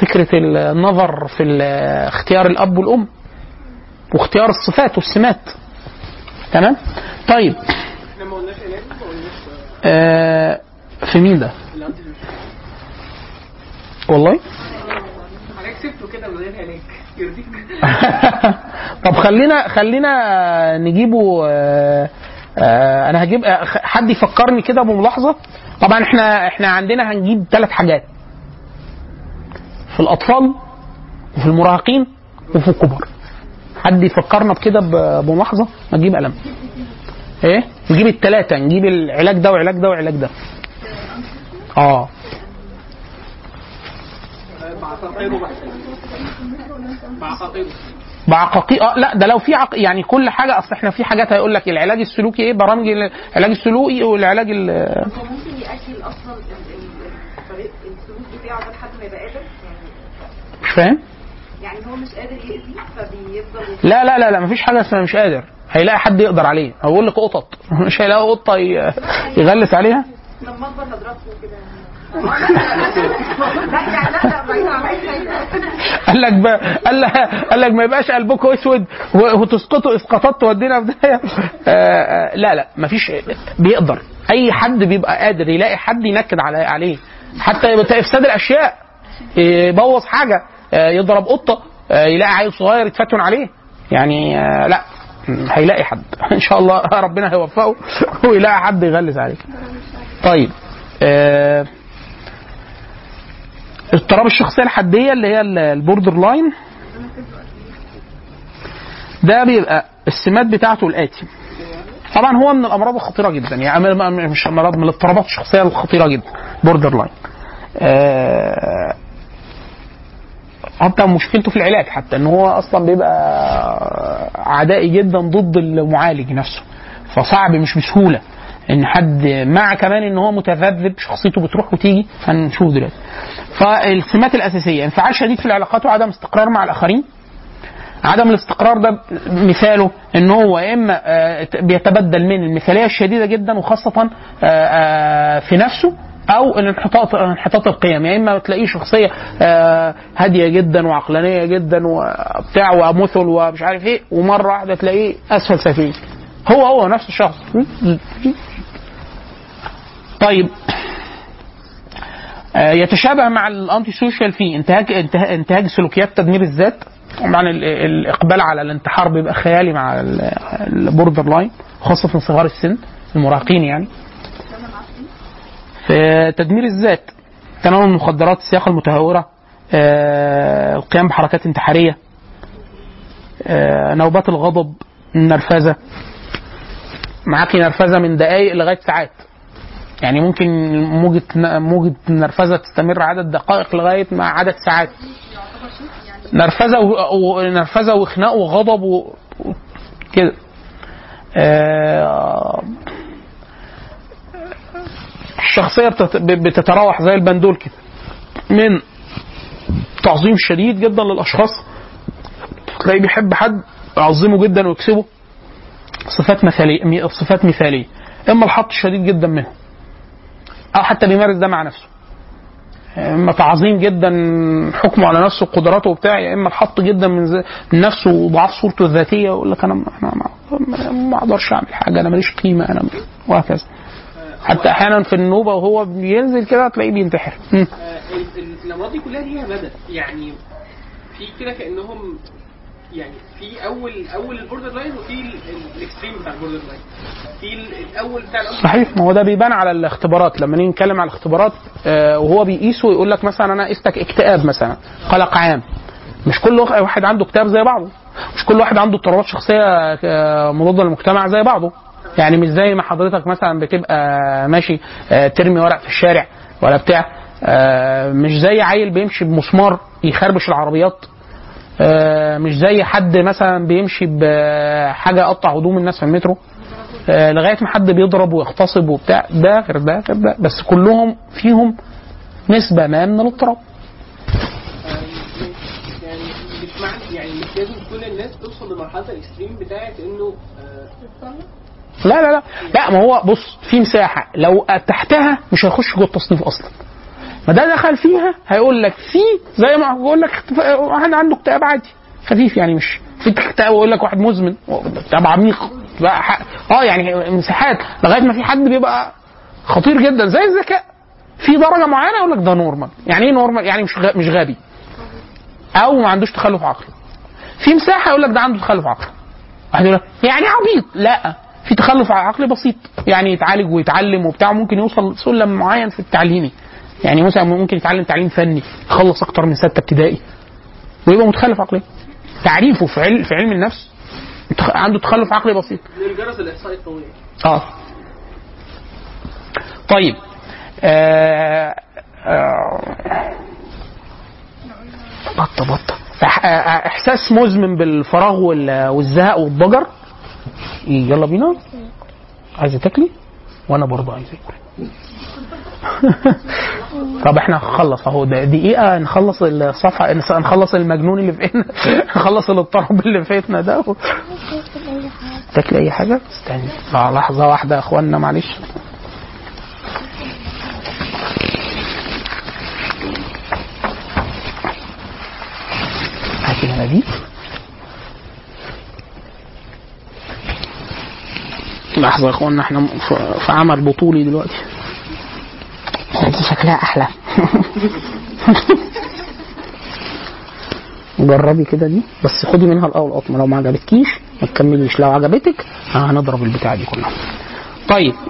فكرة النظر في اختيار الأب والأم واختيار الصفات والسمات. تمام؟ طيب. إحنا علاج ما قلناش آه في مين ده؟ والله؟ حضرتك سبته كده من غير علاج يرضيك. طب خلينا خلينا نجيبه آه آه أنا هجيب آه، حد يفكرني كده بملاحظة؟ طبعا إحنا إحنا عندنا هنجيب ثلاث حاجات. في الأطفال وفي المراهقين وفي الكبار. حد يفكرنا بكده بملاحظة؟ نجيب قلم. إيه؟ نجيب الثلاثه نجيب العلاج ده وعلاج ده وعلاج ده. آه. بعقاقيره بعقاقير آه لا ده لو في عق... يعني كل حاجة أصل إحنا في حاجات هيقول لك العلاج السلوكي إيه؟ برامج العلاج السلوكي والعلاج ال... هو ممكن يأجل أصلا ال- ال- الطريق السلوك بتاعه ده لحد ما يبقى قادر؟ يعني مش فاهم. يعني هو مش قادر يأذي فبيفضل لا لا لا لا مفيش حاجة اسمها مش قادر. هيلاقي حد يقدر عليه. هقول لك قطط مش هيلاقي قطة. يغلس عليها. لما أكبر هضربه كده قال لك بقى قال لك ما يبقاش قلبكم أسود وتسقطوا اسقاطات تودينا في داهية. آه، آه، لا لا مفيش بيقدر. أي حد بيبقى قادر يلاقي حد ينكد على عليه. حتى افساد الاشياء يبوظ حاجة آه، يضرب قطة يلاقي عيل صغير يتفتن عليه. يعني لا هيلاقي حد. إن شاء الله ربنا هيوفقه ويلاقي حد يغلس عليه. طيب آه، اضطراب الشخصية الحدية اللي هي ال- borderline. ده بيبقى السمات بتاعته الآتي. طبعا هو من الأمراض الخطيرة جدا. يعني مش أمراض من الاضطرابات الشخصية الخطيرة جدا. borderline. آه حتى مشكلته في العلاج حتى إن هو أصلا بيبقى عدائي جدا ضد المعالج نفسه. فصعب مش بسهولة. إن حد مع كمان إن هو متذبذب شخصيته بتروح وتيجي هنشوف دلوقتي. فالسمات الأساسية انفعال شديد في العلاقات وعدم استقرار مع الآخرين. عدم الاستقرار ده مثاله إن هو يا إما آه، بيتبدل من المثالية الشديدة جدا وخاصة آه، آه، في نفسه أو الانحطاط انحطاط القيم. يا إما تلاقيه شخصية هادية جدا وعقلانية جدا وبتاع ومثل ومش عارف إيه ومرة واحدة تلاقيه أسفل سافلين هو هو نفس الشخص. طيب آه، يتشابه مع ال anti-social في انتهاج, انتهاج سلوكيات تدمير الذات طبعا ال- الاقبال على الانتحار بيبقى خيالي مع ال borderline خاصة صغار السن المراهقين يعني. في تدمير الذات تناول المخدرات السياقه المتهورة آه، القيام بحركات انتحارية آه، نوبات الغضب النرفزه معاكي نرفزة من دقائق لغاية ساعات. يعني ممكن موجة موجة نرفزة تستمر عدد دقائق لغاية مع عدد ساعات. نرفزة. ونرفزة وخناق وغضب و... كده. آه... الشخصية بتت... بتتراوح زي البندول كده. من تعظيم شديد جدا للأشخاص. تلاقيه بيحب حد يعظمه جدا ويكسبه. صفات مثالية صفات مثالية. إما الحط شديد جدا منه. أو حتى بيمارس ده مع نفسه. إما تعظيم جدا حكمه على نفسه وقدراته وبتاع يا إما الحط جدا من, نفسه وإضعاف صورته الذاتية ويقول لك أنا ما, أقدرش أعمل حاجة أنا ماليش قيمة أنا وهكذا. حتى أحيانا في النوبة وهو بينزل كده تلاقيه بينتحر. آه، ال- ال- الامراض دي كلها ليها مدى. يعني في كده كأنهم يعني في أول أول ال borderline وفي ال- ال- extreme بتاع ال borderline في ال- الأول بتاع الأمر صحيح ما هو ده بيبان على الاختبارات. لما نيجي نتكلم على الاختبارات آه، وهو بيقيسه يقول لك مثلا أنا قستك اكتئاب مثلا قلق عام. مش كل واحد- عنده اكتئاب زي بعضه. مش كل واحد عنده اضطرابات شخصية آه، مضادة للمجتمع زي بعضه. يعني مش زي ما حضرتك مثلا بتبقى ماشي آه، ترمي ورق في الشارع ولا بتاع. آه، مش زي عيل بيمشي بمسمار يخربش العربيات. مش زي حد مثلا بيمشي بحاجة يقطع هدوم الناس في المترو آه، لغاية ما حد بيضرب ويغتصب وبتاع. ده غير ده غير ده. بس كلهم فيهم نسبة ما من الاضطراب. يعني مش لازم كل الناس توصل لمرحله الاكستريم بتاعت انه آه، لا لا لا. لا ما هو بص في مساحة. لو تحتها مش هيخش جوه التصنيف أصلا. ما ده دخل فيها هيقول لك في زي ما بقول لك واحد عنده اكتئاب عادي. خفيف يعني مش في اكتئاب يقول لك واحد مزمن اكتئاب عميق. بقى آه يعني مساحات لغاية ما في حد بيبقى خطير جدا. زي الذكاء. في درجة معينة يقول لك ده normal. يعني إيه normal؟ يعني مش مش غبي. أو ما عندوش تخلف عقلي. في مساحة يقول لك ده عنده تخلف عقلي. واحد يقول لك يعني عبيط. لا في تخلف عقلي بسيط. يعني يتعالج ويتعلم وبتاع ممكن يوصل سلم معين في التعليمي. يعني مثلا ممكن يتعلم تعليم فني يخلص أكتر من ستة ابتدائي ويبقى متخلف عقليا تعريفه في علم في علم النفس عنده تخلف عقلي بسيط. الجرس الإحصائي الطويل. آه. طيب آه آه بطة بطة. إح- آه، إحساس مزمن بالفراغ وال- والزهق والضجر. يلا بينا. عايزة تاكلي؟ وأنا برضه عايز أكل. طب إحنا هنخلص اهو. ده دقيقة نخلص الصفحة نخلص المجنون اللي فينا. نخلص الاضطراب اللي فاتنا ده. تاكل أي حاجة؟ استني. آه، لحظة واحدة يا اخوانا معلش. هاتي مناديل لحظة يا اخوانا إحنا في- في عمل بطولي دلوقتي. دي شكلها أحلى. جربي كده دي بس خدي منها الأول قطمة. لو ما عجبتكيش ما تكمليش. لو عجبتك هنضرب البتاع دي كلها. طيب.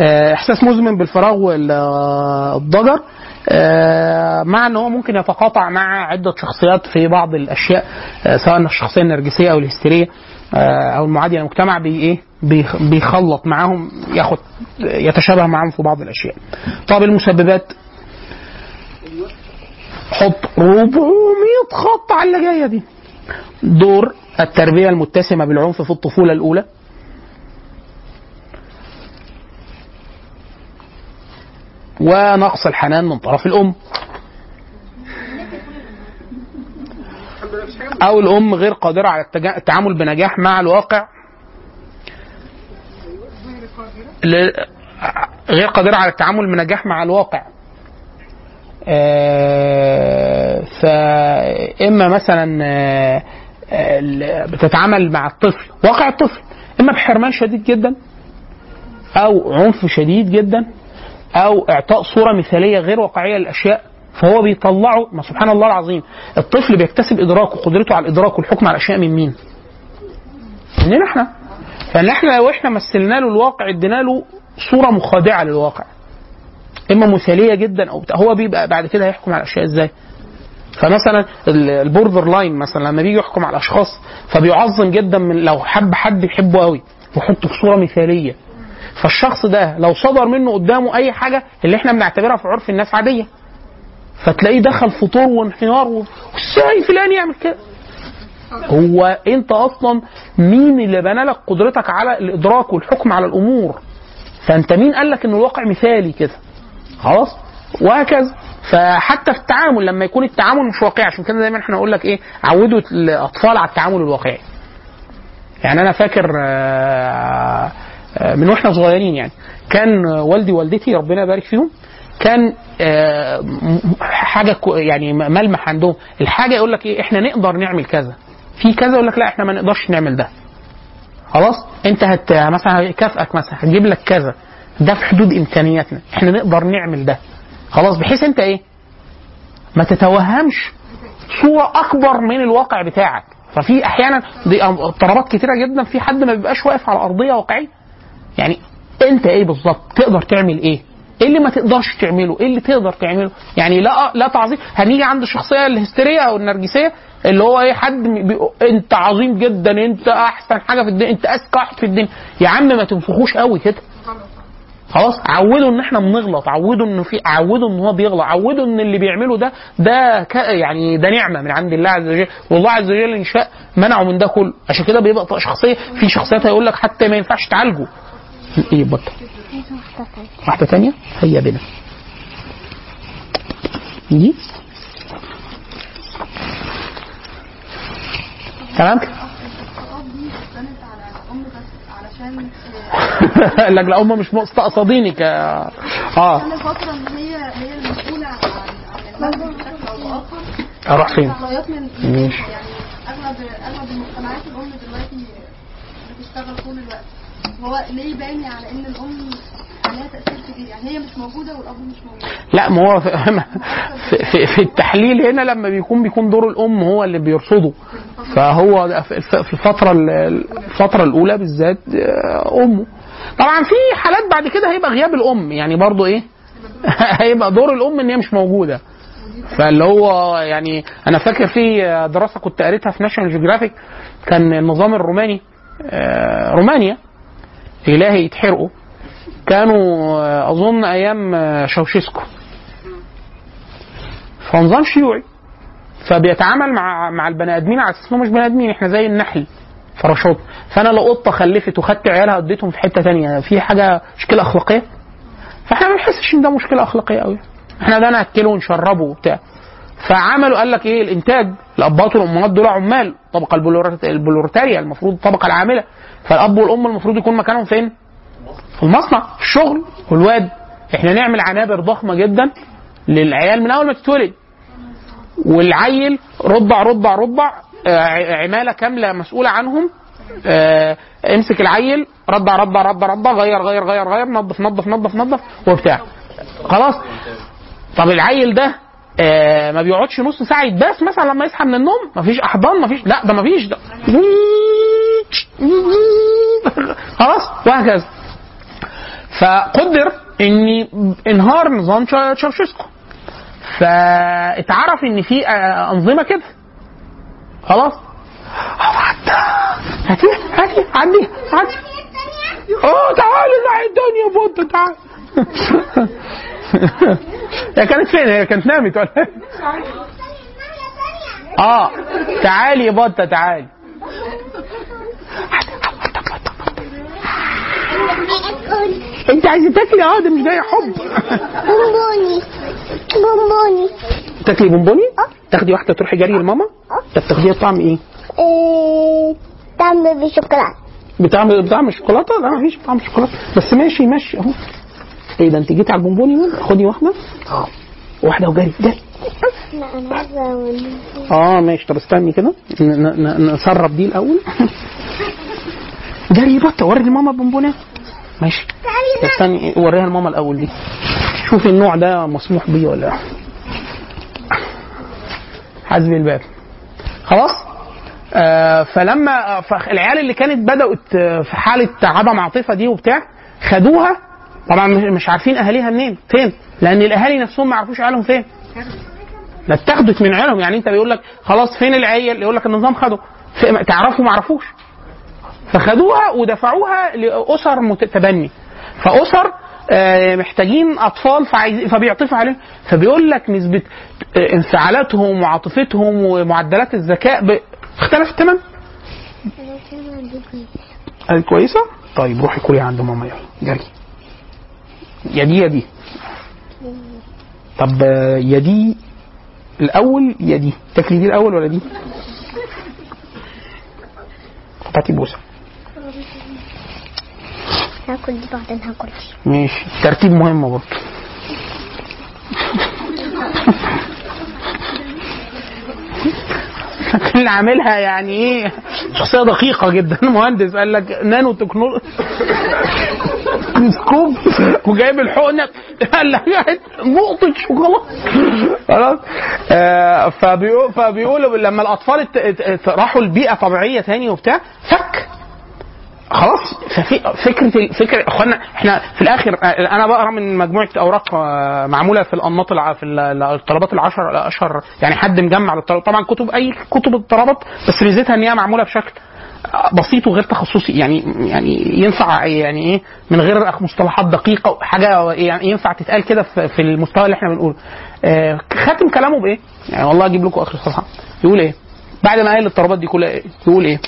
آه، إحساس مزمن بالفراغ والضجر. آه، مع ان هو ممكن يتقاطع مع عدة شخصيات في بعض الأشياء آه، سواء الشخصية النرجسية أو الهستيرية. أو المعاديه للمجتمع بي إيه بيخ- بيخلط معاهم ياخد يتشابه معاهم في بعض الأشياء. طب المسببات حط 400 خط على اللي جاية دي. دور التربية المتسمة بالعنف في الطفولة الأولى ونقص الحنان من طرف الأم أو الأم غير قادرة على التعامل بنجاح مع الواقع؟ غير قادرة على التعامل بنجاح مع الواقع. فاما مثلا آه، بتتعامل مع الطفل واقع الطفل إما بحرمان شديد جدا أو عنف شديد جدا أو إعطاء صورة مثالية غير واقعية للأشياء. فهو بيطلعه ما سبحان الله العظيم الطفل بيكتسب ادراك وقدرته على الإدراك والحكم على الاشياء من مين؟ مننا إحنا فإن إحنا لو إحنا مثلنا له الواقع إدينا له صورة مخادعة للواقع إما مثالية جدا أو هو بيبقى بعد كده هيحكم على الاشياء إزاي؟ فمثلا ال- borderline مثلا لما بيجي يحكم على الاشخاص فبيعظم جدا من لو حب حد يحبه قوي ويحطه في صورة مثالية فالشخص ده لو صدر منه قدامه أي حاجة اللي إحنا بنعتبرها في عرف الناس عادية فتلاقيه دخل في طور وانهيار و- وازاي فلان يعمل كده. هو انت أصلا مين اللي بنى لك قدرتك على الإدراك والحكم على الأمور؟ فأنت مين قال لك إن الواقع مثالي كده؟ خلاص؟ وهكذا. فحتى في التعامل لما يكون التعامل مش واقعي عشان كده دايما إحنا نقول لك إيه؟ عودوا الأطفال على التعامل الواقعي. يعني أنا فاكر آه، آه، من وإحنا صغيرين يعني كان والدي ووالدتي ربنا يبارك فيهم كان آه، حاجة يعني ملمح عندهم. الحاجة يقول لك إيه إحنا نقدر نعمل كذا. في كذا يقول لك لا إحنا ما نقدرش نعمل ده. خلاص؟ أنت هت مثلا هيكافئك مثلا هتجيب لك كذا. ده في حدود إمكانياتنا. إحنا نقدر نعمل ده. خلاص؟ بحيث أنت إيه؟ ما تتوهمش. صورة أكبر من الواقع بتاعك. ففي أحيانا دي اضطرابات كتيرة جدا. في حد ما بيبقاش واقف على أرضية واقعية. يعني أنت إيه بالظبط؟ تقدر تعمل إيه؟ إيه اللي ما تقدرش تعمله؟ إيه اللي تقدر تعمله؟ يعني لا لا تعظيم. هنيجي عند الشخصية الهستيرية أو النرجسية اللي هو إيه حد. أنت عظيم جدا أنت أحسن حاجة في الدنيا أنت أذكى واحد في الدنيا. يا عم ما تنفخوش قوي كده. خلاص عودوا إن إحنا بنغلط عودوا إن في عودوا إن هو بيغلط عودوا إن اللي بيعمله ده ده ك... يعني ده نعمة من عند الله عز وجل. والله عز وجل إن شاء منعه من ده كله. عشان كده بيبقى شخصية في شخصيات هيقول لك حتى ما ينفعش تعالجه. إيه بطل واحدة تانية. هيا بنا. دي تمام؟ الام لك لا هم مش مستقصدينك آه. إن هي هي عن أروح فين؟ ماشي. يعني اغلب أغلب المجتمعات الأم دلوقتي بتشتغل طول الوقت. هو ليه باين على إن الأم تأثير كبير؟ يعني هي مش موجودة والأب مش موجود. لا ما هو في, في, في التحليل هنا لما بيكون بيكون دور الأم هو اللي بيرصده. فهو في الفترة الفترة الأولى بالذات آه، أمه. طبعا في حالات بعد كده هيبقى غياب الأم. يعني برضو إيه؟ هيبقى دور الأم إن هي مش موجودة. فاللي هو يعني أنا فاكر في دراسة كنت قريتها في ناشونال جيوغرافيك كان النظام الروماني آه، رومانيا. إلهي يتحرقوا. كانوا آه، أظن أيام آه، شاوشيسكو. فنظام شيوعي. فبيتعامل مع مع البني آدمين على أساس مش بني آدمين إحنا زي النحل فراشات. فأنا لو قطة خلفت وخدت عيالها وديتهم في حتة تانية. في حاجة مشكلة أخلاقية؟ فإحنا ما بنحسش إن ده مشكلة أخلاقية قوي إحنا ده نأكله ونشربه وبتاع. فعملوا قال لك إيه الإنتاج؟ الابات والأمهات دول عمال الطبقه البلورت- البلورتاريا المفروض الطبقه العاملة. فالأب والأم المفروض يكون مكانهم فين؟ في المصنع في الشغل. والواد إحنا نعمل عنابر ضخمة جدا للعيال من أول ما تتولد. والعيل رضع رضع رضع آه، عمالة كاملة مسؤولة عنهم. آه، امسك العيل رضع رضع رضع رضع غير غير غير غير نظف نظف نظف نظف وبتاع. خلاص. طب العيل ده آه ما بيقعدش نص ساعة يتباس مثلا لما يصحى من النوم مفيش أحضان مفيش لا ده مفيش ده خلاص وهكذا. فقدر ان انهار نظام تشا- تشاوشيسكو. فاتعرف إن في آه، أنظمة كده. خلاص. هاتي هاتي عدي عدي آه تعالي ناحية الدنيا فوت تعالي هي كانت فين؟ هي كانت نامت ولا إيه؟ آه تعالي يا بطة تعالي انت عايزة تاكلي آه ده مش جاي حب بونبوني بونبوني تاكلي بونبوني؟ تاخدي واحدة تروحي جري لماما؟ طب تاخديها طعم إيه؟ إيه، طعم بالشوكولاتة بطعم بطعم الشوكولاتة؟ لا مفيش طعم الشوكولاتة بس ماشي ماشي أهو إيه ده انت جيتي على البونبوني؟ خدي واحدة. واحدة وجري جري أقول. آه ماشي. طب استني كده. ن- ن- ن- نسرب دي الأول. جري بطه وري لماما البونبونات ماشي. استني وريها لماما الأول دي. شوفي النوع ده مسموح بيه ولا لأ. حسبي الباب. خلاص؟ آه فلما فالعيال اللي كانت بدأت آه، في حالة عدم عاطفة دي وبتاع خدوها طبعا مش- عارفين أهاليها منين فين؟ لأن الأهالي نفسهم ما يعرفوش عيالهم فين. ده اتاخدت من عيالهم يعني أنت بيقول لك خلاص فين العيال؟ يقول لك النظام خده. تعرفوا ما عرفوش. فخدوها ودفعوها لأسر مت- تبني فأسر آه، محتاجين أطفال فعايز فبيعطفوا عليهم. فبيقول لك نسبة آه، انفعالاتهم وعاطفتهم ومعدلات الذكاء اختلفت تماما؟ كويسة؟ طيب روحي كلي عند ماما يلا. جري. يا دي يا دي طب آه، يا دي الأول يا دي تاكلي دي الأول ولا دي؟ هاتي بوسة. هاكل دي بعدين هاكل. دي ماشي. ترتيب مهم برضه. اللي عاملها يعني إيه؟ شخصية دقيقة جدا. مهندس قال لك nanotechnology scope وجايب الحقنة. قال لك نقطه شوكولاته. خلاص. آه فبيقول فبيقولوا لما الأطفال راحوا لبيئة طبيعية تاني وبتاع فك. خلاص ففي فكرة أخوانا إحنا في الآخر آه، أنا بقرأ من مجموعة أوراق آه، معمولة في الأنماط في ال- ال- الطلبات العشر الأشهر يعني حد مجمع للطلبات طبعا كتب أي كتب الطلبات بس ميزتها إن هي معمولة بشكل بسيط وغير تخصصي يعني يعني ينفع يعني إيه من غير مصطلحات دقيقة حاجة يعني ينفع تتقال كده في المستوى اللي إحنا بنقوله آه، خاتم كلامه بإيه؟ يعني والله أجيب لكم آخر صفحه يقول إيه؟ بعد ما قال الطلبات دي كلها إيه؟ يقول إيه؟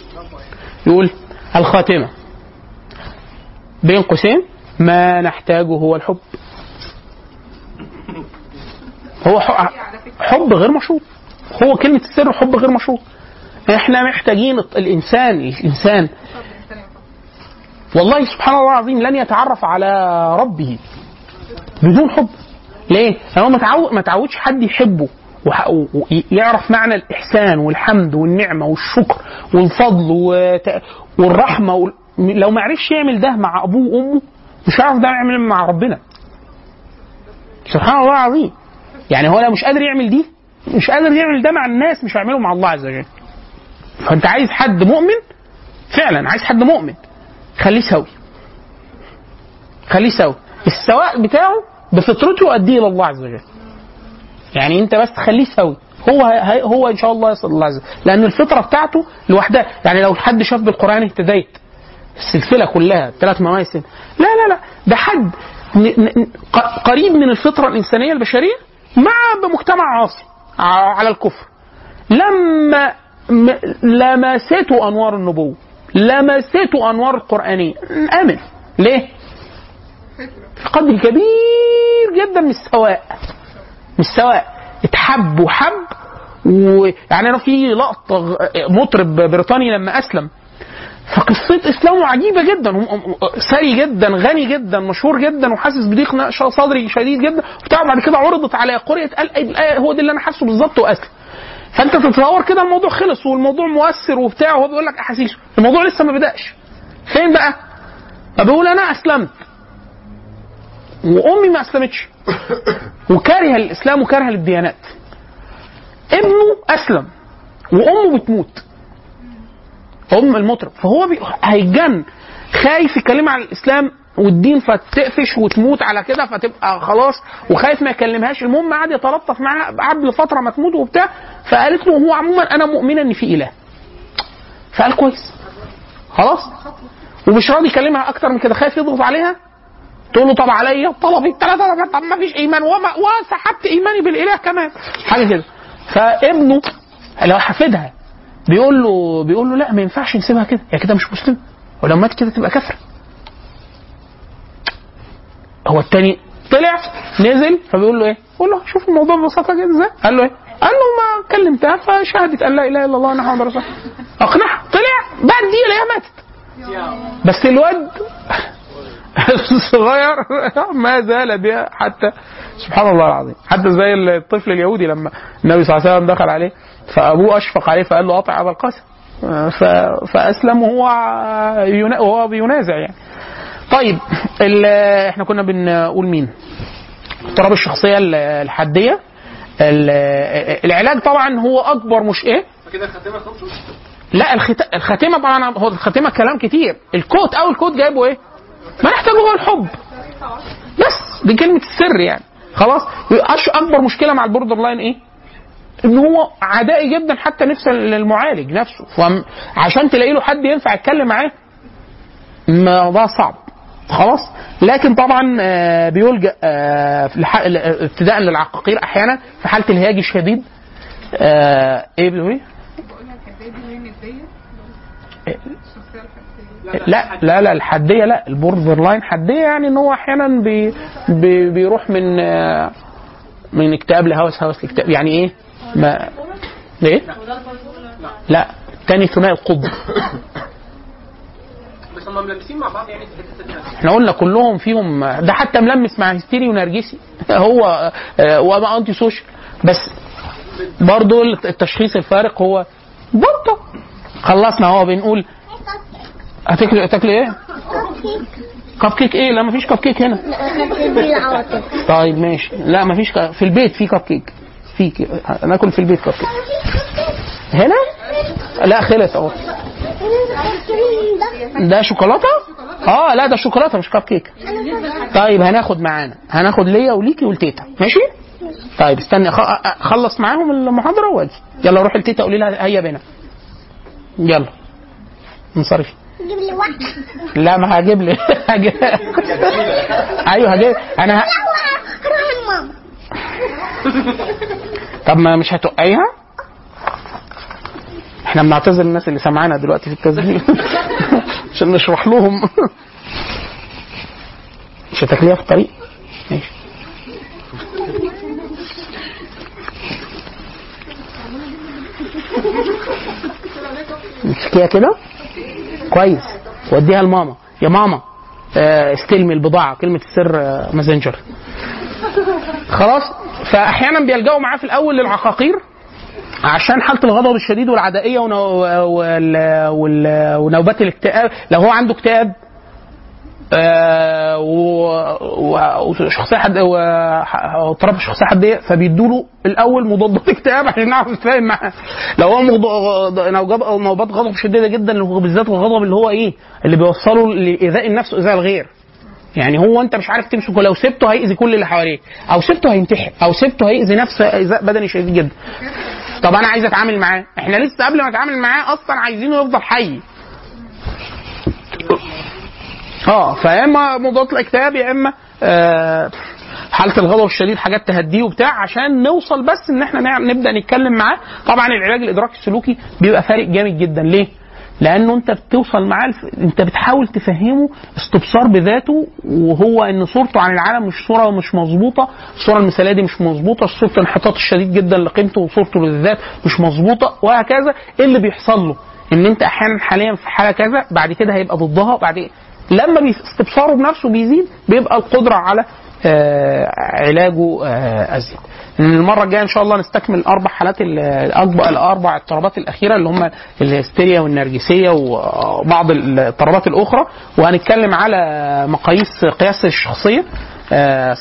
يقول الخاتمة. بين قوسين ما نحتاجه هو الحب. هو حب غير مشروط. هو كلمة السر حب غير مشروط. إحنا محتاجين الإنسان الإنسان. والله سبحان الله العظيم لن يتعرف على ربه بدون حب. ليه؟ لأنه ما تعود ما تعودش حد يحبه. ويعرف معنى الإحسان والحمد والنعمة والشكر والفضل والرحمة وال... لو ما عرفش يعمل ده مع أبوه وأمه مش هيعرف ده يعمل مع ربنا. سبحان الله العظيم. يعني هو لو مش قادر يعمل دي مش قادر يعمل ده مع الناس مش هيعمله مع الله عز وجل. فأنت عايز حد مؤمن؟ فعلا عايز حد مؤمن. خليه سوي. خليه سوي. السواء بتاعه بفطرته أديه إلى الله عز وجل؟ يعني انت بس تخليه سوي هو هو ان شاء الله يصل الله عز وجل لأن الفطرة بتاعته لوحدها. يعني لو حد شاف بالقرآن اهتديت. السلسلة كلها ثلاث مواسم. لا لا لا. ده حد قريب من الفطرة الإنسانية البشرية؟ مع بمجتمع عاصي. على الكفر. لما لمسته أنوار النبوة. لمسته أنوار القرانيه آمن. ليه؟ في قدر كبير جدا من السواء. مش سواء اتحب وحب ويعني أنا في لقطة مطرب بريطاني لما أسلم. فقصة إسلامه عجيبة جدا ثري جدا غني جدا مشهور جدا وحاسس بضيق صدري شديد جدا. وبتاع بعد كده عرضت على قرية قال هو ده اللي أنا حاسه بالظبط واسلم فأنت تتصور كده الموضوع خلص والموضوع مؤثر وبتاع وهو بيقول لك احاسيسه الموضوع لسه ما بدأش. فين بقى؟ فبيقول أنا أسلمت. وأمي ما أسلمتش. وكاره الإسلام وكاره للديانات ابنه أسلم وأمه بتموت. ام المطرب. فهو بي... هيتجن خايف يتكلم عن الإسلام والدين فتقفش وتموت على كده فتبقى خلاص وخايف ما يكلمهاش. المهم قعد يتلطف معاها قبل فترة ما تموت وبتاع فقالت له هو عموما أنا مؤمنه ان في إله. فقال كويس. خلاص. ومش راضي يكلمها أكتر من كده. خايف يضغط عليها. تقول له طب عليا؟ طلبي ثلاثة طب ما فيش إيمان. وما وسحبت إيماني بالإله كمان. حاجة كده. فابنه لو حفيدها بيقول له بيقول له لا ما ينفعش نسيبها كده. هي كده مش مسلمه ولو مات كده تبقى كافره هو التاني طلع نزل فبيقول له إيه؟ بيقول له شوف الموضوع ببساطة كده إزاي؟ قال له إيه؟ قال له ما كلمتها فشهدت أن لا إله إلا الله محمد رسول الله. أقنعها. طلع. بعد دي هي ماتت. بس الواد الصغير ما زال بها حتى سبحان الله العظيم. حتى زي الطفل اليهودي لما النبي صلى الله عليه وسلم دخل عليه فأبوه أشفق عليه فقال له اطع أبا القاسم. ف- فاسلم وهو وهو بينازع يعني. طيب إحنا كنا بنقول مين؟ اضطراب الشخصية ال- الحاديه ال- العلاج طبعا هو أكبر مش إيه؟ فكده الخاتمة لا الخت... الخاتمة طبعا هو الخاتمة كلام كتير. الكوت أو الكوت جايبه إيه؟ ما نحتاجه هو الحب. بس دي كلمة السر يعني. خلاص؟ أكبر مشكلة مع ال borderline إيه؟ إن هو عدائي جدا حتى نفس المعالج نفسه. فعشان تلاقي له حد ينفع يتكلم معاه الموضوع صعب. خلاص؟ لكن طبعا آه، بيلجأ آه، ابتداء للعقاقير أحيانا في حالة الهياج الشديد. آه، إيه بتقول إيه؟ لا لا لا الحدية لا ال borderline حدية يعني إن هو أحيانا بي بي بيروح من من اكتئاب لهوس هوس لاكتئاب يعني إيه؟ ما إيه؟ لا تاني ثنائي القطب بس هم ملمسين مع بعض يعني إحنا قلنا كلهم فيهم ده حتى ملمس مع هستيري ونرجسي هو آه، وما antisocial بس برضه التشخيص الفارق هو برضه خلصنا هو بنقول هتاكل هتاكل إيه؟ كب كيك إيه؟ لا مفيش كب كيك هنا. طيب ماشي. لا مفيش ك... في البيت في كب كيك في. ناكل في البيت كب كيك هنا؟ لا خلص أهو. ده شوكولاتة؟ آه لا ده شوكولاتة مش كب كيك طيب هناخد معانا. هناخد ليا وليكي ولتيتا ماشي؟ طيب استني اخلص معاهم المحاضرة وأجي. يلا روح لتيتا قولي لها هيا بنا يلا. انصرفي جيب لي واحدة لا ما هجيب لي. هجيب أيوه هجيب. أنا ه... هروح لماما. طب ما مش هتوقعيها إحنا بنعتذر الناس اللي سامعانا دلوقتي في التسجيل. عشان نشرح لهم. مش هتاكليها في الطريق؟ ماشي. امسكيها كده؟ كويس. وديها لماما. يا ماما آه، استلمي البضاعة كلمة السر آه، ماسنجر. خلاص؟ فأحيانا بيلجأوا معاه في الأول للعقاقير عشان حالة الغضب الشديد والعدائية ونو... وال... وال... ونوبات الاكتئاب. لو هو عنده اكتئاب وشخصية حد واضطراب الشخصيه حديه فبيدوا له الأول مضادات اكتئاب عشان نعرف نتفاهم معاه لو هو نوبات غضب شديدة جدا بالذات الغضب اللي هو إيه؟ اللي بيوصله لايذاء النفس وايذاء الغير. يعني هو أنت مش عارف تمسكه لو سبته هيأذي كل اللي حواليه. أو سبته هينتحر أو سبته هيأذي نفسه ايذاء بدني شديد جدا. طب أنا عايز أتعامل معاه. إحنا لسه قبل ما أتعامل معاه أصلا عايزينه يفضل حي. آه فيا اما مضادات الاكتئاب يا اما آه حالة الغضب الشديد حاجات تهديه وبتاع عشان نوصل بس ان إحنا نبدأ نتكلم معاه. طبعا العلاج الادراكي السلوكي بيبقى فارق جامد جدا. ليه؟ لأنه انت بتوصل معاه الف... انت بتحاول تفهمه استبصار بذاته وهو إن صورته عن العالم مش صورة مش مظبوطة. الصورة المثالية دي مش مظبوطة صورة الانحطاط الشديد جدا لقيمته وصورته للذات مش مظبوطة وهكذا. إيه اللي بيحصل له؟ إن انت أحيانا حاليا في حالة كذا بعد كده هيبقى ضدها بعد لما استبصاره بنفسه بيزيد بيبقى القدرة على آه علاجه آه أزيد. المرة الجاية إن شاء الله نستكمل أربع حالات الأربع اضطرابات الأخيرة اللي هم الهستيريا والنرجسية وبعض الاضطرابات الأخرى. وهنتكلم على مقاييس قياس الشخصية.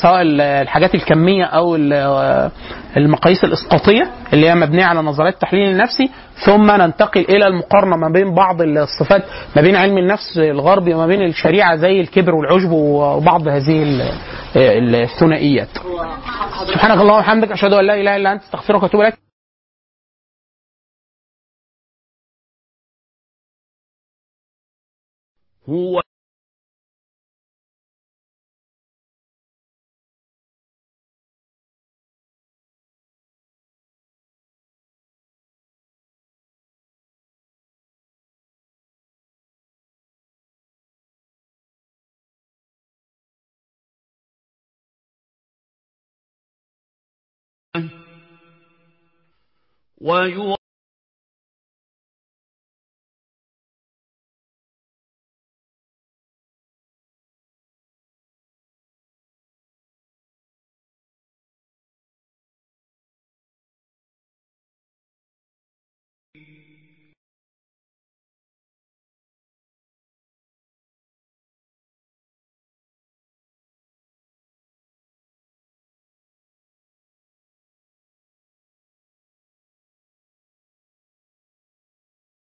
سواء ال- الحاجات الكمية أو ال- آه، المقاييس الإسقاطية اللي هي مبنية على نظريات التحليل النفسي ثم ننتقل إلى المقارنة ما بين بعض الصفات ما بين علم النفس الغربي وما بين الشريعة زي الكبر والعجب وبعض هذه ال- الثنائيات. سبحانك اللهم وبحمدك أشهد أن لا إله إلا أنت أستغفرك وأتوب إليك. هو ويو